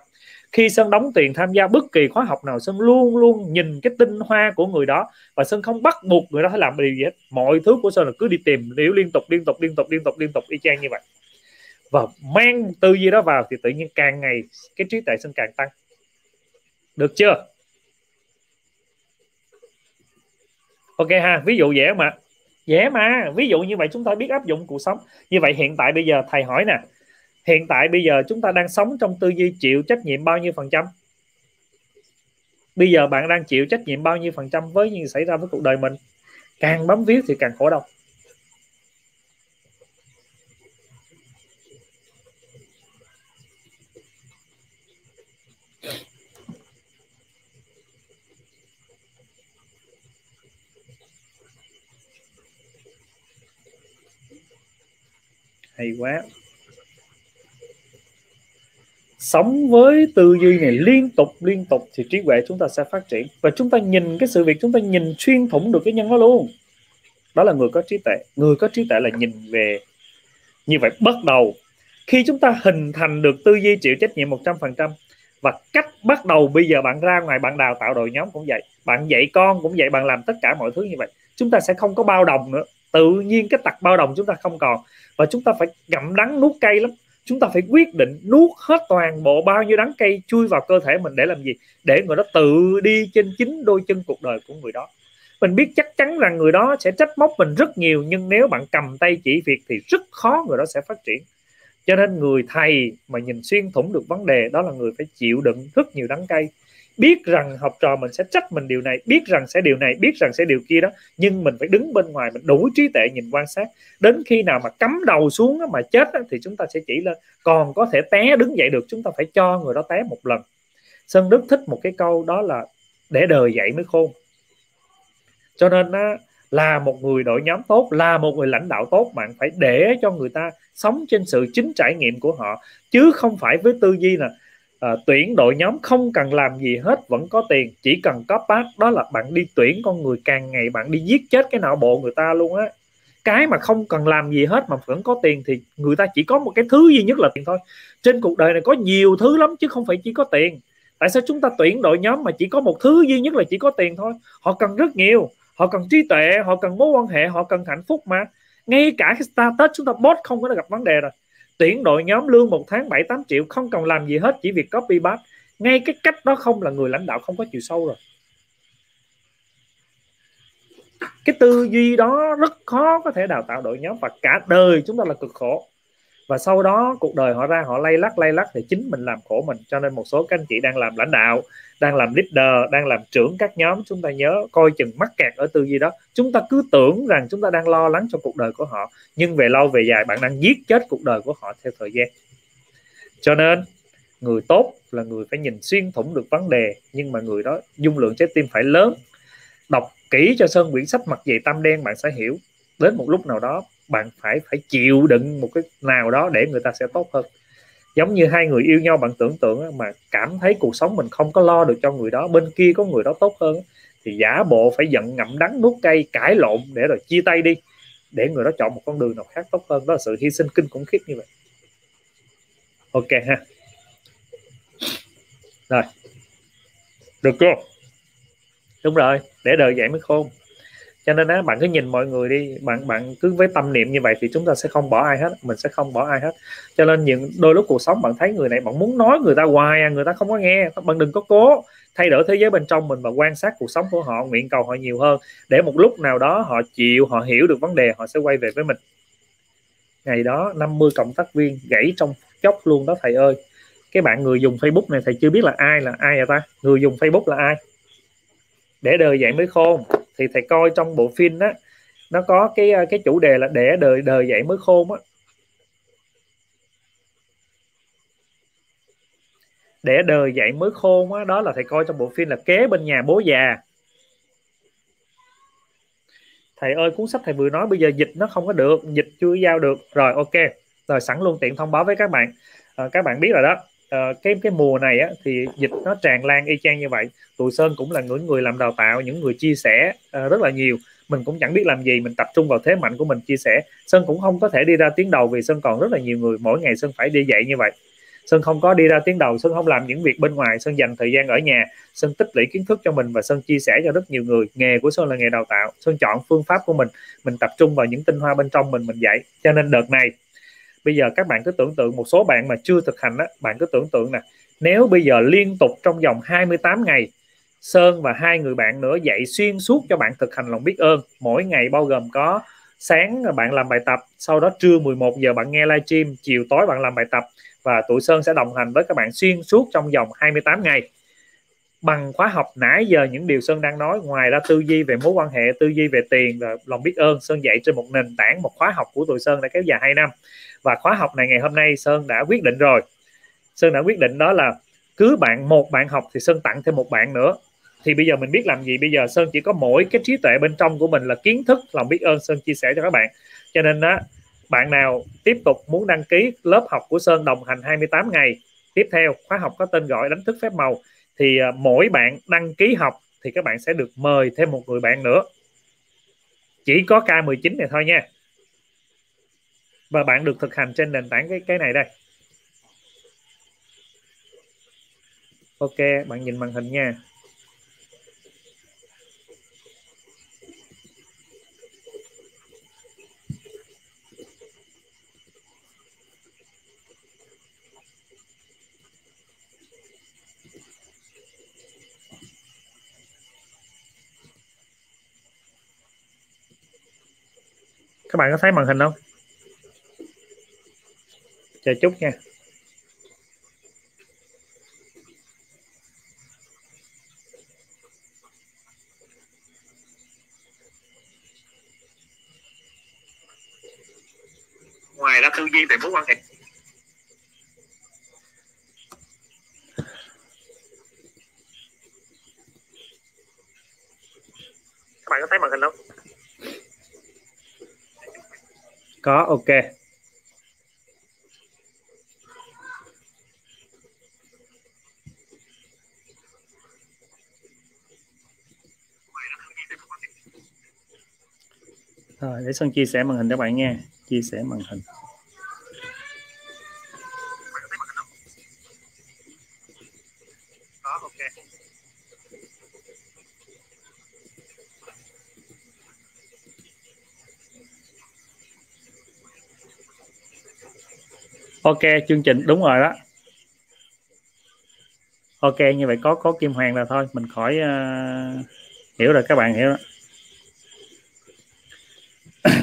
khi sơn đóng tiền tham gia bất kỳ khóa học nào, sơn luôn luôn nhìn cái tinh hoa của người đó và sơn không bắt buộc người đó phải làm điều gì hết. Mọi thứ của sơn là cứ đi tìm hiểu liên tục liên tục liên tục liên tục liên tục y chang như vậy. Và mang tư duy đó vào thì tự nhiên càng ngày cái trí tuệ sơn càng tăng. Được chưa? Ok ha, ví dụ dễ mà. Dễ mà, ví dụ như vậy chúng ta biết áp dụng cuộc sống. Như vậy hiện tại bây giờ thầy hỏi nè hiện tại bây giờ chúng ta đang sống trong tư duy chịu trách nhiệm bao nhiêu phần trăm? Bây giờ bạn đang chịu trách nhiệm bao nhiêu phần trăm với những xảy ra với cuộc đời mình? Càng bấm viết thì càng khổ đau. Hay quá sống với tư duy này liên tục liên tục thì trí huệ chúng ta sẽ phát triển. Và chúng ta nhìn cái sự việc, chúng ta nhìn xuyên thủng được cái nhân đó luôn. Đó là người có trí tuệ. Người có trí tuệ là nhìn về như vậy bắt đầu. Khi chúng ta hình thành được tư duy chịu trách nhiệm 100% và cách bắt đầu bây giờ bạn ra ngoài bạn đào tạo đội nhóm cũng vậy, bạn dạy con cũng vậy, bạn làm tất cả mọi thứ như vậy, chúng ta sẽ không có bao đồng nữa. Tự nhiên cái tặc bao đồng chúng ta không còn. Và chúng ta phải gặm đắng nuốt cay lắm chúng ta phải quyết định nuốt hết toàn bộ bao nhiêu đắng cay chui vào cơ thể mình để làm gì? Để người đó tự đi trên chính đôi chân cuộc đời của người đó. Mình biết chắc chắn rằng người đó sẽ trách móc mình rất nhiều, nhưng nếu bạn cầm tay chỉ việc thì rất khó người đó sẽ phát triển. Cho nên người thầy mà nhìn xuyên thủng được vấn đề đó là người phải chịu đựng rất nhiều đắng cay biết rằng học trò mình sẽ trách mình điều này, biết rằng sẽ điều này, biết rằng sẽ điều kia đó, nhưng mình phải đứng bên ngoài, mình đủ trí tuệ nhìn quan sát. Đến khi nào mà cắm đầu xuống mà chết thì chúng ta sẽ chỉ lên. Còn có thể té đứng dậy được, chúng ta phải cho người đó té một lần. Sơn đức thích một cái câu đó là để đời dậy mới khôn. Cho nên là một người đội nhóm tốt, là một người lãnh đạo tốt bạn phải để cho người ta sống trên sự chính trải nghiệm của họ. Chứ không phải với tư duy là à, tuyển đội nhóm không cần làm gì hết vẫn có tiền. Chỉ cần có pass đó là bạn đi tuyển con người càng ngày bạn đi giết chết cái não bộ người ta luôn á. Cái mà không cần làm gì hết mà vẫn có tiền thì người ta chỉ có một cái thứ duy nhất là tiền thôi. Trên cuộc đời này có nhiều thứ lắm chứ không phải chỉ có tiền. Tại sao chúng ta tuyển đội nhóm mà chỉ có một thứ duy nhất là chỉ có tiền thôi? Họ cần rất nhiều. Họ cần trí tuệ họ cần mối quan hệ họ cần hạnh phúc mà. Ngay cả cái status chúng ta post không có gặp vấn đề rồi tuyển đội nhóm lương một tháng 7 8 triệu, không cần làm gì hết, chỉ việc copy paste. Ngay cái cách đó không là người lãnh đạo không có chiều sâu rồi. Cái tư duy đó rất khó có thể đào tạo đội nhóm và cả đời chúng ta là cực khổ. Và sau đó cuộc đời họ ra, họ lay lắc lay lắc thì chính mình làm khổ mình. Cho nên một số các anh chị đang làm lãnh đạo đang làm leader, đang làm trưởng các nhóm, chúng ta nhớ coi chừng mắc kẹt ở tư duy đó. Chúng ta cứ tưởng rằng chúng ta đang lo lắng cho cuộc đời của họ, nhưng về lâu về dài bạn đang giết chết cuộc đời của họ theo thời gian. Cho nên, người tốt là người phải nhìn xuyên thủng được vấn đề, nhưng mà người đó, dung lượng trái tim phải lớn. Đọc kỹ cho sơn quyển sách mặt dày tâm đen, bạn sẽ hiểu. Đến một lúc nào đó, bạn phải phải chịu đựng một cái nào đó để người ta sẽ tốt hơn giống như hai người yêu nhau bạn tưởng tượng mà cảm thấy cuộc sống mình không có lo được cho người đó, bên kia có người đó tốt hơn thì giả bộ phải giận ngậm đắng nuốt cay, cãi lộn để rồi chia tay đi, để người đó chọn một con đường nào khác tốt hơn. Đó là sự hy sinh kinh khủng khiếp như vậy. Ok ha. Rồi. Được chưa? Đúng rồi. Để đời vậy mới khôn cho nên á, bạn cứ nhìn mọi người đi, bạn bạn cứ với tâm niệm như vậy thì chúng ta sẽ không bỏ ai hết, mình sẽ không bỏ ai hết. Cho nên những, đôi lúc cuộc sống bạn thấy người này, bạn muốn nói người ta hoài à, người ta không có nghe. Bạn đừng có cố thay đổi thế giới bên trong mình và quan sát cuộc sống của họ, nguyện cầu họ nhiều hơn. Để một lúc nào đó họ chịu, họ hiểu được vấn đề, họ sẽ quay về với mình. Ngày đó 50 cộng tác viên gãy trong chốc luôn đó, thầy ơi. Cái bạn người dùng Facebook này, thầy chưa biết là ai là ai vậy ta? Người dùng Facebook là ai? Để đời dạy mới khôn thì thầy coi trong bộ phim đó nó có cái ờ, cái chủ đề là để đời đời dạy mới khôn á. Để đời dạy mới khôn á đó là thầy coi trong bộ phim là kế bên nhà bố già thầy ơi cuốn sách thầy vừa nói bây giờ dịch nó không có được dịch chưa giao được. Rồi ok. Rồi sẵn luôn tiện thông báo với các bạn. À, các bạn biết rồi đó. Ờ, cái cái mùa này á, thì dịch nó tràn lan y chang như vậy. Tụi sơn cũng là những người làm đào tạo những người chia sẻ uh, rất là nhiều. Mình cũng chẳng biết làm gì mình tập trung vào thế mạnh của mình chia sẻ. Sơn cũng không có thể đi ra tiếng đầu vì sơn còn rất là nhiều người. Mỗi ngày sơn phải đi dạy như vậy. Sơn không có đi ra tiếng đầu Sơn không làm những việc bên ngoài. Sơn dành thời gian ở nhà. Sơn tích lũy kiến thức cho mình và Sơn chia sẻ cho rất nhiều người. Nghề của Sơn là nghề đào tạo. Sơn chọn phương pháp của mình. Mình tập trung vào những tinh hoa bên trong mình mình dạy. Cho nên đợt này bây giờ các bạn cứ tưởng tượng, một số bạn mà chưa thực hành á, bạn cứ tưởng tượng nè. Nếu bây giờ liên tục trong vòng 28 ngày, Sơn và hai người bạn nữa dạy xuyên suốt cho bạn thực hành lòng biết ơn. Mỗi ngày bao gồm có sáng bạn làm bài tập, sau đó trưa 11 giờ bạn nghe livestream, chiều tối bạn làm bài tập và tụi Sơn sẽ đồng hành với các bạn xuyên suốt trong vòng 28 ngày bằng khóa học nãy giờ những điều Sơn đang nói, ngoài ra tư duy về mối quan hệ, tư duy về tiền và lòng biết ơn, Sơn dạy trên một nền tảng, một khóa học của tụi Sơn đã kéo dài 2 năm. Và khóa học này ngày hôm nay Sơn đã quyết định rồi. Sơn đã quyết định đó là cứ bạn một bạn học thì Sơn tặng thêm một bạn nữa. Thì bây giờ mình biết làm gì? Bây giờ Sơn chỉ có mỗi cái trí tuệ bên trong của mình là kiến thức, lòng biết ơn Sơn chia sẻ cho các bạn. Cho nên đó bạn nào tiếp tục muốn đăng ký lớp học của Sơn đồng hành 28 ngày, tiếp theo khóa học có tên gọi đánh thức phép màu thì à, mỗi bạn đăng ký học thì các bạn sẽ được mời thêm một người bạn nữa. Chỉ có K19 này thôi nha. Và bạn được thực hành trên nền tảng cái cái này đây. Ok, bạn nhìn màn hình nha. Các bạn có thấy màn hình không? Chờ chút nha. Ngoài ra tư duy về mối quan hệ. Các bạn có thấy màn hình không có, ok. Rồi, để Sơn chia sẻ màn hình các bạn nghe chia sẻ màn hình. Ok chương trình đúng rồi đó ok như vậy có có kim hoàng là thôi mình khỏi uh, hiểu rồi các bạn hiểu rồi.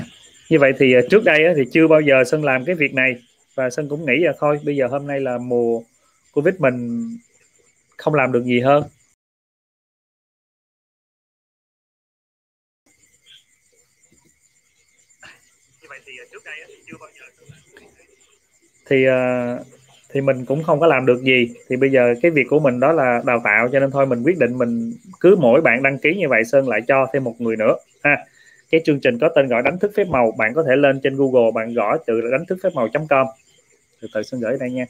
như vậy thì ờ, trước đây thì chưa bao giờ sơn làm cái việc này và sơn cũng nghĩ là thôi bây giờ hôm nay là mùa covid mình không làm được gì hơn như vậy thì uh, trước đây uh, thì chưa bao giờ thì uh, thì mình cũng không có làm được gì. Thì bây giờ cái việc của mình đó là đào tạo cho nên thôi mình quyết định mình cứ mỗi bạn đăng ký như vậy sơn lại cho thêm một người nữa ha. Cái chương trình có tên gọi đánh thức phép màu bạn có thể lên trên google bạn gõ từ đánh thức phép màu com. Từ từ sơn gửi đây nha.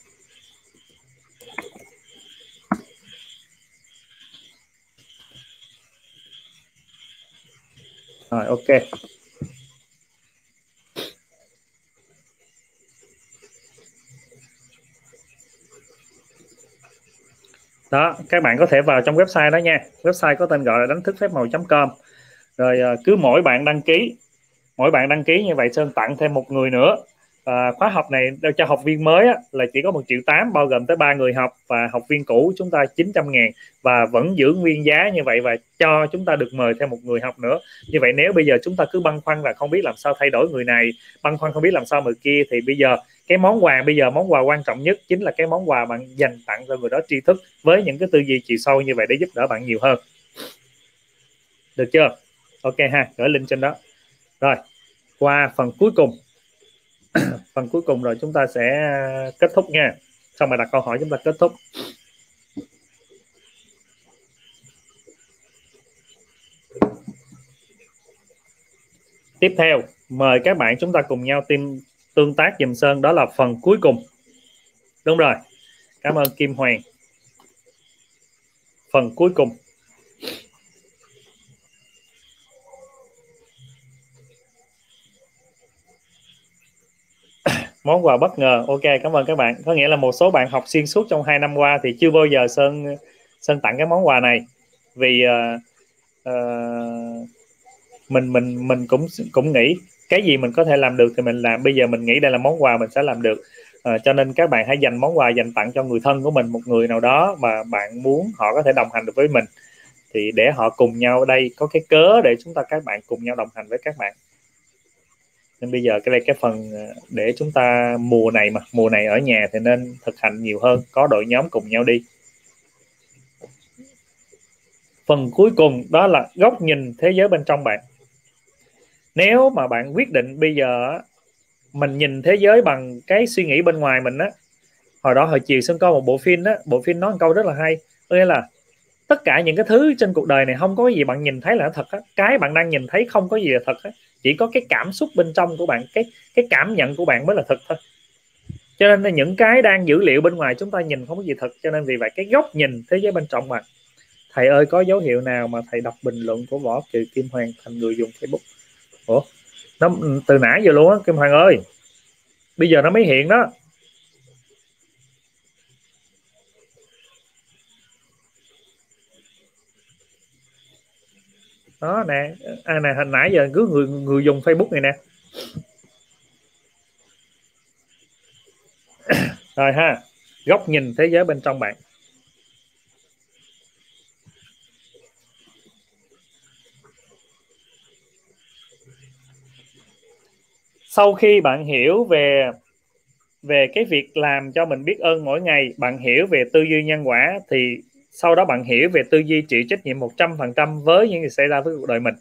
Rồi ok. Đó, các bạn có thể vào trong website đó nha. Website có tên gọi là đánh thức phép màu com. Rồi ờ, cứ mỗi bạn đăng ký, mỗi bạn đăng ký như vậy sơn tặng thêm một người nữa à, khóa học này ờ, cho học viên mới á, là chỉ có một triệu tám bao gồm tới ba người học và học viên cũ chúng ta 900 ngàn và vẫn giữ nguyên giá như vậy và cho chúng ta được mời thêm một người học nữa. Như vậy nếu bây giờ chúng ta cứ băn khoăn là không biết làm sao thay đổi người này băn khoăn không biết làm sao người kia thì bây giờ cái món quà bây giờ món quà quan trọng nhất chính là cái món quà bạn dành tặng cho người đó tri thức với những cái tư duy chiều sâu như vậy để giúp đỡ bạn nhiều hơn. Được chưa? Ok ha gửi link trên đó. Rồi qua phần cuối cùng. phần cuối cùng rồi chúng ta sẽ à, kết thúc nha. Xong rồi đặt câu hỏi chúng ta kết thúc. Tiếp theo, mời các bạn chúng ta cùng nhau tìm tương tác dùm sơn, đó là phần cuối cùng. Đúng rồi. Cảm ơn kim hoàng. Phần cuối cùng. Món quà bất ngờ. Ok cảm ơn các bạn. Có nghĩa là một số bạn học xuyên suốt trong hai năm qua thì chưa bao giờ sơn sơn tặng cái món quà này. Vì uh, uh, mình mình mình cũng cũng nghĩ cái gì mình có thể làm được thì mình làm. Bây giờ mình nghĩ đây là món quà mình sẽ làm được. Uh, cho nên các bạn hãy dành món quà dành tặng cho người thân của mình một người nào đó mà bạn muốn họ có thể đồng hành được với mình. Thì để họ cùng nhau đây có cái cớ để chúng ta các bạn cùng nhau đồng hành với các bạn nên bây giờ cái đây, cái phần ờ, để chúng ta mùa này mà, mùa này ở nhà thì nên thực hành nhiều hơn, có đội nhóm cùng nhau đi. Phần cuối cùng đó là góc nhìn thế giới bên trong bạn. Nếu mà bạn quyết định bây giờ mình nhìn thế giới bằng cái suy nghĩ bên ngoài mình á, hồi đó, hồi chiều sơn coi một bộ phim á, bộ phim nói một câu rất là hay nghĩa là tất cả những cái thứ trên cuộc đời này không có gì bạn nhìn thấy là thật á, cái bạn đang nhìn thấy không có gì là thật á chỉ có cái cảm xúc bên trong của bạn, cái cái cảm nhận của bạn mới là thật thôi. Cho nên là những cái đang dữ liệu bên ngoài chúng ta nhìn không có gì thật. Cho nên vì vậy cái góc nhìn thế giới bên trong mà. thầy ơi, có dấu hiệu nào mà thầy đọc bình luận của võ kiều kim hoàng thành người dùng facebook? Ủa? Nó, từ nãy giờ luôn á, kim hoàng ơi. Bây giờ nó mới hiện đó. Đó, nè. À nè, hồi nãy giờ cứ người người dùng Facebook này nè. Rồi ha. Góc nhìn thế giới bên trong bạn. Sau khi bạn hiểu về về cái việc làm cho mình biết ơn mỗi ngày, bạn hiểu về tư duy nhân quả, thì sau đó bạn hiểu về tư duy chịu trách nhiệm 100% với những gì xảy ra với cuộc đời mình.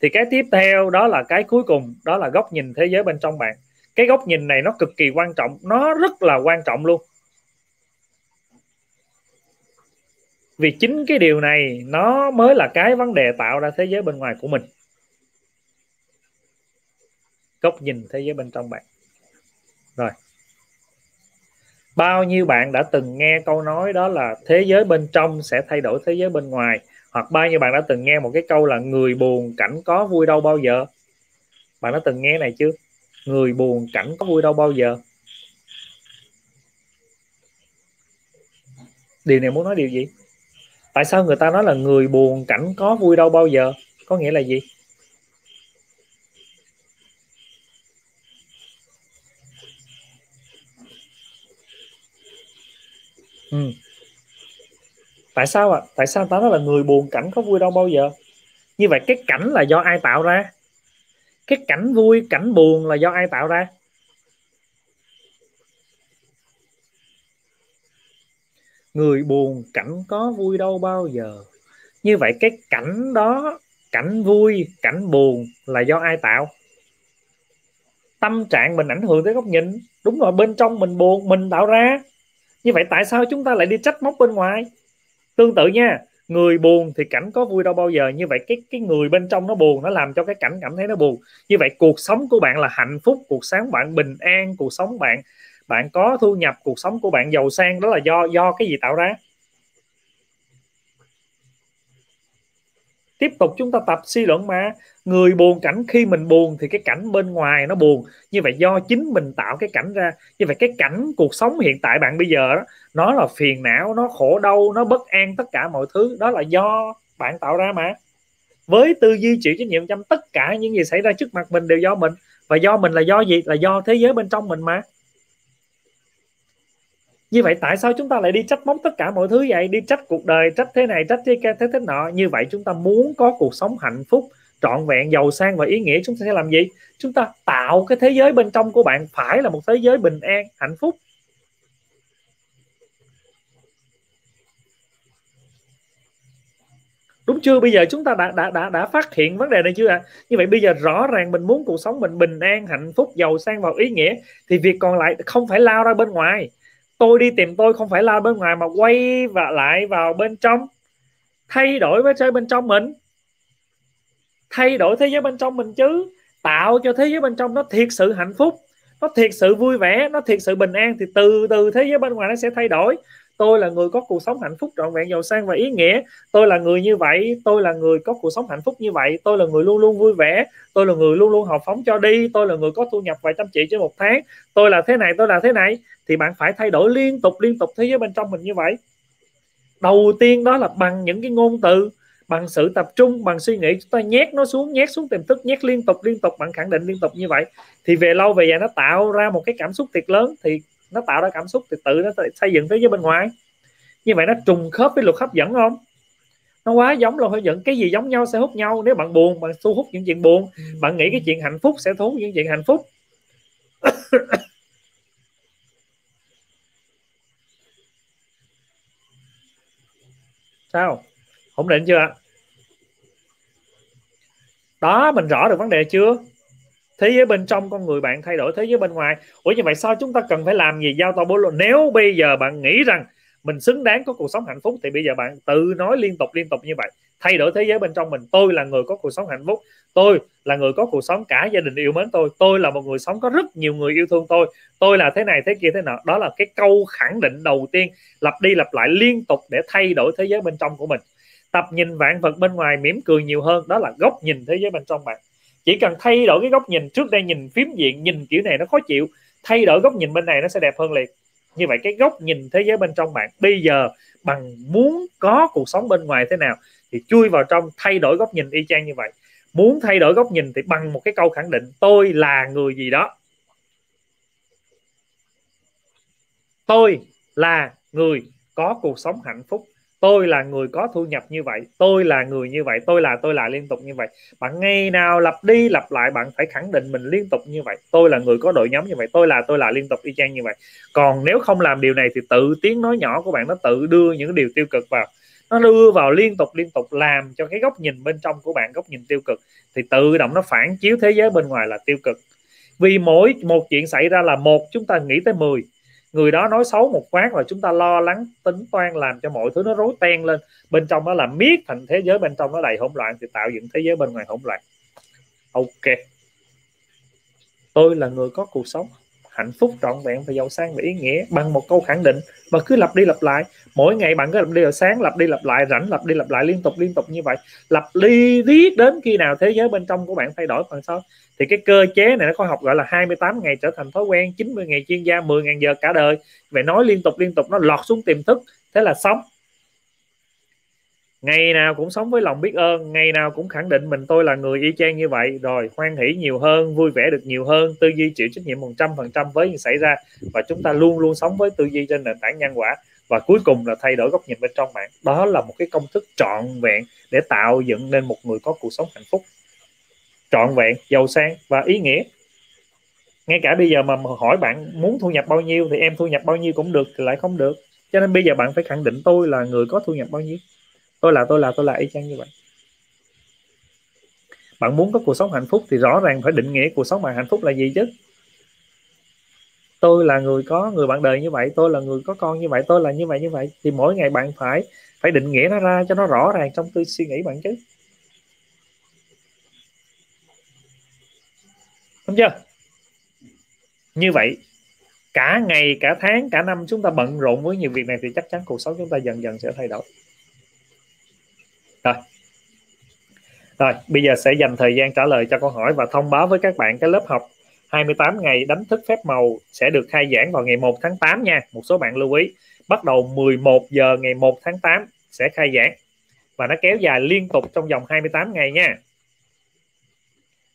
Thì cái tiếp theo đó là cái cuối cùng, đó là góc nhìn thế giới bên trong bạn. Cái góc nhìn này nó cực kỳ quan trọng, nó rất là quan trọng luôn. Vì chính cái điều này, nó mới là cái vấn đề tạo ra thế giới bên ngoài của mình. Góc nhìn thế giới bên trong bạn. Rồi bao nhiêu bạn đã từng nghe câu nói đó là thế giới bên trong sẽ thay đổi thế giới bên ngoài? Hoặc bao nhiêu bạn đã từng nghe một cái câu là người buồn cảnh có vui đâu bao giờ? Bạn đã từng nghe này chưa? Người buồn cảnh có vui đâu bao giờ? Điều này muốn nói điều gì? Tại sao người ta nói là người buồn cảnh có vui đâu bao giờ? Có nghĩa là gì? Ừ. tại sao ạ? À? tại sao ta nói là người buồn cảnh có vui đâu bao giờ? Như vậy cái cảnh là do ai tạo ra? Cái cảnh vui, cảnh buồn là do ai tạo ra? Người buồn cảnh có vui đâu bao giờ? Như vậy cái cảnh đó, cảnh vui, cảnh buồn là do ai tạo? Tâm trạng mình ảnh hưởng tới góc nhìn. Đúng rồi, bên trong mình buồn, mình tạo ra như vậy tại sao chúng ta lại đi trách móc bên ngoài? Tương tự nha, người buồn thì cảnh có vui đâu bao giờ. Như vậy cái cái người bên trong nó buồn, nó làm cho cái cảnh, cảm thấy nó buồn. Như vậy cuộc sống của bạn là hạnh phúc, cuộc sống bạn bình an, cuộc sống bạn bạn có thu nhập, cuộc sống của bạn giàu sang, đó là do do cái gì tạo ra? Tiếp tục chúng ta tập suy luận mà. Người buồn cảnh, khi mình buồn thì cái cảnh bên ngoài nó buồn. Như vậy do chính mình tạo cái cảnh ra. Như vậy cái cảnh cuộc sống hiện tại bạn bây giờ đó, nó là phiền não, nó khổ đau, nó bất an tất cả mọi thứ. Đó là do bạn tạo ra mà. Với tư duy chịu trách nhiệm trong tất cả những gì xảy ra trước mặt mình đều do mình. Và do mình là do gì? Là do thế giới bên trong mình mà như vậy tại sao chúng ta lại đi trách móc tất cả mọi thứ vậy? Đi trách cuộc đời, trách thế này, trách thế kia, thế thế nọ. Như vậy chúng ta muốn có cuộc sống hạnh phúc, trọn vẹn, giàu sang và ý nghĩa, chúng ta sẽ làm gì? Chúng ta tạo cái thế giới bên trong của bạn phải là một thế giới bình an, hạnh phúc. Đúng chưa? Bây giờ chúng ta đã đã đã đã phát hiện vấn đề này chưa ạ? À? như vậy bây giờ rõ ràng mình muốn cuộc sống mình bình an, hạnh phúc, giàu sang và ý nghĩa, thì việc còn lại không phải lao ra bên ngoài tôi đi tìm tôi không phải lao bên ngoài mà quay và lại vào bên trong. Thay đổi với chơi bên trong mình. Thay đổi thế giới bên trong mình chứ. Tạo cho thế giới bên trong nó thiệt sự hạnh phúc. Nó thiệt sự vui vẻ. Nó thiệt sự bình an. Thì từ từ thế giới bên ngoài nó sẽ thay đổi. Tôi là người có cuộc sống hạnh phúc trọn vẹn, giàu sang và ý nghĩa. Tôi là người như vậy. Tôi là người có cuộc sống hạnh phúc như vậy. Tôi là người luôn luôn vui vẻ. Tôi là người luôn luôn học phóng cho đi. Tôi là người có thu nhập vài trăm triệu trên một tháng. Tôi là thế này, tôi là thế này thì bạn phải thay đổi liên tục liên tục thế giới bên trong mình như vậy. Đầu tiên đó là bằng những cái ngôn từ, bằng sự tập trung, bằng suy nghĩ. Chúng ta nhét nó xuống, nhét xuống tiềm thức, nhét liên tục liên tục. Bạn khẳng định liên tục như vậy. Thì về lâu về dài nó tạo ra một cái cảm xúc thiệt lớn. Thì nó tạo ra cảm xúc thì tự nó xây dựng thế giới bên ngoài. Như vậy nó trùng khớp với luật hấp dẫn không? Nó quá giống luật hấp dẫn. Cái gì giống nhau sẽ hút nhau. Nếu bạn buồn, bạn thu hút những chuyện buồn. Bạn nghĩ cái chuyện hạnh phúc sẽ thu hút những chuyện hạnh phúc. Sao? Ổn định chưa đó, mình rõ được vấn đề chưa? Thế giới bên trong con người bạn thay đổi, thế giới bên ngoài. Ủa, như vậy sao chúng ta cần phải làm gì? Giao to bố lộ nếu bây giờ bạn nghĩ rằng mình xứng đáng có cuộc sống hạnh phúc, thì bây giờ bạn tự nói liên tục liên tục như vậy thay đổi thế giới bên trong mình. Tôi là người có cuộc sống hạnh phúc. Tôi là người có cuộc sống cả gia đình yêu mến tôi. Tôi là một người sống có rất nhiều người yêu thương tôi. Tôi là thế này, thế kia, thế nọ. Đó là cái câu khẳng định đầu tiên, lặp đi lặp lại liên tục để thay đổi thế giới bên trong của mình. Tập nhìn vạn vật bên ngoài mỉm cười nhiều hơn, đó là góc nhìn thế giới bên trong bạn. Chỉ cần thay đổi cái góc nhìn, trước đây nhìn phím diện, nhìn kiểu này nó khó chịu. Thay đổi góc nhìn bên này nó sẽ đẹp hơn liền. Như vậy cái góc nhìn thế giới bên trong bạn, bây giờ, bằng muốn có cuộc sống bên ngoài thế nào thì chui vào trong, thay đổi góc nhìn y chang như vậy. Muốn thay đổi góc nhìn thì bằng một cái câu khẳng định, tôi là người gì đó. Tôi là người có cuộc sống hạnh phúc. Tôi là người có thu nhập như vậy. Tôi là người như vậy. Tôi là tôi là liên tục như vậy. Bạn ngày nào lặp đi lặp lại, bạn phải khẳng định mình liên tục như vậy. Tôi là người có đội nhóm như vậy. Tôi là tôi là liên tục y chang như vậy. Còn nếu không làm điều này thì tự tiếng nói nhỏ của bạn nó tự đưa những điều tiêu cực vào nó đưa vào liên tục liên tục làm cho cái góc nhìn bên trong của bạn, góc nhìn tiêu cực. Thì tự động nó phản chiếu thế giới bên ngoài là tiêu cực. Vì mỗi một chuyện xảy ra là một, chúng ta nghĩ tới 10 người đó nói xấu một phát và chúng ta lo lắng, tính toán làm cho mọi thứ nó rối ten lên. Bên trong đó là miết thành thế giới, bên trong nó đầy hỗn loạn thì tạo dựng thế giới bên ngoài hỗn loạn. Ok. Tôi là người có cuộc sống hạnh phúc, trọn vẹn và giàu sang và ý nghĩa bằng một câu khẳng định. Và cứ lặp đi lặp lại. Mỗi ngày bạn cứ lặp đi sáng, lặp đi lặp lại, rảnh lặp đi lặp lại, liên tục liên tục như vậy. Lặp đi riết đến khi nào thế giới bên trong của bạn thay đổi phần sau. Thì cái cơ chế này nó có học gọi là 28 ngày trở thành thói quen 90 ngày chuyên gia 10 ngàn giờ cả đời. Vậy nói liên tục liên tục, nó lọt xuống tiềm thức. Thế là sống ngày nào cũng sống với lòng biết ơn, ngày nào cũng khẳng định mình tôi là người y chang như vậy. Rồi, hoan hỷ nhiều hơn, vui vẻ được nhiều hơn, tư duy chịu trách nhiệm một trăm phần trăm với những xảy ra. Và chúng ta luôn luôn sống với tư duy trên nền tảng nhân quả. Và cuối cùng là thay đổi góc nhìn bên trong bạn. Đó là một cái công thức trọn vẹn để tạo dựng nên một người có cuộc sống hạnh phúc. Trọn vẹn, giàu sang và ý nghĩa. Ngay cả bây giờ mà hỏi bạn muốn thu nhập bao nhiêu thì em thu nhập bao nhiêu cũng được, thì lại không được. Cho nên bây giờ bạn phải khẳng định tôi là người có thu nhập bao nhiêu tôi là tôi là tôi là y chang như vậy. Bạn muốn có cuộc sống hạnh phúc thì rõ ràng phải định nghĩa cuộc sống bạn hạnh phúc là gì chứ. Tôi là người có người bạn đời như vậy, tôi là người có con như vậy, tôi là như vậy như vậy, thì mỗi ngày bạn phải phải định nghĩa nó ra cho nó rõ ràng trong tư suy nghĩ bạn chứ. Đúng chưa? Như vậy, cả ngày, cả tháng, cả năm chúng ta bận rộn với nhiều việc này thì chắc chắn cuộc sống chúng ta dần dần sẽ thay đổi. Rồi, bây giờ sẽ dành thời gian trả lời cho câu hỏi và thông báo với các bạn cái lớp học. 28 ngày đánh thức phép màu sẽ được khai giảng vào ngày 1 tháng 8 nha. Một số bạn lưu ý. Bắt đầu 11 giờ ngày 1 tháng 8 sẽ khai giảng. Và nó kéo dài liên tục trong vòng 28 ngày nha.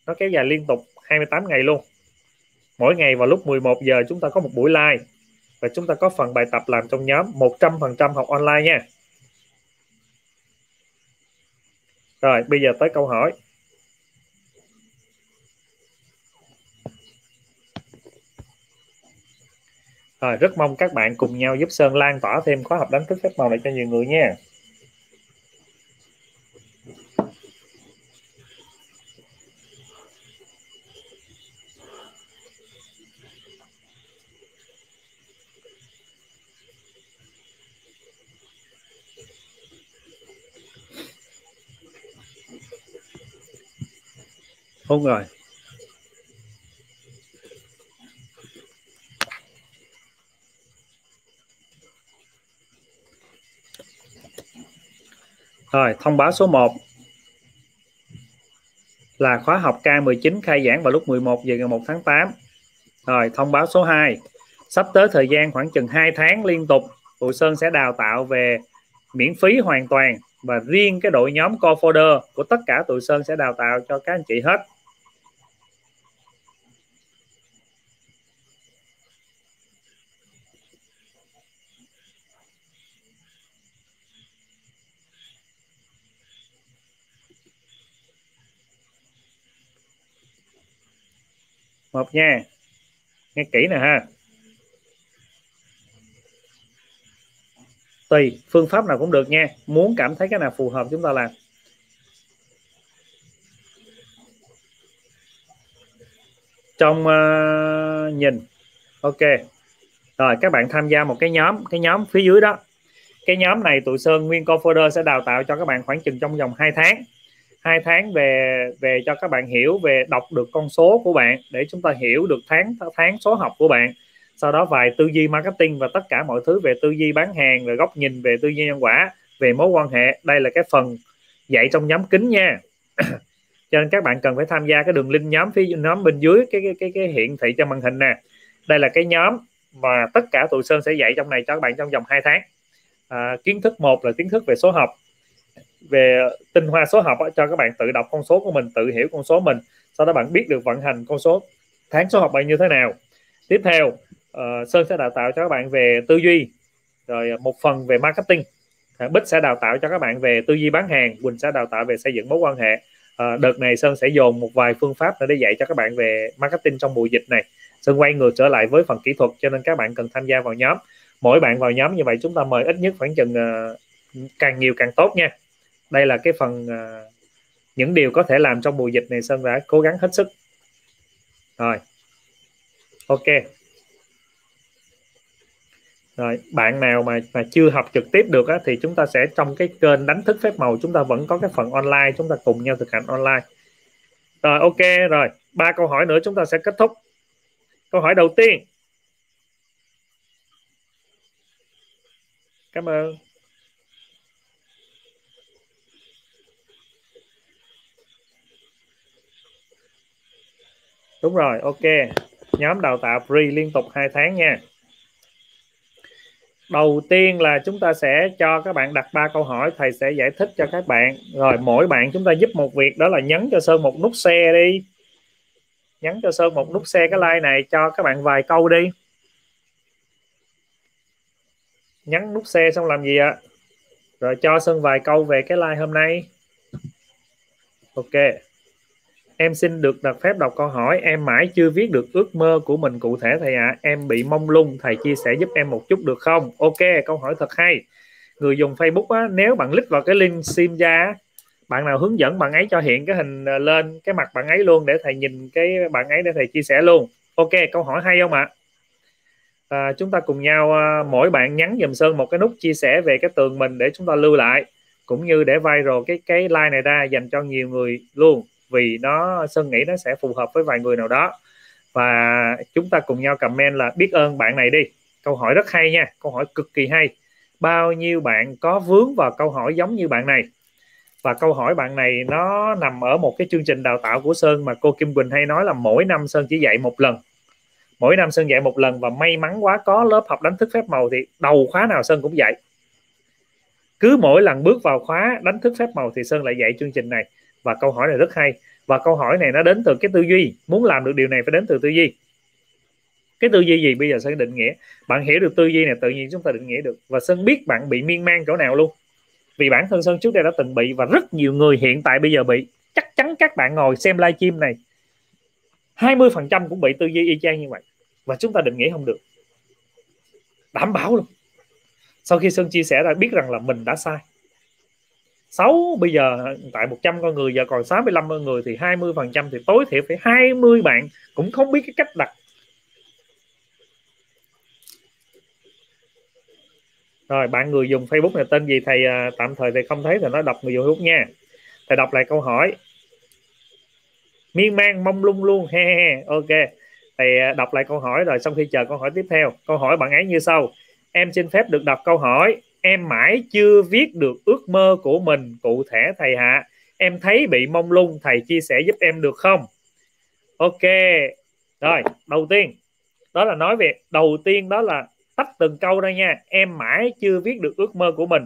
Nó kéo dài liên tục 28 ngày luôn. Mỗi ngày vào lúc 11 giờ chúng ta có một buổi live và chúng ta có phần bài tập làm trong nhóm 100% học online nha. Rồi bây giờ tới câu hỏi Rồi, rất mong các bạn cùng nhau giúp Sơn lan tỏa thêm khóa học đánh thức phép màu này cho nhiều người nha. Đúng rồi. Rồi, thông báo số 1 là khóa học K19 khai giảng vào lúc 11 giờ ngày 1 tháng 8. Rồi, thông báo số 2 sắp tới thời gian khoảng chừng 2 tháng liên tục Bùi Sơn sẽ đào tạo về miễn phí hoàn toàn và riêng cái đội nhóm co folder của tất cả tụi Sơn sẽ đào tạo cho các anh chị hết một nha. Nghe kỹ nè ha. Tùy phương pháp nào cũng được nha. Muốn cảm thấy cái nào phù hợp chúng ta làm. Trong uh, nhìn. Ok. Rồi các bạn tham gia một cái nhóm cái nhóm phía dưới đó. Cái nhóm này tụi sơn nguyên co folder sẽ đào tạo cho các bạn khoảng chừng trong vòng 2 tháng hai tháng về về cho các bạn hiểu về đọc được con số của bạn để chúng ta hiểu được tháng tháng số học của bạn. Sau đó vài tư duy marketing và tất cả mọi thứ về tư duy bán hàng về góc nhìn về tư duy nhân quả về mối quan hệ. Đây là cái phần dạy trong nhóm kính nha. Cho nên các bạn cần phải tham gia cái đường link nhóm phía nhóm bên dưới cái cái cái, cái hiện thị trên màn hình nè. Đây là cái nhóm mà tất cả tụi sơn sẽ dạy trong này cho các bạn trong vòng 2 tháng. À, kiến thức một là kiến thức về số học về tinh hoa số học cho các bạn tự đọc con số của mình tự hiểu con số mình sau đó bạn biết được vận hành con số tháng số học bạn như thế nào. Tiếp theo uh, sơn sẽ đào tạo cho các bạn về tư duy rồi một phần về marketing. Bích sẽ đào tạo cho các bạn về tư duy bán hàng quỳnh sẽ đào tạo về xây dựng mối quan hệ. Uh, đợt này sơn sẽ dồn một vài phương pháp để dạy cho các bạn về marketing trong mùa dịch này. Sơn quay ngược trở lại với phần kỹ thuật cho nên các bạn cần tham gia vào nhóm. Mỗi bạn vào nhóm như vậy chúng ta mời ít nhất khoảng chừng uh, càng nhiều càng tốt nha đây là cái phần uh, những điều có thể làm trong mùa dịch này sơn đã cố gắng hết sức. Rồi. Ok. Rồi bạn nào mà mà chưa học trực tiếp được á, thì chúng ta sẽ trong cái kênh đánh thức phép màu chúng ta vẫn có cái phần online chúng ta cùng nhau thực hành online. Rồi ok rồi. Ba câu hỏi nữa chúng ta sẽ kết thúc. Câu hỏi đầu tiên. Cảm ơn. Đúng rồi, ok. Nhóm đào tạo free liên tục 2 tháng nha. Đầu tiên là chúng ta sẽ cho các bạn đặt ba câu hỏi, thầy sẽ giải thích cho các bạn. Rồi, mỗi bạn chúng ta giúp một việc, đó là nhấn cho sơn một nút xe đi. Nhấn cho sơn một nút xe cái like này cho các bạn vài câu đi. Nhấn nút xe xong làm gì ạ? Rồi cho sơn vài câu về cái like hôm nay. Ok em xin được đặt phép đọc câu hỏi. Em mãi chưa viết được ước mơ của mình cụ thể thầy ạ. À. em bị mông lung. Thầy chia sẻ giúp em một chút được không? Ok câu hỏi thật hay. Người dùng facebook á, nếu bạn click vào cái link sim ra bạn nào hướng dẫn bạn ấy cho hiện cái hình ờ, lên cái mặt bạn ấy luôn để thầy nhìn cái bạn ấy để thầy chia sẻ luôn. Ok câu hỏi hay không ạ? À, chúng ta cùng nhau à, mỗi bạn nhắn dùm sơn một cái nút chia sẻ về cái tường mình để chúng ta lưu lại cũng như để viral cái cái like này ra dành cho nhiều người luôn vì nó, sơn nghĩ nó sẽ phù hợp với vài người nào đó. Và chúng ta cùng nhau comment là, biết ơn bạn này đi. Câu hỏi rất hay nha, câu hỏi cực kỳ hay. Bao nhiêu bạn có vướng vào câu hỏi giống như bạn này? Và câu hỏi bạn này nó nằm ở một cái chương trình đào tạo của Sơn mà cô Kim Quỳnh hay nói là mỗi năm Sơn chỉ dạy một lần. Mỗi năm Sơn dạy một lần và may mắn quá có lớp học đánh thức phép màu thì đầu khóa nào Sơn cũng dạy. Cứ mỗi lần bước vào khóa đánh thức phép màu thì Sơn lại dạy chương trình này và câu hỏi này rất hay. Và câu hỏi này nó đến từ cái tư duy. Muốn làm được điều này phải đến từ tư duy. Cái tư duy gì? Bây giờ sẽ định nghĩa. Bạn hiểu được tư duy này, tự nhiên chúng ta định nghĩa được. Và sơn biết bạn bị miên man chỗ nào luôn. Vì bản thân sơn trước đây đã từng bị và rất nhiều người hiện tại bây giờ bị. Chắc chắn các bạn ngồi xem livestream này 20% cũng bị tư duy y chang như vậy. Và chúng ta định nghĩa không được. Đảm bảo luôn. Sau khi sơn chia sẻ ra, biết rằng là mình đã sai. 6 bây giờ tại 100 con người giờ còn 65 con người thì 20 phần trăm thì tối thiểu phải 20 bạn. Cũng không biết cái cách đặt. Rồi bạn người dùng Facebook này tên gì thầy à, tạm thời thầy không thấy thì nó đọc người dùng Facebook nha. Thầy đọc lại câu hỏi. Miên man mông lung luôn he he ok. Thầy à, đọc lại câu hỏi rồi xong khi chờ câu hỏi tiếp theo. Câu hỏi bạn ấy như sau. Em xin phép được đọc câu hỏi em mãi chưa viết được ước mơ của mình, cụ thể thầy hạ. Em thấy bị mông lung, thầy chia sẻ giúp em được không? Ok, rồi, đầu tiên. Đó là nói về, đầu tiên đó là tách từng câu ra nha. Em mãi chưa viết được ước mơ của mình.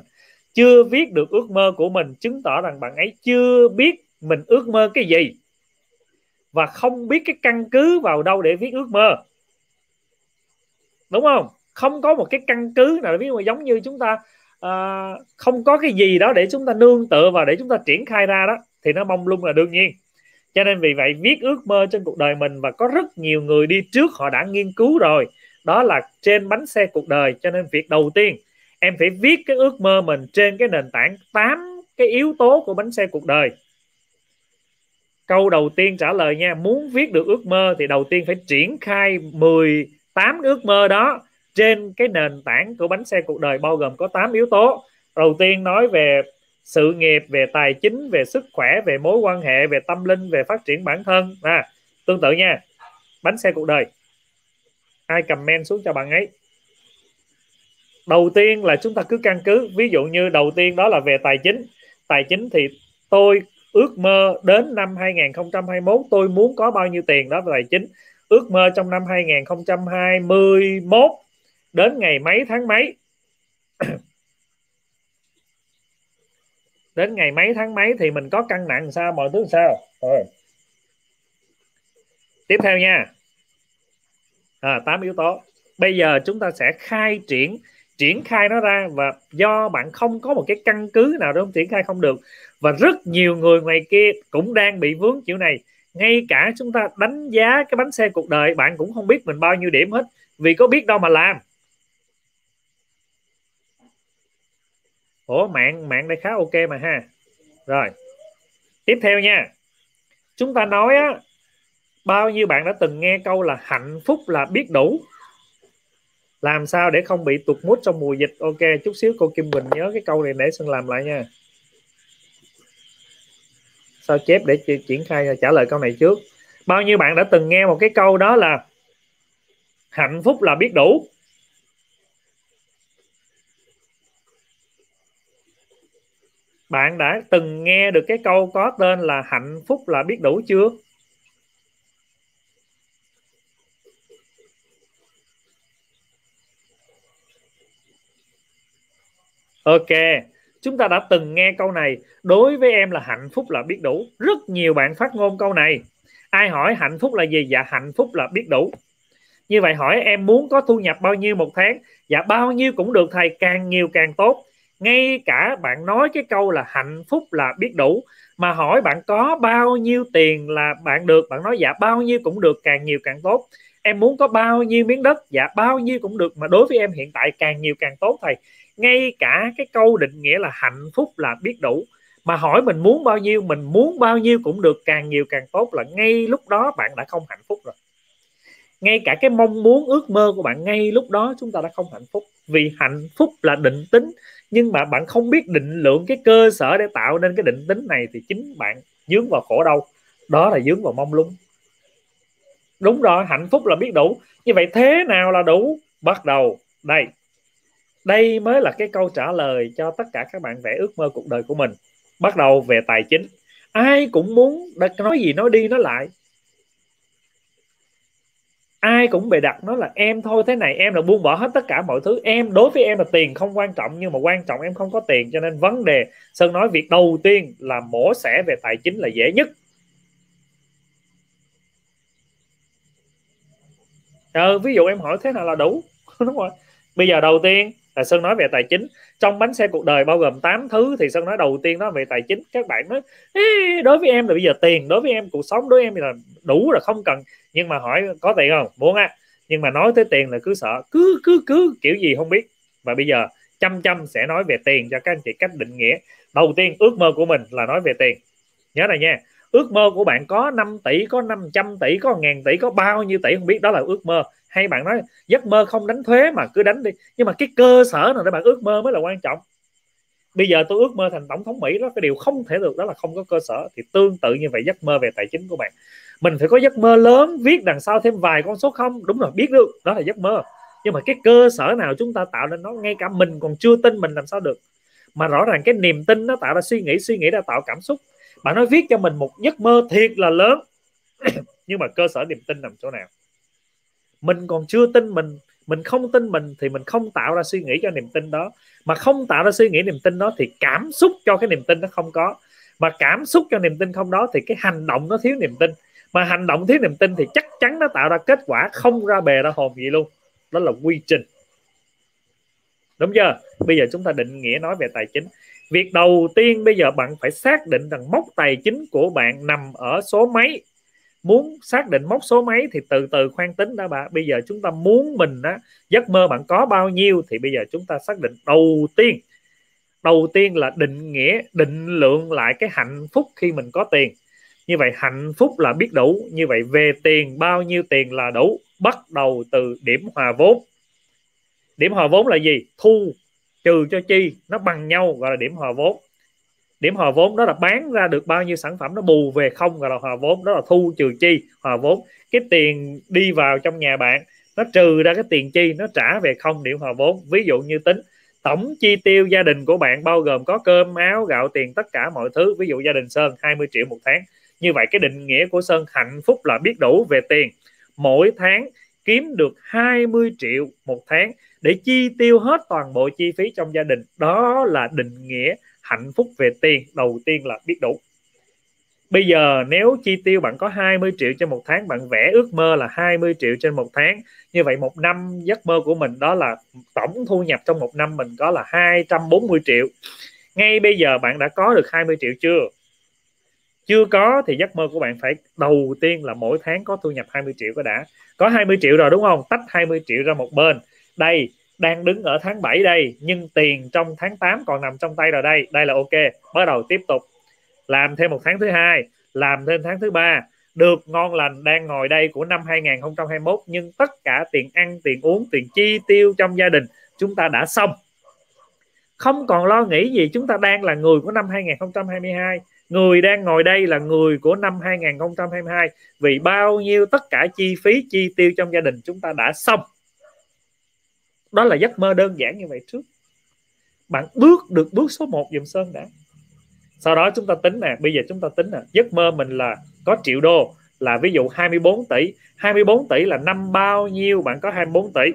Chưa viết được ước mơ của mình chứng tỏ rằng bạn ấy chưa biết mình ước mơ cái gì. Và không biết cái căn cứ vào đâu để viết ước mơ. Đúng không? Không có một cái căn cứ nào ví dụ giống như chúng ta uh, không có cái gì đó để chúng ta nương tựa và để chúng ta triển khai ra đó thì nó mông lung là đương nhiên. Cho nên vì vậy viết ước mơ trên cuộc đời mình và có rất nhiều người đi trước họ đã nghiên cứu rồi. Đó là trên bánh xe cuộc đời cho nên việc đầu tiên em phải viết cái ước mơ mình trên cái nền tảng 8 cái yếu tố của bánh xe cuộc đời. Câu đầu tiên trả lời nha muốn viết được ước mơ thì đầu tiên phải triển khai 18 ước mơ đó trên cái nền tảng của bánh xe cuộc đời bao gồm có 8 yếu tố. Đầu tiên nói về sự nghiệp về tài chính về sức khỏe về mối quan hệ về tâm linh về phát triển bản thân. À, tương tự nha. Bánh xe cuộc đời. Ai comment xuống cho bạn ấy? Đầu tiên là chúng ta cứ căn cứ. Ví dụ như đầu tiên đó là về tài chính. Tài chính thì tôi ước mơ đến năm 2021 tôi muốn có bao nhiêu tiền đó về tài chính. Ước mơ trong năm 2021 đến ngày mấy tháng mấy? Đến ngày mấy tháng mấy thì mình có cân nặng sao? Mọi thứ sao? Rồi tiếp theo nha. À, 8 yếu tố. Bây giờ chúng ta sẽ khai triển triển khai nó ra và do bạn không có một cái căn cứ nào đó triển khai không được. Và rất nhiều người ngoài kia cũng đang bị vướng kiểu này. Ngay cả chúng ta đánh giá cái bánh xe cuộc đời bạn cũng không biết mình bao nhiêu điểm hết. Vì có biết đâu mà làm. Ủa, mạng mạng đây khá ok mà ha. Rồi. Tiếp theo nha. Chúng ta nói á, bao nhiêu bạn đã từng nghe câu là hạnh phúc là biết đủ? Làm sao để không bị tụt mút trong mùa dịch? Ok, chút xíu cô Kim Bình nhớ cái câu này để Sơn làm lại nha. Sao chép để triển khai, trả lời câu này trước? Bao nhiêu bạn đã từng nghe một cái câu đó là hạnh phúc là biết đủ? Bạn đã từng nghe được cái câu có tên là hạnh phúc là biết đủ chưa? Ok, chúng ta đã từng nghe câu này. Đối với em là hạnh phúc là biết đủ. Rất nhiều bạn phát ngôn câu này. Ai hỏi hạnh phúc là gì? Dạ hạnh phúc là biết đủ. Như vậy hỏi em muốn có thu nhập bao nhiêu một tháng? Dạ bao nhiêu cũng được thầy, càng nhiều càng tốt ngay cả bạn nói cái câu là hạnh phúc là biết đủ, mà hỏi bạn có bao nhiêu tiền là bạn được, bạn nói dạ bao nhiêu cũng được, càng nhiều càng tốt. Em muốn có bao nhiêu miếng đất dạ bao nhiêu cũng được, mà đối với em hiện tại càng nhiều càng tốt thầy. Ngay cả cái câu định nghĩa là hạnh phúc là biết đủ, mà hỏi mình muốn bao nhiêu, mình muốn bao nhiêu cũng được, càng nhiều càng tốt là ngay lúc đó bạn đã không hạnh phúc rồi ngay cả cái mong muốn, ước mơ của bạn ngay lúc đó chúng ta đã không hạnh phúc. Vì hạnh phúc là định tính, nhưng mà bạn không biết định lượng cái cơ sở để tạo nên cái định tính này thì chính bạn dướng vào khổ đau. Đó là dướng vào mong lung. Đúng rồi, hạnh phúc là biết đủ. Như vậy thế nào là đủ? Bắt đầu, đây. Đây mới là cái câu trả lời cho tất cả các bạn vẽ ước mơ cuộc đời của mình. Bắt đầu về tài chính. Ai cũng muốn nói gì nói đi nói lại ai cũng bề đặt nó là em thôi thế này em là buông bỏ hết tất cả mọi thứ. Em đối với em là tiền không quan trọng nhưng mà quan trọng em không có tiền cho nên vấn đề sơn nói việc đầu tiên là mổ xẻ về tài chính là dễ nhất. Ờ, ví dụ em hỏi thế nào là đủ? Đúng rồi. Bây giờ đầu tiên là sơn nói về tài chính, trong bánh xe cuộc đời bao gồm 8 thứ thì sơn nói đầu tiên nó về tài chính. Các bạn nói đối với em là bây giờ tiền, đối với em cuộc sống, đối với em là đủ là không cần. Nhưng mà hỏi có tiền không? Muốn á. Nhưng mà nói tới tiền là cứ sợ, cứ cứ cứ, kiểu gì không biết. Và bây giờ chăm chăm sẽ nói về tiền cho các anh chị cách định nghĩa. Đầu tiên, ước mơ của mình là nói về tiền. Nhớ này nha, ước mơ của bạn có 5 tỷ, có 500 tỷ, có ngàn tỷ, có bao nhiêu tỷ không biết, đó là ước mơ hay bạn nói, giấc mơ không đánh thuế mà cứ đánh đi. Nhưng mà cái cơ sở nào để bạn ước mơ mới là quan trọng? Bây giờ tôi ước mơ thành tổng thống mỹ, đó cái điều không thể được, đó là không có cơ sở. Thì tương tự như vậy, giấc mơ về tài chính của bạn. Mình phải có giấc mơ lớn, viết đằng sau thêm vài con số không. Đúng rồi, biết được, đó là giấc mơ. Nhưng mà cái cơ sở nào chúng ta tạo nên nó, ngay cả mình còn chưa tin mình làm sao được. Mà rõ ràng cái niềm tin nó tạo ra suy nghĩ suy nghĩ đã tạo cảm xúc. Bạn nói viết cho mình một giấc mơ thiệt là lớn, nhưng mà cơ sở niềm tin nằm chỗ nào? Mình còn chưa tin mình mình không tin mình thì mình không tạo ra suy nghĩ cho niềm tin đó. Mà không tạo ra suy nghĩ niềm tin đó thì cảm xúc cho cái niềm tin nó không có. Mà cảm xúc cho niềm tin không đó thì cái hành động nó thiếu niềm tin. Mà hành động thiếu niềm tin thì chắc chắn nó tạo ra kết quả không ra bề ra hồn gì luôn. Đó là quy trình. Đúng chưa? Bây giờ chúng ta định nghĩa nói về tài chính. Việc đầu tiên bây giờ bạn phải xác định rằng mốc tài chính của bạn nằm ở số mấy? Muốn xác định mốc số mấy thì từ từ khoan tính đã bạn bây giờ chúng ta muốn mình á, giấc mơ bạn có bao nhiêu thì bây giờ chúng ta xác định đầu tiên. Đầu tiên là định nghĩa, định lượng lại cái hạnh phúc khi mình có tiền. Như vậy hạnh phúc là biết đủ, như vậy về tiền bao nhiêu tiền là đủ. Bắt đầu từ điểm hòa vốn. Điểm hòa vốn là gì? Thu, trừ cho chi, nó bằng nhau gọi là điểm hòa vốn điểm hòa vốn đó là bán ra được bao nhiêu sản phẩm nó bù về không gọi là hòa vốn đó là thu trừ chi, hòa vốn. Cái tiền đi vào trong nhà bạn, nó trừ ra cái tiền chi, nó trả về không điểm hòa vốn. Ví dụ như tính, tổng chi tiêu gia đình của bạn bao gồm có cơm, áo, gạo, tiền, tất cả mọi thứ. Ví dụ gia đình sơn 20 triệu một tháng. Như vậy cái định nghĩa của sơn hạnh phúc là biết đủ về tiền. Mỗi tháng kiếm được 20 triệu một tháng để chi tiêu hết toàn bộ chi phí trong gia đình. Đó là định nghĩa hạnh phúc về tiền, đầu tiên là biết đủ. Bây giờ nếu chi tiêu bạn có 20 triệu trên một tháng, bạn vẽ ước mơ là 20 triệu trên một tháng. Như vậy một năm giấc mơ của mình đó là tổng thu nhập trong một năm mình có là 240 triệu. Ngay bây giờ bạn đã có được 20 triệu chưa? Chưa có thì giấc mơ của bạn phải đầu tiên là mỗi tháng có thu nhập 20 triệu có đã. Có 20 triệu rồi đúng không? Tách 20 triệu ra một bên. Đây đang đứng ở tháng 7 đây, nhưng tiền trong tháng 8 còn nằm trong tay rồi đây đây là ok, bắt đầu tiếp tục. Làm thêm một tháng thứ hai, làm thêm tháng thứ ba, được ngon lành đang ngồi đây của năm 2021 nhưng tất cả tiền ăn, tiền uống, tiền chi tiêu trong gia đình chúng ta đã xong. Không còn lo nghĩ gì, chúng ta đang là người của năm 2022 người đang ngồi đây là người của năm 2022 vì bao nhiêu tất cả chi phí, chi tiêu trong gia đình chúng ta đã xong đó là giấc mơ đơn giản như vậy trước. Bạn bước được bước số 1 dùm Sơn đã. Sau đó chúng ta tính nè bây giờ chúng ta tính nè. Giấc mơ mình là có triệu đô là ví dụ 24 tỷ. 24 tỷ là năm bao nhiêu? Bạn có 24 tỷ.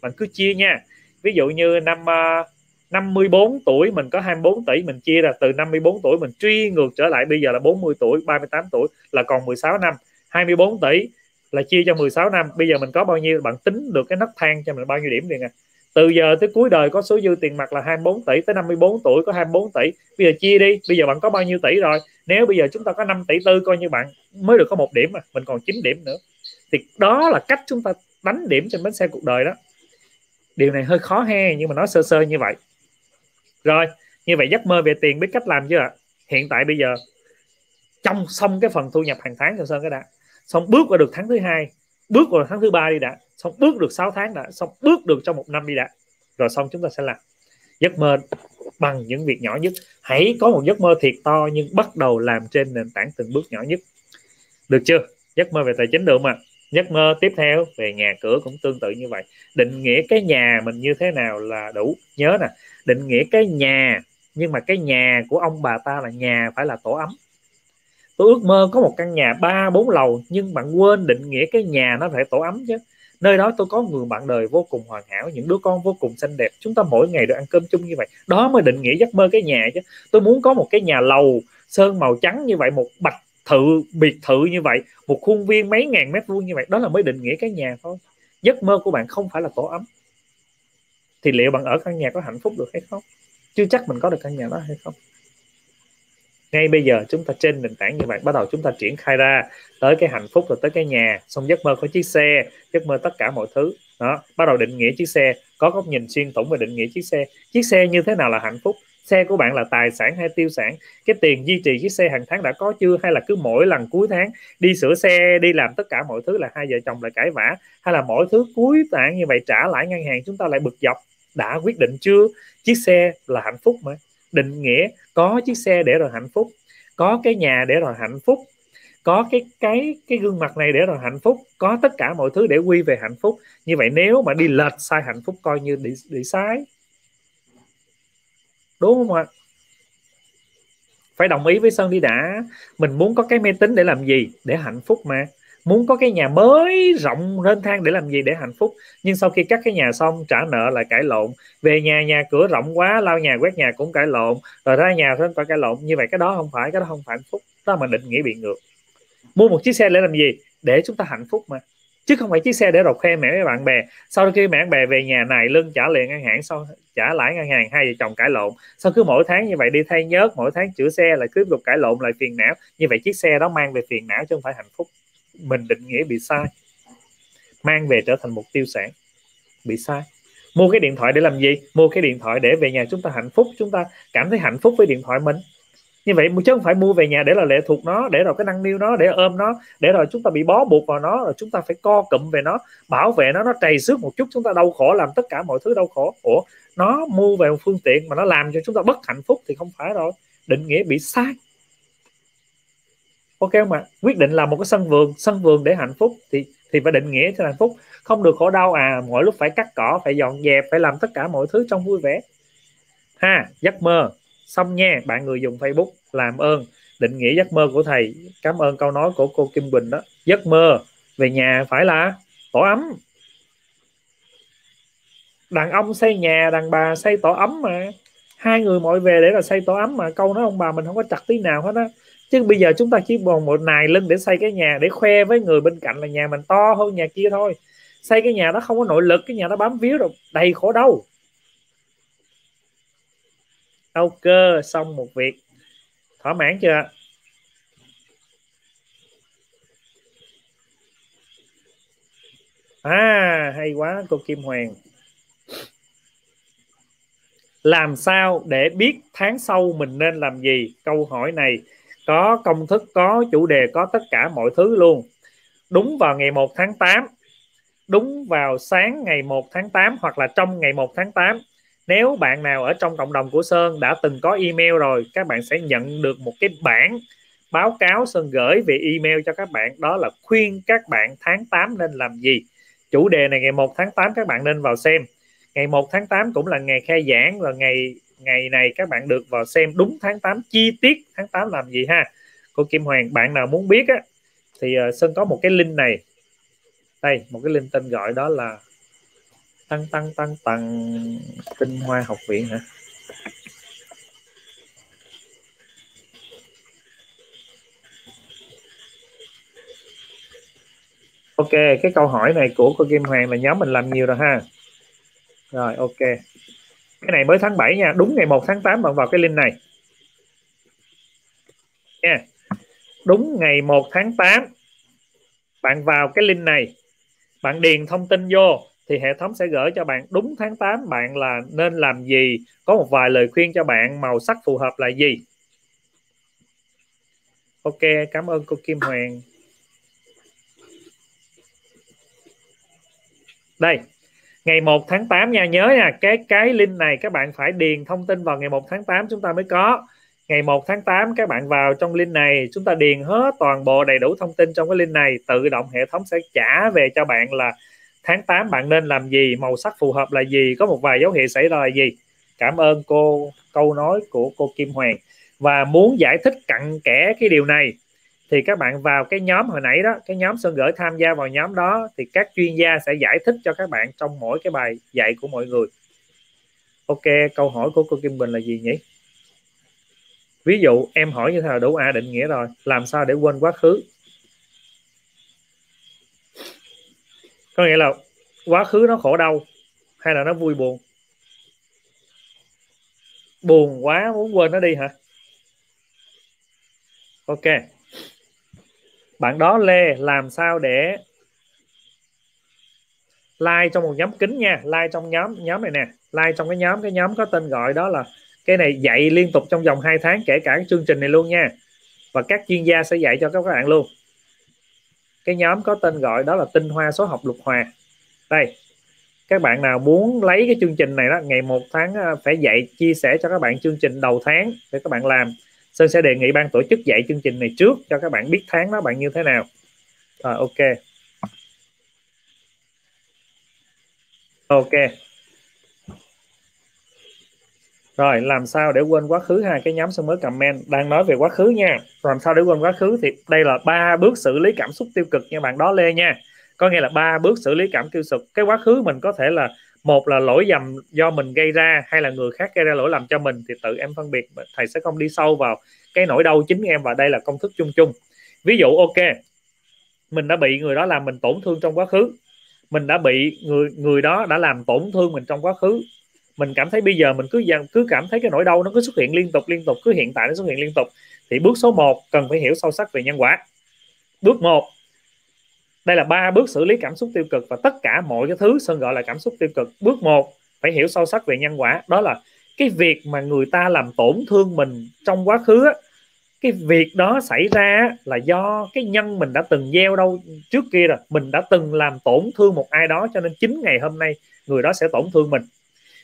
Bạn cứ chia nha. Ví dụ như năm à, uh, 54 tuổi mình có 24 tỷ mình chia ra từ 54 tuổi mình truy ngược trở lại bây giờ là 40 tuổi 38 tuổi là còn 16 năm. 24 tỷ là chia cho 16 năm. Bây giờ mình có bao nhiêu? Bạn tính được cái nấc thang cho mình bao nhiêu điểm liền à? Từ giờ tới cuối đời có số dư tiền mặt là 24 tỷ tới 54 tuổi có 24 tỷ. Bây giờ chia đi. Bây giờ bạn có bao nhiêu tỷ rồi? Nếu bây giờ chúng ta có 5 tỷ tư coi như bạn mới được có một điểm mà mình còn 9 điểm nữa. Thì đó là cách chúng ta đánh điểm trên bánh xe cuộc đời đó. Điều này hơi khó he, nhưng mà nói sơ sơ như vậy. Rồi, như vậy giấc mơ về tiền biết cách làm chưa ạ? Hiện tại bây giờ, trong xong cái phần thu nhập hàng tháng cho sơn cái đã xong bước vào được tháng thứ hai, bước vào tháng thứ ba đi đã. Xong bước được 6 tháng đã. Xong bước được trong một năm đi đã. Rồi xong chúng ta sẽ làm giấc mơ bằng những việc nhỏ nhất. Hãy có một giấc mơ thiệt to nhưng bắt đầu làm trên nền tảng từng bước nhỏ nhất. Được chưa? Giấc mơ về tài chính được mà giấc mơ tiếp theo về nhà cửa cũng tương tự như vậy. Định nghĩa cái nhà mình như thế nào là đủ. Nhớ nè, định nghĩa cái nhà, nhưng mà cái nhà của ông bà ta là nhà phải là tổ ấm tôi ước mơ có một căn nhà ba, bốn lầu, nhưng bạn quên định nghĩa cái nhà nó phải tổ ấm chứ. Nơi đó tôi có người bạn đời vô cùng hoàn hảo, những đứa con vô cùng xinh đẹp. Chúng ta mỗi ngày được ăn cơm chung như vậy. Đó mới định nghĩa giấc mơ cái nhà chứ. Tôi muốn có một cái nhà lầu, sơn màu trắng như vậy, một bạch thự, biệt thự như vậy, một khuôn viên mấy ngàn mét vuông như vậy. Đó là mới định nghĩa cái nhà thôi. Giấc mơ của bạn không phải là tổ ấm. Thì liệu bạn ở căn nhà có hạnh phúc được hay không? Chưa chắc mình có được căn nhà đó hay không ngay bây giờ chúng ta trên nền tảng như vậy bắt đầu chúng ta triển khai ra. Tới cái hạnh phúc rồi tới cái nhà. Xong giấc mơ có chiếc xe, giấc mơ tất cả mọi thứ. Đó, bắt đầu định nghĩa chiếc xe. Có góc nhìn xuyên tổng về định nghĩa chiếc xe. Chiếc xe như thế nào là hạnh phúc? Xe của bạn là tài sản hay tiêu sản? Cái tiền duy trì chiếc xe hàng tháng đã có chưa? Hay là cứ mỗi lần cuối tháng đi sửa xe, đi làm tất cả mọi thứ là hai vợ chồng lại cãi vã? Hay là mỗi thứ cuối tháng như vậy trả lại ngân hàng chúng ta lại bực dọc? Đã quyết định chưa? Chiếc xe là hạnh phúc mà định nghĩa có chiếc xe để rồi hạnh phúc, có cái nhà để rồi hạnh phúc, có cái cái cái gương mặt này để rồi hạnh phúc, có tất cả mọi thứ để quy về hạnh phúc. Như vậy nếu mà đi lệch sai hạnh phúc coi như bị bị sai. Đúng không ạ? Phải đồng ý với sơn đi đã mình muốn có cái mê tín để làm gì? Để hạnh phúc mà muốn có cái nhà mới rộng lên thang để làm gì để hạnh phúc. Nhưng sau khi cắt cái nhà xong, trả nợ lại cãi lộn. Về nhà nhà cửa rộng quá, lau nhà, quét nhà cũng cãi lộn. Rồi ra nhà thêm phải cãi lộn. Như vậy cái đó không phải, cái đó không phải hạnh phúc. Đó mà định nghĩa bị ngược. Mua một chiếc xe để làm gì? Để chúng ta hạnh phúc mà. Chứ không phải chiếc xe để đọc khoe mẹ với bạn bè. Sau khi mẹ bạn bè về nhà này, lưng trả liền ngân hàng, sau trả lãi ngân hàng, hai vợ chồng cãi lộn. Sau cứ mỗi tháng như vậy đi thay nhớt, mỗi tháng chữa xe lại tiếp tục cãi lộn lại phiền não. Như vậy chiếc xe đó mang về phiền não chứ không phải hạnh phúc mình định nghĩa bị sai, mang về trở thành một tiêu sản, bị sai. Mua cái điện thoại để làm gì? Mua cái điện thoại để về nhà chúng ta hạnh phúc, chúng ta cảm thấy hạnh phúc với điện thoại mình. Như vậy, chứ không phải mua về nhà để là lệ thuộc nó, để rồi cái năng niu nó, để ôm nó, để rồi chúng ta bị bó buộc vào nó, rồi chúng ta phải co cụm về nó, bảo vệ nó nó trầy xước một chút, chúng ta đau khổ, làm tất cả mọi thứ đau khổ. Ủa, nó mua về một phương tiện mà nó làm cho chúng ta bất hạnh phúc thì không phải rồi. Định nghĩa bị sai ok không ạ? Quyết định là một cái sân vườn sân vườn để hạnh phúc thì thì phải định nghĩa cho hạnh phúc. Không được khổ đau à mỗi lúc phải cắt cỏ, phải dọn dẹp, phải làm tất cả mọi thứ trong vui vẻ. Ha, giấc mơ. Xong nha, bạn người dùng Facebook, làm ơn. Định nghĩa giấc mơ của thầy. Cảm ơn câu nói của cô Kim Bình đó. Giấc mơ. Về nhà phải là tổ ấm. Đàn ông xây nhà, đàn bà xây tổ ấm mà. Hai người mọi về để là xây tổ ấm mà. Câu nói ông bà mình không có chặt tí nào hết á chứ bây giờ chúng ta chỉ còn một nài lên để xây cái nhà, để khoe với người bên cạnh là nhà mình to hơn nhà kia thôi. Xây cái nhà đó không có nội lực, cái nhà đó bám víu rồi đầy khổ đau. Đau cơ xong một việc. Thỏa mãn chưa à hay quá, cô Kim Hoàng. Làm sao để biết tháng sau mình nên làm gì? Câu hỏi này có công thức, có chủ đề, có tất cả mọi thứ luôn. Đúng vào ngày 1 tháng 8 đúng vào sáng ngày 1 tháng 8 hoặc là trong ngày 1 tháng 8 nếu bạn nào ở trong cộng đồng của Sơn đã từng có email rồi, các bạn sẽ nhận được một cái bản báo cáo Sơn gửi về email cho các bạn. Đó là khuyên các bạn tháng 8 nên làm gì. Chủ đề này ngày 1 tháng 8 các bạn nên vào xem. Ngày 1 tháng 8 cũng là ngày khai giảng và ngày ngày này các bạn được vào xem đúng tháng 8 chi tiết tháng 8 làm gì ha? Cô Kim Hoàng bạn nào muốn biết á thì uh, Sơn có một cái link này. Đây một cái link tên gọi đó là tăng tăng tăng tăng tinh hoa học viện hả? Ok cái câu hỏi này của cô Kim Hoàng là nhóm mình làm nhiều rồi ha. Rồi ok cái này mới tháng 7 nha, đúng ngày 1 tháng 8 bạn vào cái link này. Nha. Đúng ngày 1 tháng 8 bạn vào cái link này, bạn điền thông tin vô, thì hệ thống sẽ gửi cho bạn đúng tháng 8 bạn là nên làm gì, có một vài lời khuyên cho bạn màu sắc phù hợp là gì. Ok, cảm ơn cô Kim Hoàng. Đây ngày 1 tháng 8 nha, nhớ nha, cái cái link này các bạn phải điền thông tin vào ngày 1 tháng 8 chúng ta mới có. Ngày 1 tháng 8 các bạn vào trong link này, chúng ta điền hết toàn bộ đầy đủ thông tin trong cái link này, tự động hệ thống sẽ trả về cho bạn là tháng 8 bạn nên làm gì, màu sắc phù hợp là gì, có một vài dấu hiệu xảy ra là gì. Cảm ơn cô, câu nói của cô Kim Hoàng. Và muốn giải thích cặn kẽ cái điều này thì các bạn vào cái nhóm hồi nãy đó, cái nhóm Sơn gửi tham gia vào nhóm đó, thì các chuyên gia sẽ giải thích cho các bạn trong mỗi cái bài dạy của mọi người. Ok, câu hỏi của cô Kim Bình là gì nhỉ? Ví dụ, em hỏi như thế nào đủ a định nghĩa rồi, làm sao để quên quá khứ? Có nghĩa là quá khứ nó khổ đau hay là nó vui buồn? Buồn quá muốn quên nó đi hả? Ok bạn đó, lê, làm sao để like trong một nhóm kính nha, like trong nhóm nhóm này nè, like trong cái nhóm cái nhóm có tên gọi đó là cái này dạy liên tục trong vòng 2 tháng, kể cả cái chương trình này luôn nha. Và các chuyên gia sẽ dạy cho các bạn luôn. Cái nhóm có tên gọi đó là tinh hoa số học lục hòa. Đây, các bạn nào muốn lấy cái chương trình này đó, ngày một tháng à, phải dạy, chia sẻ cho các bạn chương trình đầu tháng để các bạn làm. Sơn sẽ đề nghị ban tổ chức dạy chương trình này trước cho các bạn biết tháng đó bạn như thế nào. Rồi, ok. Ok. Rồi, làm sao để quên quá khứ hai cái nhóm Sơn mới comment. Đang nói về quá khứ nha. Làm sao để quên quá khứ thì đây là ba bước xử lý cảm xúc tiêu cực nha bạn. Đó, lê nha. Có nghĩa là ba bước xử lý cảm tiêu cực. Cái quá khứ mình có thể là một là lỗi lầm do mình gây ra, hay là người khác gây ra lỗi lầm cho mình, thì tự em phân biệt thầy sẽ không đi sâu vào cái nỗi đau chính em và đây là công thức chung chung. Ví dụ, ok, mình đã bị người đó làm mình tổn thương trong quá khứ. Mình đã bị người người đó đã làm tổn thương mình trong quá khứ. Mình cảm thấy bây giờ mình cứ cứ cảm thấy cái nỗi đau nó cứ xuất hiện liên tục liên tục, cứ hiện tại nó xuất hiện liên tục. Thì bước số 1 cần phải hiểu sâu sắc về nhân quả. Bước 1 đây là ba bước xử lý cảm xúc tiêu cực và tất cả mọi cái thứ sơn gọi là cảm xúc tiêu cực. Bước một, phải hiểu sâu sắc về nhân quả. Đó là cái việc mà người ta làm tổn thương mình trong quá khứ cái việc đó xảy ra là do cái nhân mình đã từng gieo đâu trước kia rồi. Mình đã từng làm tổn thương một ai đó cho nên chính ngày hôm nay người đó sẽ tổn thương mình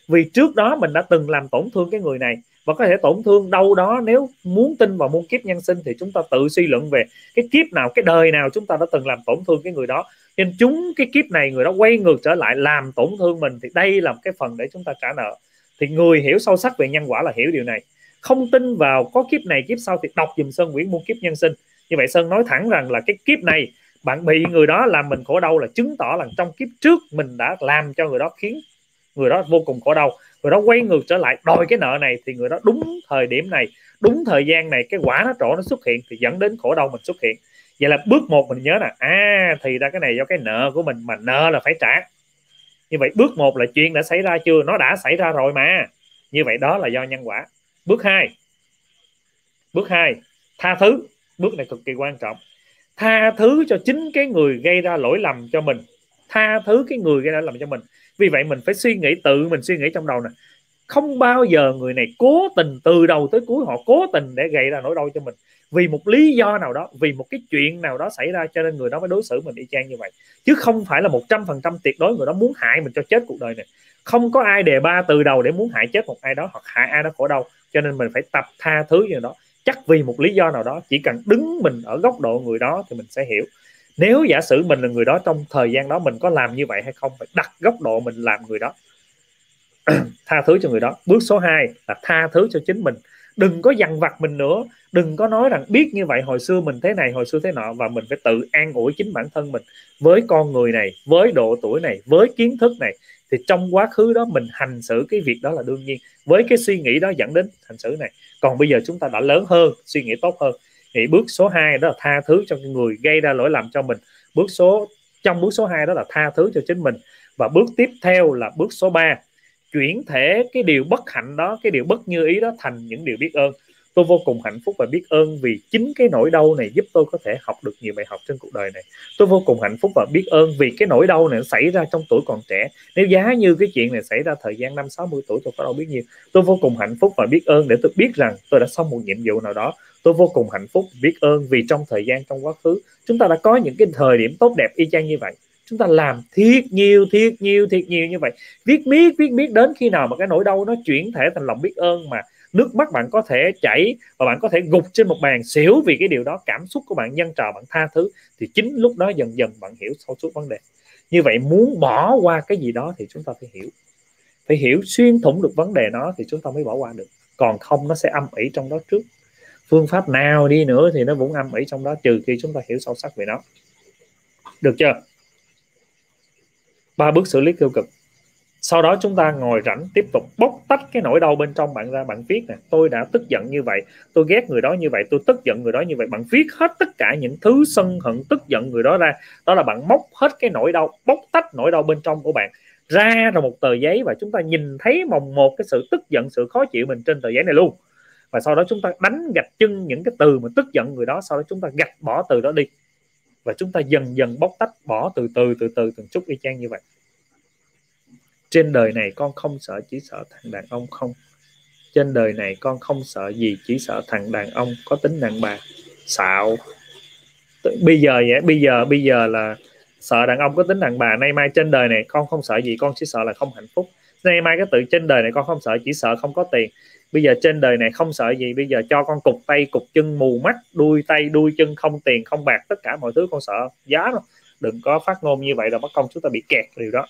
vì trước đó mình đã từng làm tổn thương cái người này. Và có thể tổn thương đâu đó, nếu muốn tin vào muôn kiếp nhân sinh thì chúng ta tự suy luận về cái kiếp nào, cái đời nào chúng ta đã từng làm tổn thương cái người đó. Nên chúng cái kiếp này người đó quay ngược trở lại làm tổn thương mình thì đây là một cái phần để chúng ta trả nợ. Thì người hiểu sâu sắc về nhân quả là hiểu điều này. Không tin vào có kiếp này, kiếp sau thì đọc dùm sơn nguyễn muôn kiếp nhân sinh. Như vậy sơn nói thẳng rằng là cái kiếp này, bạn bị người đó làm mình khổ đau là chứng tỏ là trong kiếp trước mình đã làm cho người đó khiến người đó vô cùng khổ đau. Người đó quay ngược trở lại, đòi cái nợ này thì người đó đúng thời điểm này, đúng thời gian này cái quả nó trổ nó xuất hiện thì dẫn đến khổ đau mình xuất hiện. Vậy là bước một mình nhớ là à thì ra cái này do cái nợ của mình mà nợ là phải trả. Như vậy bước một là chuyện đã xảy ra chưa? Nó đã xảy ra rồi mà. Như vậy đó là do nhân quả. Bước hai bước hai, tha thứ. Bước này cực kỳ quan trọng. Tha thứ cho chính cái người gây ra lỗi lầm cho mình. Tha thứ cái người gây ra lầm cho mình vì vậy mình phải suy nghĩ, tự mình suy nghĩ trong đầu nè. Không bao giờ người này cố tình từ đầu tới cuối họ cố tình để gây ra nỗi đau cho mình. Vì một lý do nào đó, vì một cái chuyện nào đó xảy ra cho nên người đó mới đối xử mình y chang như vậy. Chứ không phải là một trăm phần trăm tuyệt đối người đó muốn hại mình cho chết cuộc đời này. Không có ai đề ba từ đầu để muốn hại chết một ai đó hoặc hại ai đó khổ đau. Cho nên mình phải tập tha thứ như đó. Chắc vì một lý do nào đó, chỉ cần đứng mình ở góc độ người đó thì mình sẽ hiểu nếu giả sử mình là người đó trong thời gian đó mình có làm như vậy hay không, phải đặt góc độ mình làm người đó. Tha thứ cho người đó. Bước số 2 là tha thứ cho chính mình. Đừng có dằn vặt mình nữa. Đừng có nói rằng biết như vậy hồi xưa mình thế này, hồi xưa thế nọ, và mình phải tự an ủi chính bản thân mình. Với con người này, với độ tuổi này, với kiến thức này, thì trong quá khứ đó mình hành xử cái việc đó là đương nhiên. Với cái suy nghĩ đó dẫn đến hành xử này. Còn bây giờ chúng ta đã lớn hơn, suy nghĩ tốt hơn thì bước số 2 đó là tha thứ cho người gây ra lỗi lầm cho mình. Bước số, trong bước số 2 đó là tha thứ cho chính mình. Và bước tiếp theo là bước số 3 chuyển thể cái điều bất hạnh đó, cái điều bất như ý đó thành những điều biết ơn. Tôi vô cùng hạnh phúc và biết ơn vì chính cái nỗi đau này giúp tôi có thể học được nhiều bài học trên cuộc đời này. Tôi vô cùng hạnh phúc và biết ơn vì cái nỗi đau này nó xảy ra trong tuổi còn trẻ. Nếu giá như cái chuyện này xảy ra thời gian năm, sáu mươi tuổi tôi có đâu biết nhiều. Tôi vô cùng hạnh phúc và biết ơn để tôi biết rằng tôi đã xong một nhiệm vụ nào đó tôi vô cùng hạnh phúc, biết ơn vì trong thời gian trong quá khứ, chúng ta đã có những cái thời điểm tốt đẹp y chang như vậy. Chúng ta làm thiết nhiều thiết nhiều thiết nhiều như vậy. Viết miết viết miết đến khi nào mà cái nỗi đau nó chuyển thể thành lòng biết ơn mà nước mắt bạn có thể chảy và bạn có thể gục trên một bàn xỉu vì cái điều đó, cảm xúc của bạn, nhân trào bạn, tha thứ, thì chính lúc đó dần dần bạn hiểu sâu suốt vấn đề. Như vậy muốn bỏ qua cái gì đó thì chúng ta phải hiểu. Phải hiểu xuyên thủng được vấn đề nó thì chúng ta mới bỏ qua được. Còn không, nó sẽ âm ỉ trong đó trước phương pháp nào đi nữa thì nó cũng âm ỉ trong đó, trừ khi chúng ta hiểu sâu sắc về nó. Được chưa? Ba bước xử lý tiêu cực. Sau đó chúng ta ngồi rảnh, tiếp tục bóc tách cái nỗi đau bên trong bạn ra, bạn viết nè. Tôi đã tức giận như vậy, tôi ghét người đó như vậy, tôi tức giận người đó như vậy. Bạn viết hết tất cả những thứ sân hận, tức giận người đó ra. Đó là bạn móc hết cái nỗi đau, bóc tách nỗi đau bên trong của bạn ra rồi một tờ giấy và chúng ta nhìn thấy mồng một cái sự tức giận, sự khó chịu mình trên tờ giấy này luôn và sau đó chúng ta đánh gạch chân những cái từ mà tức giận người đó, sau đó chúng ta gạch bỏ từ đó đi. Và chúng ta dần dần bóc tách, bỏ từ từ từ từ, từng chút y chang như vậy. Trên đời này con không sợ chỉ sợ thằng đàn ông không. Trên đời này con không sợ gì chỉ sợ thằng đàn ông có tính đàn bà. Xạo. Bây giờ vậy, bây giờ bây giờ là sợ đàn ông có tính đàn bà. Nay mai trên đời này con không sợ gì, con chỉ sợ là không hạnh phúc. Nay mai cái tự trên đời này con không sợ, chỉ sợ không có tiền bây giờ trên đời này không sợ gì, bây giờ cho con cục tay, cục chân, mù mắt, đuôi tay, đuôi chân, không tiền, không bạc, tất cả mọi thứ con sợ. Giá đâu đừng có phát ngôn như vậy rồi bắt công chúng ta bị kẹt điều đó.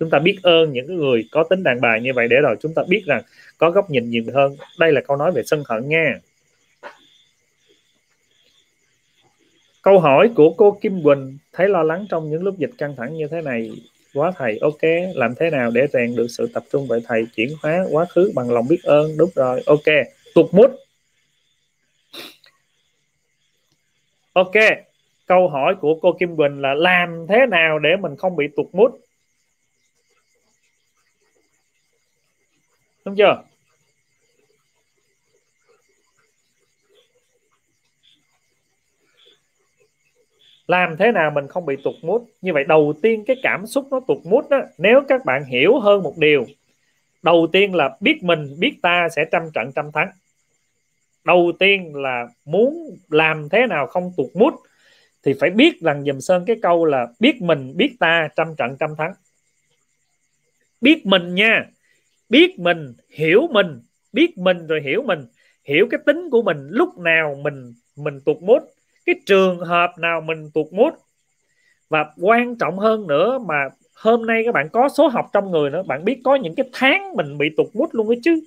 Chúng ta biết ơn những người có tính đàn bà như vậy để rồi chúng ta biết rằng có góc nhìn nhiều hơn. Đây là câu nói về sân hận nha. Câu hỏi của cô Kim Quỳnh, thấy lo lắng trong những lúc dịch căng thẳng như thế này quá thầy, ok, làm thế nào để rèn được sự tập trung vậy thầy, chuyển hóa quá khứ bằng lòng biết ơn? Đúng rồi, ok. Tụt mút. Ok, câu hỏi của cô Kim Quỳnh là làm thế nào để mình không bị tụt mút? Đúng chưa? Làm thế nào mình không bị tụt mút như vậy đầu tiên cái cảm xúc nó tụt mút đó, nếu các bạn hiểu hơn một điều, đầu tiên là biết mình, biết ta sẽ trăm trận trăm thắng. Đầu tiên là muốn làm thế nào không tụt mút thì phải biết rằng dùm sơn cái câu là biết mình, biết ta trăm trận trăm thắng. Biết mình nha, biết mình, hiểu mình, biết mình rồi hiểu mình, hiểu cái tính của mình, lúc nào mình mình tụt mút cái trường hợp nào mình tụt mút? Và quan trọng hơn nữa mà hôm nay các bạn có số học trong người nữa, bạn biết có những cái tháng mình bị tụt mút luôn ấy chứ.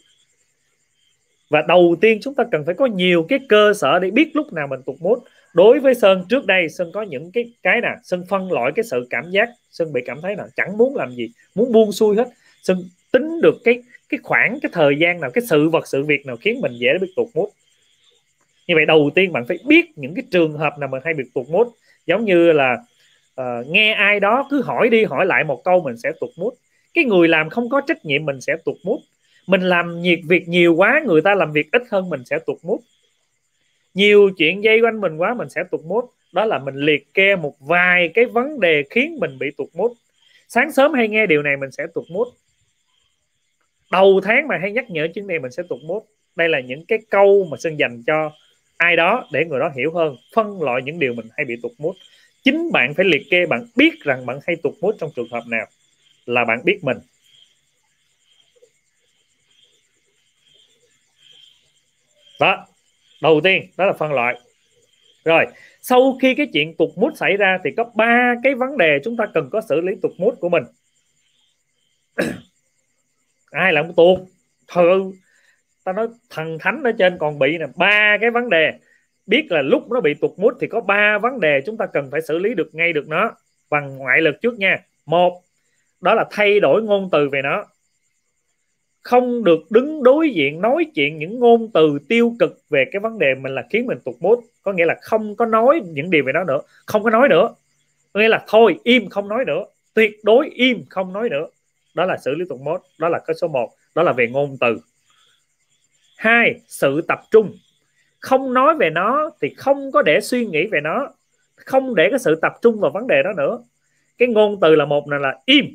Và đầu tiên chúng ta cần phải có nhiều cái cơ sở để biết lúc nào mình tụt mút. Đối với sơn, trước đây sơn có những cái cái nè, sơn phân loại cái sự cảm giác. Sơn bị cảm thấy là chẳng muốn làm gì, muốn buông xuôi hết. Sơn tính được cái cái khoảng, cái thời gian nào, cái sự vật, sự việc nào khiến mình dễ bị tụt mút như vậy đầu tiên bạn phải biết những cái trường hợp nào mình hay bị tụt mút giống như là uh, nghe ai đó cứ hỏi đi hỏi lại một câu mình sẽ tụt mút cái người làm không có trách nhiệm mình sẽ tụt mút mình làm nhiệt việc nhiều quá người ta làm việc ít hơn mình sẽ tụt mút nhiều chuyện dây quanh mình quá mình sẽ tụt mút đó là mình liệt kê một vài cái vấn đề khiến mình bị tụt mút sáng sớm hay nghe điều này mình sẽ tụt mút đầu tháng mà hay nhắc nhở chuyện này mình sẽ tụt mút đây là những cái câu mà sơn dành cho ai đó để người đó hiểu hơn, phân loại những điều mình hay bị tụt mút chính bạn phải liệt kê bạn biết rằng bạn hay tụt mút trong trường hợp nào là bạn biết mình. Đó, đầu tiên, đó là phân loại. Rồi, sau khi cái chuyện tụt mút xảy ra thì có ba cái vấn đề chúng ta cần có xử lý tụt mút của mình. Ai làm tụt? Thơ ta nói, thần thánh ở trên còn bị nè, ba cái vấn đề. Biết là lúc nó bị tụt mút thì có ba vấn đề chúng ta cần phải xử lý được ngay được nó. Bằng ngoại lực trước nha. Một, đó là thay đổi ngôn từ về nó. Không được đứng đối diện nói chuyện những ngôn từ tiêu cực về cái vấn đề mình là khiến mình tụt mút có nghĩa là không có nói những điều về nó nữa. Không có nói nữa. Có nghĩa là thôi, im không nói nữa. Tuyệt đối im không nói nữa. Đó là xử lý tụt mốt đó là cái số 1 đó là về ngôn từ hai, sự tập trung. Không nói về nó thì không có để suy nghĩ về nó, không để cái sự tập trung vào vấn đề đó nữa. Cái ngôn từ là một này là im.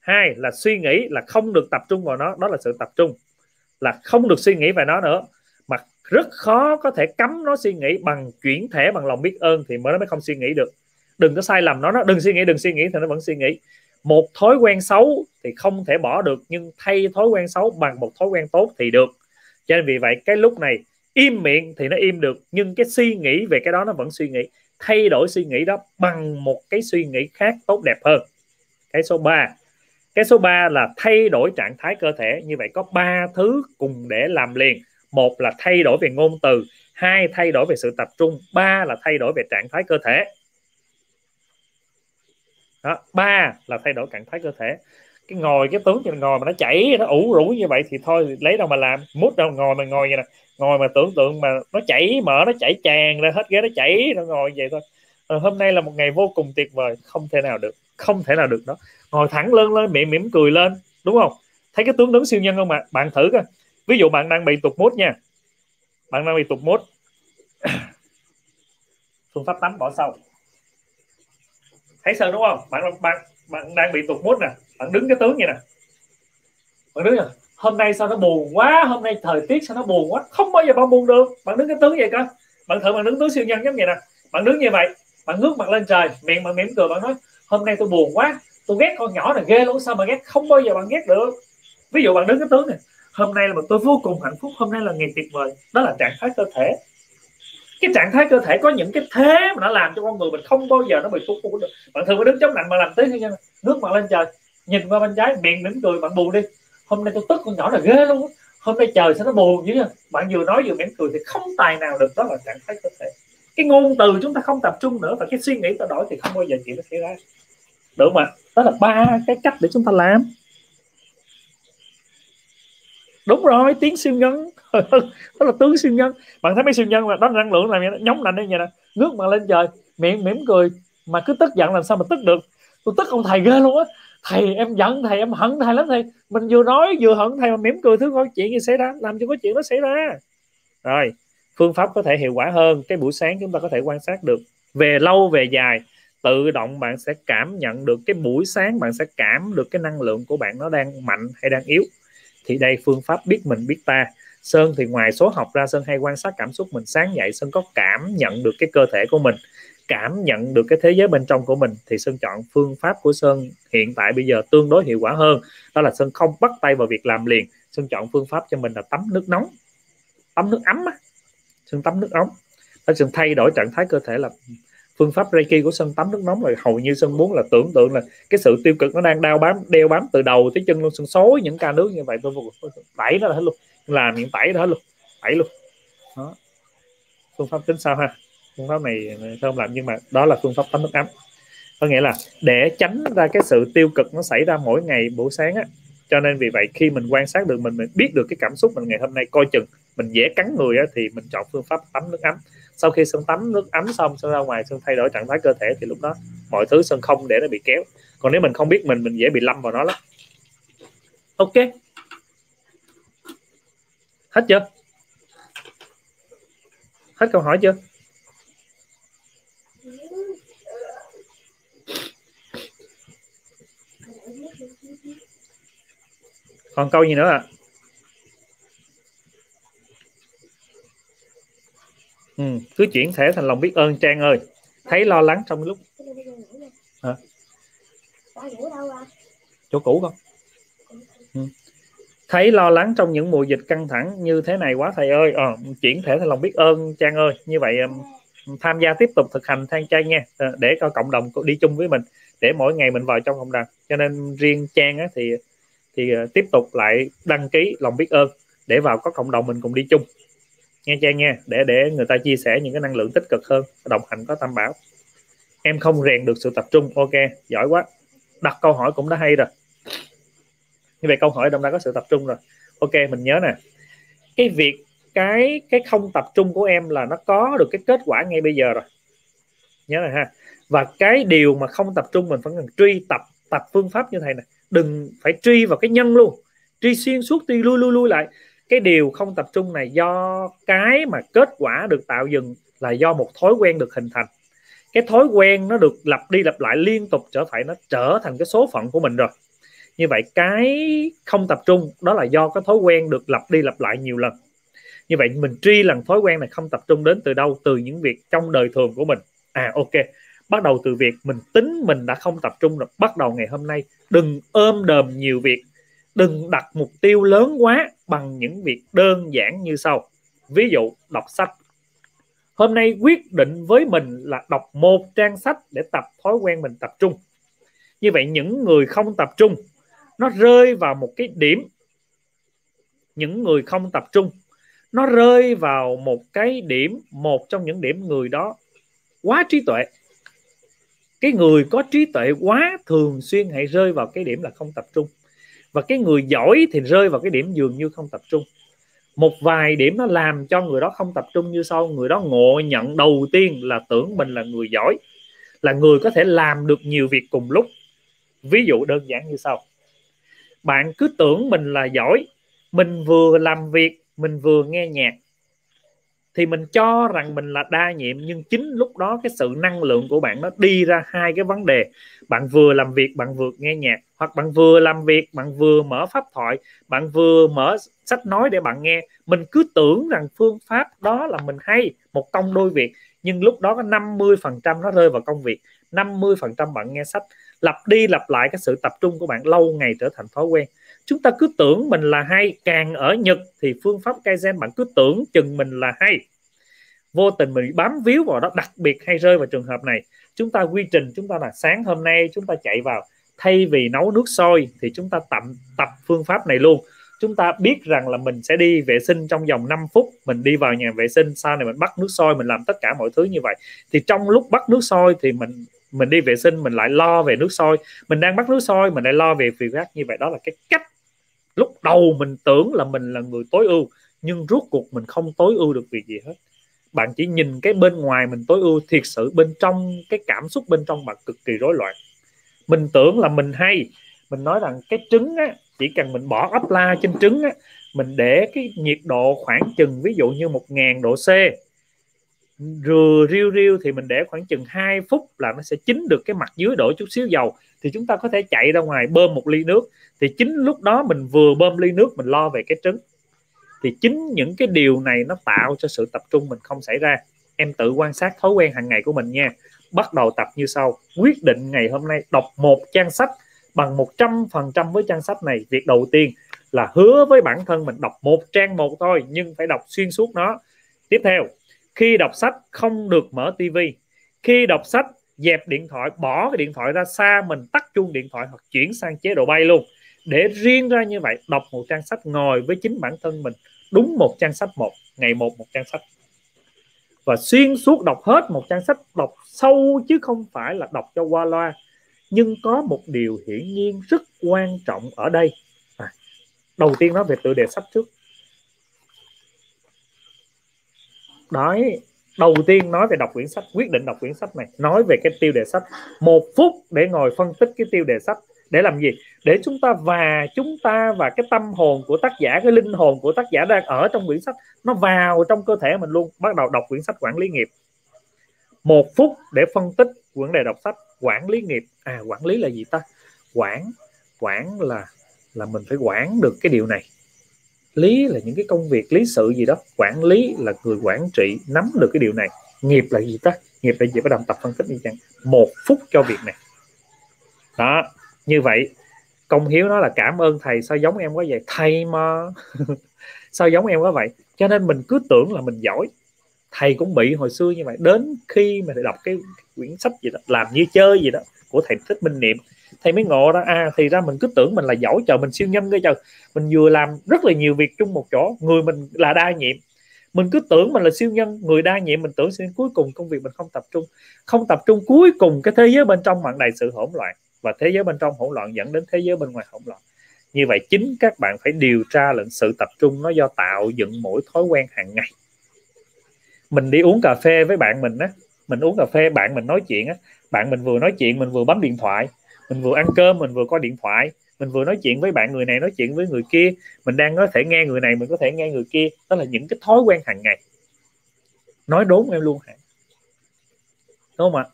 Hai là suy nghĩ là không được tập trung vào nó, đó là sự tập trung. Là không được suy nghĩ về nó nữa. Mà rất khó có thể cấm nó suy nghĩ bằng chuyển thể, bằng lòng biết ơn thì mới nó mới không suy nghĩ được. Đừng có sai lầm nó nó đừng suy nghĩ, đừng suy nghĩ thì nó vẫn suy nghĩ. Một thói quen xấu thì không thể bỏ được, nhưng thay thói quen xấu bằng một thói quen tốt thì được cho nên vì vậy, cái lúc này, im miệng thì nó im được, nhưng cái suy nghĩ về cái đó nó vẫn suy nghĩ. Thay đổi suy nghĩ đó bằng một cái suy nghĩ khác tốt đẹp hơn. Cái số 3 cái số 3 là thay đổi trạng thái cơ thể. Như vậy có ba thứ cùng để làm liền. Một là thay đổi về ngôn từ, hai thay đổi về sự tập trung, ba là thay đổi về trạng thái cơ thể. Đó, ba là thay đổi trạng thái cơ thể cái ngồi cái tướng ngồi mà nó chảy nó ủ rũ như vậy thì thôi lấy đâu mà làm. Mút đâu ngồi mà ngồi vậy nè. Ngồi mà tưởng tượng mà nó chảy mở nó chảy tràn ra hết ghế nó chảy nó ngồi vậy thôi. À, hôm nay là một ngày vô cùng tuyệt vời. Không thể nào được không thể nào được đó. Ngồi thẳng lưng lên miệng mỉm cười lên đúng không? Thấy cái tướng đứng siêu nhân không ạ? Bạn thử coi. Ví dụ bạn đang bị tụt mút nha. Bạn đang bị tụt mút. Phương pháp tắm bỏ sau thấy sơn đúng không? Bạn bạn bạn đang bị tụt mút nè, bạn đứng cái tướng vậy nè. Bạn đứng nè hôm nay sao nó buồn quá, hôm nay thời tiết sao nó buồn quá, không bao giờ bạn buồn được. Bạn đứng cái tướng vậy cơ. Bạn thử bạn đứng tướng siêu nhân giống vậy nè. Bạn đứng như vậy, bạn ngước mặt lên trời, miệng bạn mỉm cười, bạn nói, hôm nay tôi buồn quá, tôi ghét con nhỏ này ghê luôn, sao mà ghét? Không bao giờ bạn ghét được. Ví dụ bạn đứng cái tướng này, hôm nay là một tôi vô cùng hạnh phúc, hôm nay là ngày tuyệt vời. Đó là trạng thái cơ thể cái trạng thái cơ thể có những cái thế mà nó làm cho con người mình không bao giờ nó bị tụt được. Bạn thường phải đứng chống nạnh mà làm tới như nước mặt lên trời, nhìn qua bên trái, miệng mỉm cười, bạn buồn đi. Hôm nay tôi tức con nhỏ là ghê luôn hôm nay trời sao nó buồn dữ bạn vừa nói vừa mỉm cười thì không tài nào được. Đó là trạng thái cơ thể. Cái ngôn từ chúng ta không tập trung nữa và cái suy nghĩ ta đổi thì không bao giờ chuyện nó xảy ra. Được mà đó là ba cái cách để chúng ta làm. Đúng rồi, tiếng siêu nhân đó là tướng siêu nhân. Bạn thấy mấy siêu nhân mà đó năng lượng là nhóm lạnh như vậy nè nước mà lên trời, miệng mỉm cười, mà cứ tức giận làm sao mà tức được. Tôi tức ông thầy ghê luôn á. Thầy em giận, thầy em hận, thầy lắm thầy. Mình vừa nói vừa hận, thầy mà mỉm cười, thứ có chuyện gì xảy ra, làm cho có chuyện nó xảy ra. Rồi, phương pháp có thể hiệu quả hơn. Cái buổi sáng chúng ta có thể quan sát được. Về lâu, về dài, tự động bạn sẽ cảm nhận được cái buổi sáng, bạn sẽ cảm được cái năng lượng của bạn nó đang mạnh hay đang yếu. Thì đây, phương pháp biết mình, biết ta sơn thì ngoài số học ra, sơn hay quan sát cảm xúc mình sáng dậy, sơn có cảm nhận được cái cơ thể của mình, cảm nhận được cái thế giới bên trong của mình, thì sơn chọn phương pháp của sơn hiện tại bây giờ tương đối hiệu quả hơn. Đó là sơn không bắt tay vào việc làm liền, sơn chọn phương pháp cho mình là tắm nước nóng, tắm nước ấm á. Sơn tắm nước ấm đó, sơn thay đổi trạng thái cơ thể là phương pháp reiki của sơn tắm nước nóng rồi, hầu như sơn muốn là tưởng tượng là cái sự tiêu cực nó đang đau bám, đeo bám từ đầu tới chân luôn, sơn xối những ca nước như vậy, tôi tẩy nó hết luôn làm những tẩy đó luôn tẩy luôn. Đó. Phương pháp tính sao ha? Phương pháp này không làm? Nhưng mà đó là phương pháp tắm nước ấm. Có nghĩa là để tránh ra cái sự tiêu cực nó xảy ra mỗi ngày buổi sáng á. Cho nên vì vậy khi mình quan sát được mình mình biết được cái cảm xúc mình ngày hôm nay coi chừng mình dễ cắn người á, thì mình chọn phương pháp tắm nước ấm. Sau khi sơn tắm nước ấm xong sơn ra ngoài sơn thay đổi trạng thái cơ thể thì lúc đó mọi thứ sơn không để nó bị kéo. Còn nếu mình không biết mình mình dễ bị lâm vào nó lắm. Ok hết chưa? Hết câu hỏi chưa? Còn câu gì nữa ạ? À? ừ, cứ chuyển thể thành lòng biết ơn trang ơi. Thấy lo lắng trong lúc hả? Chỗ cũ không? Ừ thấy lo lắng trong những mùa dịch căng thẳng như thế này quá thầy ơi. Ờ, chuyển thể thành lòng biết ơn trang ơi. Như vậy um, tham gia tiếp tục thực hành than trang nha. Ờ, để cho cộng đồng đi chung với mình để mỗi ngày mình vào trong cộng đồng. Cho nên riêng trang á, thì thì uh, tiếp tục lại đăng ký lòng biết ơn để vào có cộng đồng mình cùng đi chung. Nghe trang nha để để người ta chia sẻ những cái năng lượng tích cực hơn đồng hành có tam bảo. Em không rèn được sự tập trung ok giỏi quá. Đặt câu hỏi cũng đã hay rồi như vậy câu hỏi đồng ra có sự tập trung rồi. Ok, mình nhớ nè. Cái việc, cái cái không tập trung của em là nó có được cái kết quả ngay bây giờ rồi. Nhớ này ha. Và cái điều mà không tập trung mình phải cần truy tập tập phương pháp như thầy này đừng phải truy vào cái nhân luôn. Truy xuyên suốt, truy lui lui lui lại. Cái điều không tập trung này do cái mà kết quả được tạo dừng là do một thói quen được hình thành. Cái thói quen nó được lặp đi lặp lại liên tục trở phải, nó trở thành cái số phận của mình rồi như vậy cái không tập trung, đó là do cái thói quen được lặp đi lặp lại nhiều lần. Như vậy mình tri lần thói quen này không tập trung đến từ đâu? Từ những việc trong đời thường của mình. À ok. Bắt đầu từ việc mình tính mình đã không tập trung rồi, bắt đầu ngày hôm nay. Đừng ôm đờm nhiều việc. Đừng đặt mục tiêu lớn quá bằng những việc đơn giản như sau. Ví dụ, đọc sách. Hôm nay quyết định với mình là đọc một trang sách để tập thói quen mình tập trung. Như vậy những người không tập trung nó rơi vào một cái điểm những người không tập trung. Nó rơi vào một cái điểm, một trong những điểm người đó quá trí tuệ. Cái người có trí tuệ quá thường xuyên hãy rơi vào cái điểm là không tập trung. Và cái người giỏi thì rơi vào cái điểm dường như không tập trung. Một vài điểm nó làm cho người đó không tập trung như sau. Người đó ngộ nhận đầu tiên là tưởng mình là người giỏi, là người có thể làm được nhiều việc cùng lúc. Ví dụ đơn giản như sau bạn cứ tưởng mình là giỏi, mình vừa làm việc, mình vừa nghe nhạc, thì mình cho rằng mình là đa nhiệm, nhưng chính lúc đó cái sự năng lượng của bạn nó đi ra hai cái vấn đề. Bạn vừa làm việc, bạn vừa nghe nhạc, hoặc bạn vừa làm việc, bạn vừa mở pháp thoại, bạn vừa mở sách nói để bạn nghe. Mình cứ tưởng rằng phương pháp đó là mình hay, một công đôi việc, nhưng lúc đó có 50 phần trăm nó rơi vào công việc 50 phần trăm bạn nghe sách lặp đi lặp lại cái sự tập trung của bạn lâu ngày trở thành thói quen. Chúng ta cứ tưởng mình là hay, càng ở Nhật thì phương pháp Kaizen bạn cứ tưởng chừng mình là hay. Vô tình mình bám víu vào đó, đặc biệt hay rơi vào trường hợp này. Chúng ta quy trình chúng ta là sáng hôm nay chúng ta chạy vào, thay vì nấu nước sôi thì chúng ta tập tập phương pháp này luôn. Chúng ta biết rằng là mình sẽ đi vệ sinh trong vòng 5 phút, mình đi vào nhà vệ sinh, sau này mình bắt nước sôi, mình làm tất cả mọi thứ như vậy. Thì trong lúc bắt nước sôi thì mình mình đi vệ sinh mình lại lo về nước sôi. Mình đang bắt nước sôi mình lại lo về việc khác như vậy đó là cái cách lúc đầu mình tưởng là mình là người tối ưu nhưng rốt cuộc mình không tối ưu được việc gì hết. Bạn chỉ nhìn cái bên ngoài mình tối ưu thiệt sự bên trong cái cảm xúc bên trong bạn cực kỳ rối loạn. Mình tưởng là mình hay mình nói rằng cái trứng á, chỉ cần mình bỏ ấp la trên trứng á, mình để cái nhiệt độ khoảng chừng ví dụ như một ngàn độ C rừa riêu riêu thì mình để khoảng chừng 2 phút là nó sẽ chín được cái mặt dưới đổ chút xíu dầu. Thì chúng ta có thể chạy ra ngoài bơm một ly nước. Thì chính lúc đó mình vừa bơm ly nước, mình lo về cái trứng. Thì chính những cái điều này nó tạo cho sự tập trung mình không xảy ra. Em tự quan sát thói quen hàng ngày của mình nha. Bắt đầu tập như sau. Quyết định ngày hôm nay đọc một trang sách bằng 100% với trang sách này. Việc đầu tiên là hứa với bản thân mình đọc một trang một thôi, nhưng phải đọc xuyên suốt nó. Tiếp theo khi đọc sách không được mở tivi khi đọc sách dẹp điện thoại bỏ cái điện thoại ra xa mình tắt chuông điện thoại hoặc chuyển sang chế độ bay luôn. Để riêng ra như vậy đọc một trang sách ngồi với chính bản thân mình đúng một trang sách một ngày một một trang sách. Và xuyên suốt đọc hết một trang sách đọc sâu chứ không phải là đọc cho qua loa. Nhưng có một điều hiển nhiên rất quan trọng ở đây. À, đầu tiên nói về tự đề sách trước. Nói đầu tiên nói về đọc quyển sách, quyết định đọc quyển sách này. Nói về cái tiêu đề sách. Một phút để ngồi phân tích cái tiêu đề sách. Để làm gì? Để chúng ta và chúng ta và cái tâm hồn của tác giả, cái linh hồn của tác giả đang ở trong quyển sách, nó vào trong cơ thể mình luôn. Bắt đầu đọc quyển sách quản lý nghiệp. Một phút để phân tích vấn đề đọc sách. Quản lý nghiệp. À quản lý là gì ta? Quản quản là là mình phải quản được cái điều này lý là những cái công việc, lý sự gì đó. Quản lý là người quản trị, nắm được cái điều này. Nghiệp là gì ta? Nghiệp là gì? Bắt đầu tập phân tích như chăng? Một phút cho việc này. Đó, như vậy. Công hiếu nó là, cảm ơn thầy, sao giống em quá vậy? Thầy mà. Sao giống em quá vậy? Cho nên mình cứ tưởng là mình giỏi. Thầy cũng bị hồi xưa như vậy. Đến khi mà thầy đọc cái quyển sách gì đó, làm như chơi gì đó của thầy thích minh niệm thì mới ngộ ra à thì ra mình cứ tưởng mình là giỏi, chờ mình siêu nhân cái chờ mình vừa làm rất là nhiều việc chung một chỗ, người mình là đa nhiệm. Mình cứ tưởng mình là siêu nhân, người đa nhiệm, mình tưởng siêu cuối cùng công việc mình không tập trung. Không tập trung cuối cùng cái thế giới bên trong bạn đầy sự hỗn loạn. Và thế giới bên trong hỗn loạn dẫn đến thế giới bên ngoài hỗn loạn. Như vậy chính các bạn phải điều tra lẫn sự tập trung nó do tạo dựng mỗi thói quen hàng ngày. Mình đi uống cà phê với bạn mình á, mình uống cà phê, bạn mình nói chuyện á. Bạn mình vừa nói chuyện, mình vừa bấm điện thoại mình vừa ăn cơm mình vừa coi điện thoại mình vừa nói chuyện với bạn người này nói chuyện với người kia. Mình đang có thể nghe người này mình có thể nghe người kia. Đó là những cái thói quen hàng ngày. Nói đốn em luôn hả? Đúng không ạ?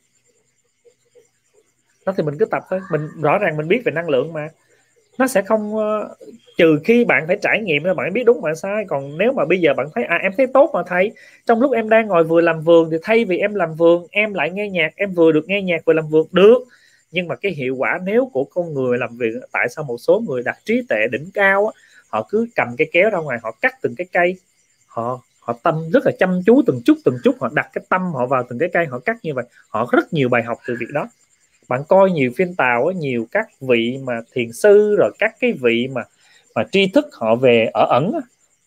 Đó thì mình cứ tập thôi. Mình rõ ràng mình biết về năng lượng mà. Nó sẽ không uh, trừ khi bạn phải trải nghiệm là bạn biết đúng bạn sai. Còn nếu mà bây giờ bạn thấy à em thấy tốt mà thầy. Trong lúc em đang ngồi vừa làm vườn thì thay vì em làm vườn em lại nghe nhạc em vừa được nghe nhạc vừa làm vườn. Được nhưng mà cái hiệu quả nếu của con người làm việc tại sao một số người đặt trí tuệ đỉnh cao á, họ cứ cầm cái kéo ra ngoài họ cắt từng cái cây họ họ tâm rất là chăm chú từng chút từng chút họ đặt cái tâm họ vào từng cái cây họ cắt như vậy họ rất nhiều bài học từ việc đó. Bạn coi nhiều phim tàu á, nhiều các vị mà thiền sư rồi các cái vị mà mà tri thức họ về ở ẩn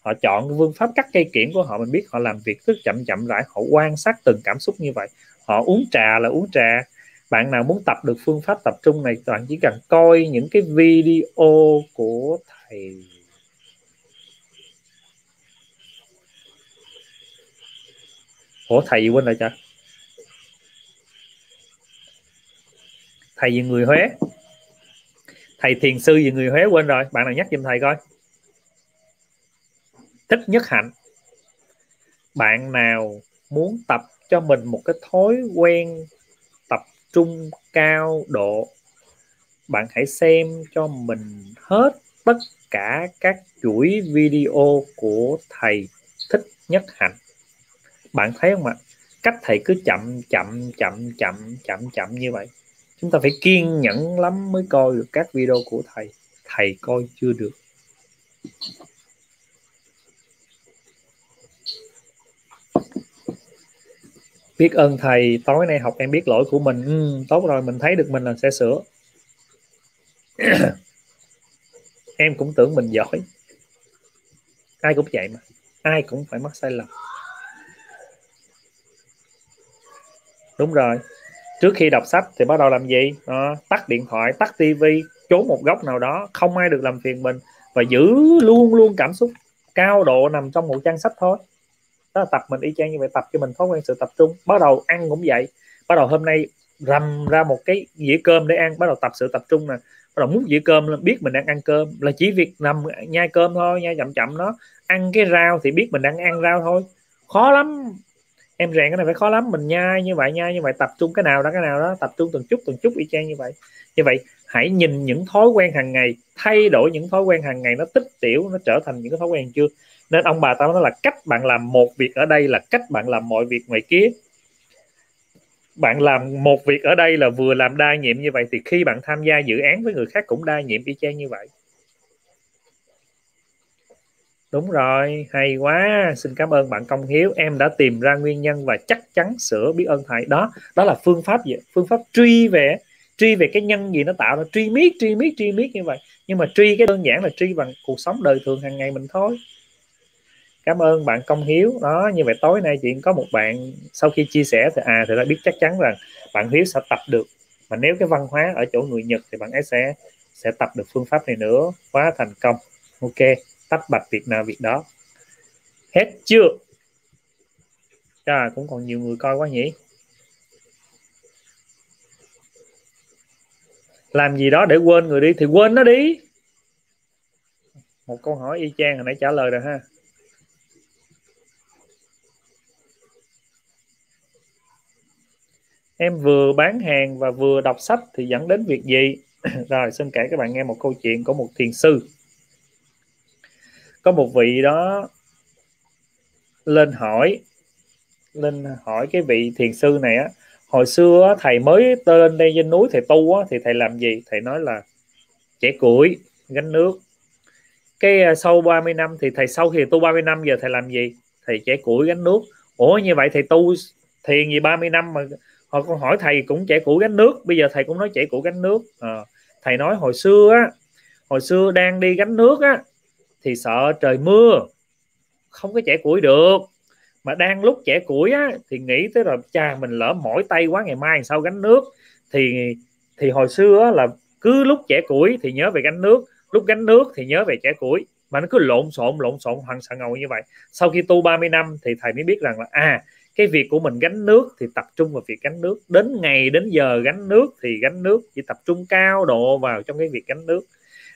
họ chọn phương pháp cắt cây kiển của họ mình biết họ làm việc rất chậm chậm rãi họ quan sát từng cảm xúc như vậy. Họ uống trà là uống trà bạn nào muốn tập được phương pháp tập trung này, bạn chỉ cần coi những cái video của thầy. Ủa, thầy gì quên rồi cha thầy gì người Huế. Thầy thiền sư gì người Huế quên rồi. Bạn nào nhắc giùm thầy coi. Thích nhất hạnh. Bạn nào muốn tập cho mình một cái thói quen trung, cao, độ. Bạn hãy xem cho mình hết tất cả các chuỗi video của thầy thích nhất hạnh. Bạn thấy không ạ? Cách thầy cứ chậm chậm chậm chậm chậm chậm như vậy. Chúng ta phải kiên nhẫn lắm mới coi được các video của thầy. Thầy coi chưa được. Biết ơn thầy tối nay học em biết lỗi của mình. Ừ, tốt rồi mình thấy được mình là sẽ sửa. Em cũng tưởng mình giỏi. Ai cũng vậy mà ai cũng phải mắc sai lầm. Đúng rồi. Trước khi đọc sách thì bắt đầu làm gì? Đó, tắt điện thoại tắt tivi trốn một góc nào đó không ai được làm phiền mình và giữ luôn luôn cảm xúc cao độ nằm trong một trang sách thôi đó là tập mình y chang như vậy, tập cho mình thói quen sự tập trung. Bắt đầu ăn cũng vậy. Bắt đầu hôm nay rầm ra một cái dĩa cơm để ăn, bắt đầu tập sự tập trung nè. Bắt đầu múc dĩa cơm lên, biết mình đang ăn cơm. Là chỉ việc nằm nhai cơm thôi, nhai chậm chậm nó ăn cái rau thì biết mình đang ăn rau thôi. Khó lắm. Em rèn cái này phải khó lắm. Mình nhai như vậy, nhai như vậy, tập trung cái nào đó, cái nào đó. Tập trung từng chút từng chút y chang như vậy. Như vậy, hãy nhìn những thói quen hàng ngày. Thay đổi những thói quen hàng ngày nó tích tiểu, nó trở thành những cái thói quen chưa? Nên ông bà tao nói là cách bạn làm một việc ở đây là cách bạn làm mọi việc ngoài kia. Bạn làm một việc ở đây là vừa làm đa nhiệm như vậy thì khi bạn tham gia dự án với người khác cũng đa nhiệm y chang như vậy. Đúng rồi, hay quá. Xin cảm ơn bạn công hiếu. Em đã tìm ra nguyên nhân và chắc chắn sửa biết ơn thầy đó đó là phương pháp gì? Phương pháp truy về truy về cái nhân gì nó tạo ra. Truy miết truy miết truy miết như vậy. Nhưng mà truy cái đơn giản là truy bằng cuộc sống đời thường hàng ngày mình thôi cảm ơn bạn công hiếu. Đó như vậy tối nay chuyện có một bạn sau khi chia sẻ thì à thì đã biết chắc chắn rằng bạn hiếu sẽ tập được. Mà nếu cái văn hóa ở chỗ người nhật thì bạn ấy sẽ sẽ tập được phương pháp này nữa. Quá thành công. Ok tách bạch việc nào việc đó. Hết chưa? À, cũng còn nhiều người coi quá nhỉ? Làm gì đó để quên người đi thì quên nó đi. Một câu hỏi y chang hồi nãy trả lời rồi ha. Em vừa bán hàng và vừa đọc sách thì dẫn đến việc gì? Rồi xin kể các bạn nghe một câu chuyện của một thiền sư. Có một vị đó lên hỏi lên hỏi cái vị thiền sư này á hồi xưa thầy mới tên đây trên núi thầy tu á, thì thầy làm gì? Thầy nói là chẻ củi gánh nước. Cái à, sau 30 năm thì thầy sau khi tu 30 năm giờ thầy làm gì? Thầy chẻ củi gánh nước. Ủa như vậy thầy tu thiền gì 30 năm mà Ờ, họ còn hỏi thầy cũng chẻ củ gánh nước. Bây giờ thầy cũng nói chẻ củ gánh nước. À, thầy nói hồi xưa á hồi xưa đang đi gánh nước á thì sợ trời mưa không có chẻ củi được. Mà đang lúc chẻ củi á thì nghĩ tới rồi cha mình lỡ mỏi tay quá ngày mai sao gánh nước? Thì thì hồi xưa á, là cứ lúc chẻ củi thì nhớ về gánh nước. Lúc gánh nước thì nhớ về chẻ củi. Mà nó cứ lộn xộn lộn xộn hoàng sợ ngầu như vậy. Sau khi tu 30 năm thì thầy mới biết rằng là à cái việc của mình gánh nước thì tập trung vào việc gánh nước. Đến ngày, đến giờ gánh nước thì gánh nước, chỉ tập trung cao độ vào trong cái việc gánh nước.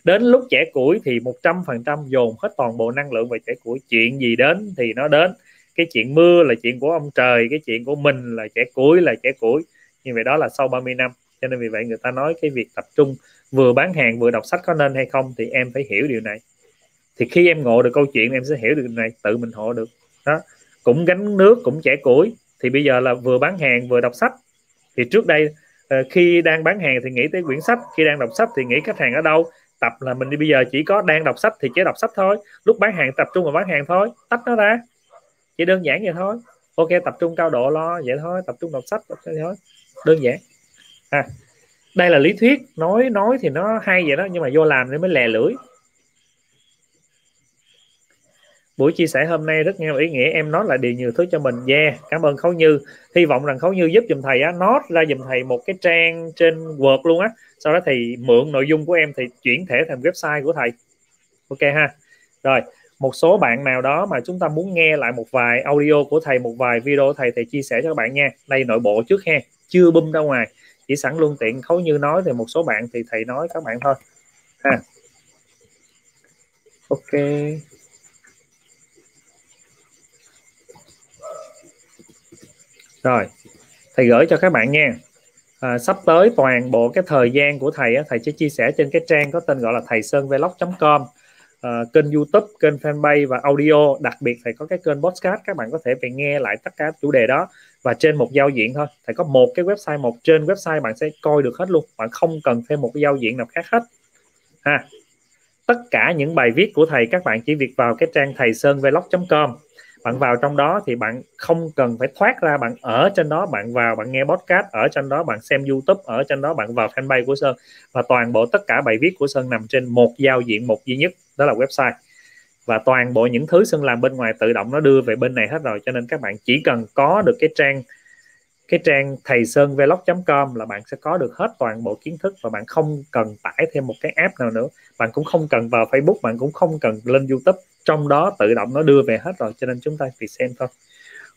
Đến lúc trẻ củi thì 100% dồn hết toàn bộ năng lượng vào trẻ củi. Chuyện gì đến thì nó đến. Cái chuyện mưa là chuyện của ông trời, cái chuyện của mình là trẻ củi, là trẻ củi. Như vậy đó là sau 30 năm. Cho nên vì vậy người ta nói cái việc tập trung vừa bán hàng vừa đọc sách có nên hay không thì em phải hiểu điều này. Thì khi em ngộ được câu chuyện, em sẽ hiểu được điều này, tự mình hộ được. Đó cũng gánh nước cũng trẻ củi. Thì bây giờ là vừa bán hàng vừa đọc sách. Thì trước đây ờ, khi đang bán hàng thì nghĩ tới quyển sách khi đang đọc sách thì nghĩ khách hàng ở đâu. Tập là mình đi bây giờ chỉ có đang đọc sách thì chỉ đọc sách thôi. Lúc bán hàng tập trung vào bán hàng thôi tách nó ra. Chỉ đơn giản vậy thôi. Ok tập trung cao độ lo vậy thôi tập trung đọc sách vậy thôi. Đơn giản. À, đây là lý thuyết. Nói nói thì nó hay vậy đó nhưng mà vô làm thì mới lè lưỡi buổi chia sẻ hôm nay rất nhiều ý nghĩa, em nói lại điều nhiều thứ cho mình. Yeah, cảm ơn khấu như. Hy vọng rằng khấu như giúp dùm thầy á nó ra dùm thầy một cái trang trên word luôn á. Sau đó thì mượn nội dung của em thì chuyển thể thành website của thầy. Ok ha. Rồi, một số bạn nào đó mà chúng ta muốn nghe lại một vài audio của thầy, một vài video của thầy thì chia sẻ cho các bạn nha. Đây, nội bộ trước ha. Chưa bung ra ngoài. Chỉ sẵn luôn tiện khấu như nói thì một số bạn thì thầy nói các bạn thôi. Ha. Ok. Rồi thầy gửi cho các bạn nha à, sắp tới toàn bộ cái thời gian của thầy á, thầy sẽ chia sẻ trên cái trang có tên gọi là thầy sơn vlog.com à, kênh youtube kênh fanpage và audio. Đặc biệt thầy có cái kênh podcast các bạn có thể về nghe lại tất cả chủ đề đó và trên một giao diện thôi. Thầy có một cái website một trên website bạn sẽ coi được hết luôn. Bạn không cần thêm một cái giao diện nào khác hết. Ha. Tất cả những bài viết của thầy các bạn chỉ việc vào cái trang thầy sơn vlog.com bạn vào trong đó thì bạn không cần phải thoát ra, bạn ở trên đó, bạn vào, bạn nghe podcast ở trên đó, bạn xem youtube ở trên đó, bạn vào fanpage của sơn. Và toàn bộ tất cả bài viết của sơn nằm trên một giao diện, một duy nhất, đó là website. Và toàn bộ những thứ sơn làm bên ngoài tự động nó đưa về bên này hết rồi, cho nên các bạn chỉ cần có được cái trang cái trang thầy sơn vlog.com là bạn sẽ có được hết toàn bộ kiến thức và bạn không cần tải thêm một cái app nào nữa. Bạn cũng không cần vào facebook, bạn cũng không cần lên youtube. Trong đó tự động nó đưa về hết rồi, cho nên chúng ta chỉ xem thôi.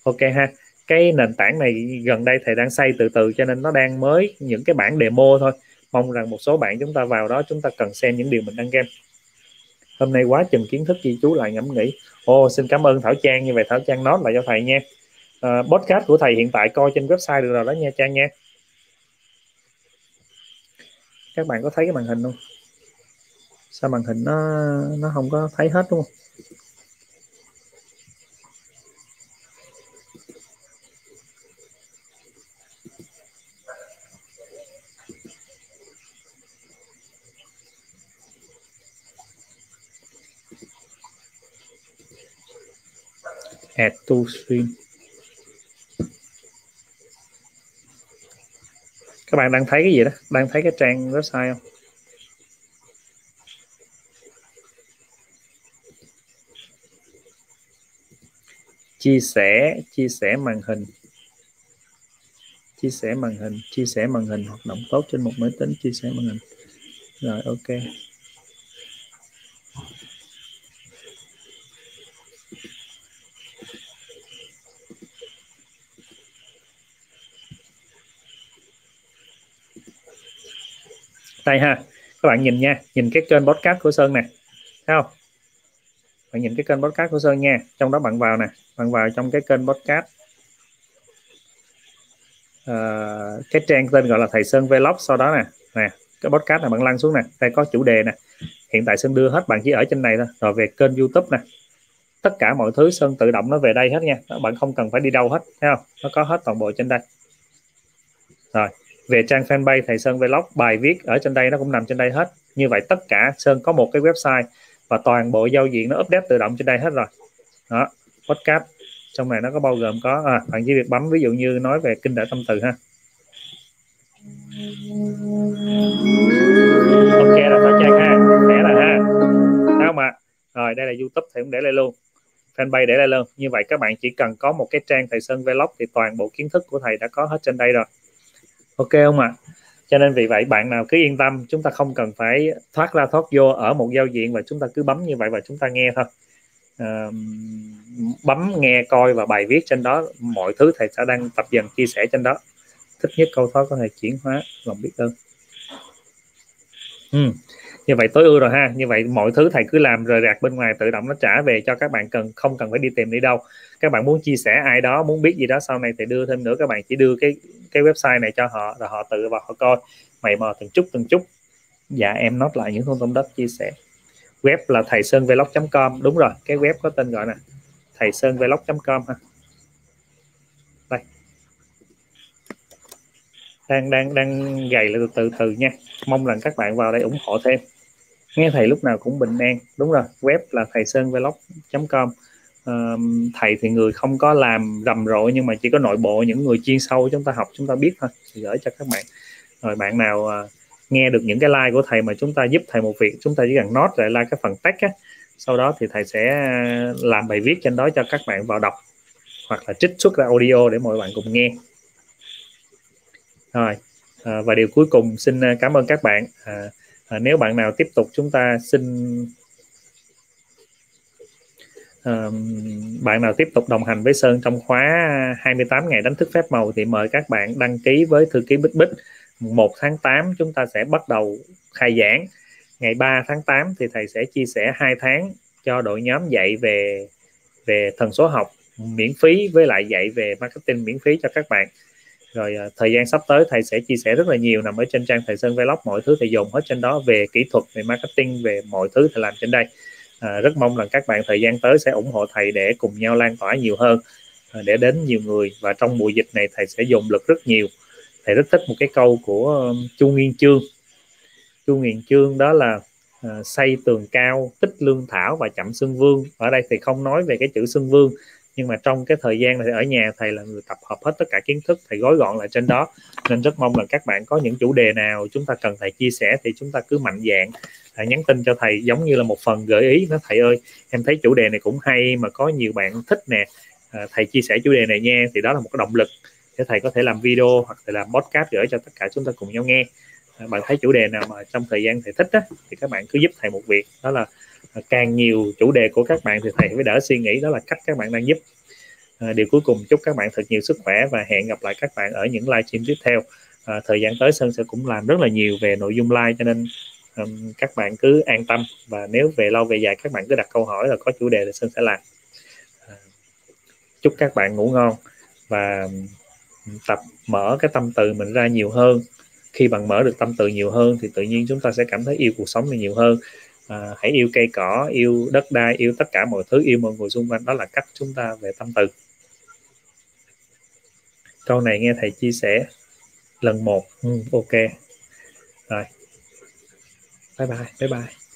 Ok ha. Cái nền tảng này gần đây thầy đang xây từ từ, cho nên nó đang mới những cái bản demo thôi. Mong rằng một số bạn chúng ta vào đó chúng ta cần xem những điều mình đăng game. Hôm nay quá chừng kiến thức ghi chú lại ngẫm nghĩ. Ô xin cảm ơn thảo trang. Như vậy thảo trang nói lại cho thầy nha uh, podcast của thầy hiện tại coi trên website được rồi đó nha trang nha. Các bạn có thấy cái màn hình không? Sao màn hình nó nó không có thấy hết đúng không? Add to stream. Các bạn đang thấy cái gì đó? Đang thấy cái trang website không? Chia sẻ chia sẻ màn hình. Chia sẻ màn hình, chia sẻ màn hình. Hoạt động tốt trên một máy tính, chia sẻ màn hình. Rồi, ok. Đây ha. Các bạn nhìn nha. Nhìn cái kênh podcast của Sơn nè. Thấy không? Bạn nhìn cái kênh podcast của Sơn nha. Trong đó bạn vào nè. Bạn vào trong cái kênh podcast. Uh, cái trang tên gọi là thầy Sơn Vlog sau đó nè. Nè cái podcast này bạn lăn xuống nè. Đây có chủ đề nè. Hiện tại Sơn đưa hết bạn chỉ ở trên này thôi. Rồi về kênh YouTube nè. Tất cả mọi thứ Sơn tự động nó về đây hết nha. Bạn không cần phải đi đâu hết. Thấy không? Nó có hết toàn bộ trên đây. Rồi về trang fanpage thầy Sơn Vlog bài viết ở trên đây nó cũng nằm trên đây hết. Như vậy tất cả Sơn có một cái website và toàn bộ giao diện nó update tự động trên đây hết rồi. Đó podcast trong này nó có bao gồm có à, bạn chỉ việc bấm ví dụ như nói về kinh đại tâm từ ha. Ok là có trang ha. Để là ha. Sao mà rồi đây là youtube thì cũng để lại luôn. Fanpage để lại luôn. Như vậy các bạn chỉ cần có một cái trang thầy sơn vlog thì toàn bộ kiến thức của thầy đã có hết trên đây rồi ok không ạ à? cho nên vì vậy bạn nào cứ yên tâm chúng ta không cần phải thoát ra thoát vô ở một giao diện và chúng ta cứ bấm như vậy và chúng ta nghe thôi à, bấm nghe coi và bài viết trên đó mọi thứ thầy sẽ đang tập dần chia sẻ trên đó thích nhất câu thoát có thể chuyển hóa lòng biết ơn ừ như vậy tối ưu rồi ha. Như vậy mọi thứ thầy cứ làm rời rạc bên ngoài, tự động nó trả về cho các bạn cần, không cần phải đi tìm đi đâu. Các bạn muốn chia sẻ ai đó, muốn biết gì đó, sau này thì đưa thêm nữa. Các bạn chỉ đưa cái cái website này cho họ, rồi họ tự vào họ coi. Mày mò từng chút từng chút. Dạ em nốt lại những thông tin đất chia sẻ. Web là thầy sơn vlog.com đúng rồi, cái web có tên gọi nè. thầy sơn vlog.com ha. Đây. Đang đang đang gầy lại từ từ từ nha. Mong rằng các bạn vào đây ủng hộ thêm nghe thầy lúc nào cũng bình an. Đúng rồi web là thầy sơn vlog.com uh, thầy thì người không có làm rầm rộ nhưng mà chỉ có nội bộ những người chuyên sâu chúng ta học chúng ta biết thôi. Thì gửi cho các bạn. Rồi bạn nào uh, nghe được những cái like của thầy mà chúng ta giúp thầy một việc chúng ta chỉ cần nốt lại like cái phần tách á sau đó thì thầy sẽ ờ, làm bài viết trên đó cho các bạn vào đọc hoặc là trích xuất ra audio để mọi bạn cùng nghe. Rồi à, và điều cuối cùng xin cảm ơn các bạn. À, à, nếu bạn nào tiếp tục chúng ta xin à, bạn nào tiếp tục đồng hành với Sơn trong khóa 28 ngày đánh thức phép màu thì mời các bạn đăng ký với thư ký Bích Bích. 1 tháng 8 chúng ta sẽ bắt đầu khai giảng. Ngày 3 tháng 8 thì thầy sẽ chia sẻ hai tháng cho đội nhóm dạy về về thần số học miễn phí với lại dạy về marketing miễn phí cho các bạn rồi uh, thời gian sắp tới thầy sẽ chia sẻ rất là nhiều nằm ở trên trang thầy sơn vlog. Mọi thứ thầy dùng hết trên đó về kỹ thuật về marketing về mọi thứ thầy làm trên đây. Uh, rất mong là các bạn thời gian tới sẽ ủng hộ thầy để cùng nhau lan tỏa nhiều hơn uh, để đến nhiều người. Và trong mùa dịch này thầy sẽ dùng lực rất nhiều. Thầy rất thích một cái câu của uh, chu nghiên chương. Chu nghiên chương đó là uh, xây tường cao tích lương thảo và chậm xương vương. Ở đây thì không nói về cái chữ xương vương nhưng mà trong cái thời gian này ở nhà thầy là người tập hợp hết tất cả kiến thức thầy gói gọn lại trên đó. Nên rất mong là các bạn có những chủ đề nào chúng ta cần thầy chia sẻ thì chúng ta cứ mạnh dạng à, nhắn tin cho thầy giống như là một phần gợi ý nó thầy ơi. Em thấy chủ đề này cũng hay mà có nhiều bạn thích nè. À, thầy chia sẻ chủ đề này nha thì đó là một cái động lực để thầy có thể làm video hoặc là làm podcast gửi cho tất cả chúng ta cùng nhau nghe. À, bạn thấy chủ đề nào mà trong thời gian thầy thích á, thì các bạn cứ giúp thầy một việc. Đó là càng nhiều chủ đề của các bạn thì thầy mới đỡ suy nghĩ đó là cách các bạn đang giúp. À, điều cuối cùng chúc các bạn thật nhiều sức khỏe và hẹn gặp lại các bạn ở những livestream tiếp theo. À, thời gian tới sơn sẽ cũng làm rất là nhiều về nội dung live cho nên um, các bạn cứ an tâm. Và nếu về lâu về dài các bạn cứ đặt câu hỏi là có chủ đề thì sơn sẽ làm. À, chúc các bạn ngủ ngon và tập mở cái tâm từ mình ra nhiều hơn. Khi bạn mở được tâm từ nhiều hơn thì tự nhiên chúng ta sẽ cảm thấy yêu cuộc sống này nhiều hơn à, hãy yêu cây cỏ yêu đất đai yêu tất cả mọi thứ yêu mọi người xung quanh. Đó là cách chúng ta về tâm từ. Câu này nghe thầy chia sẻ lần một. Ừ, ok. Rồi. Bye bye bye bye.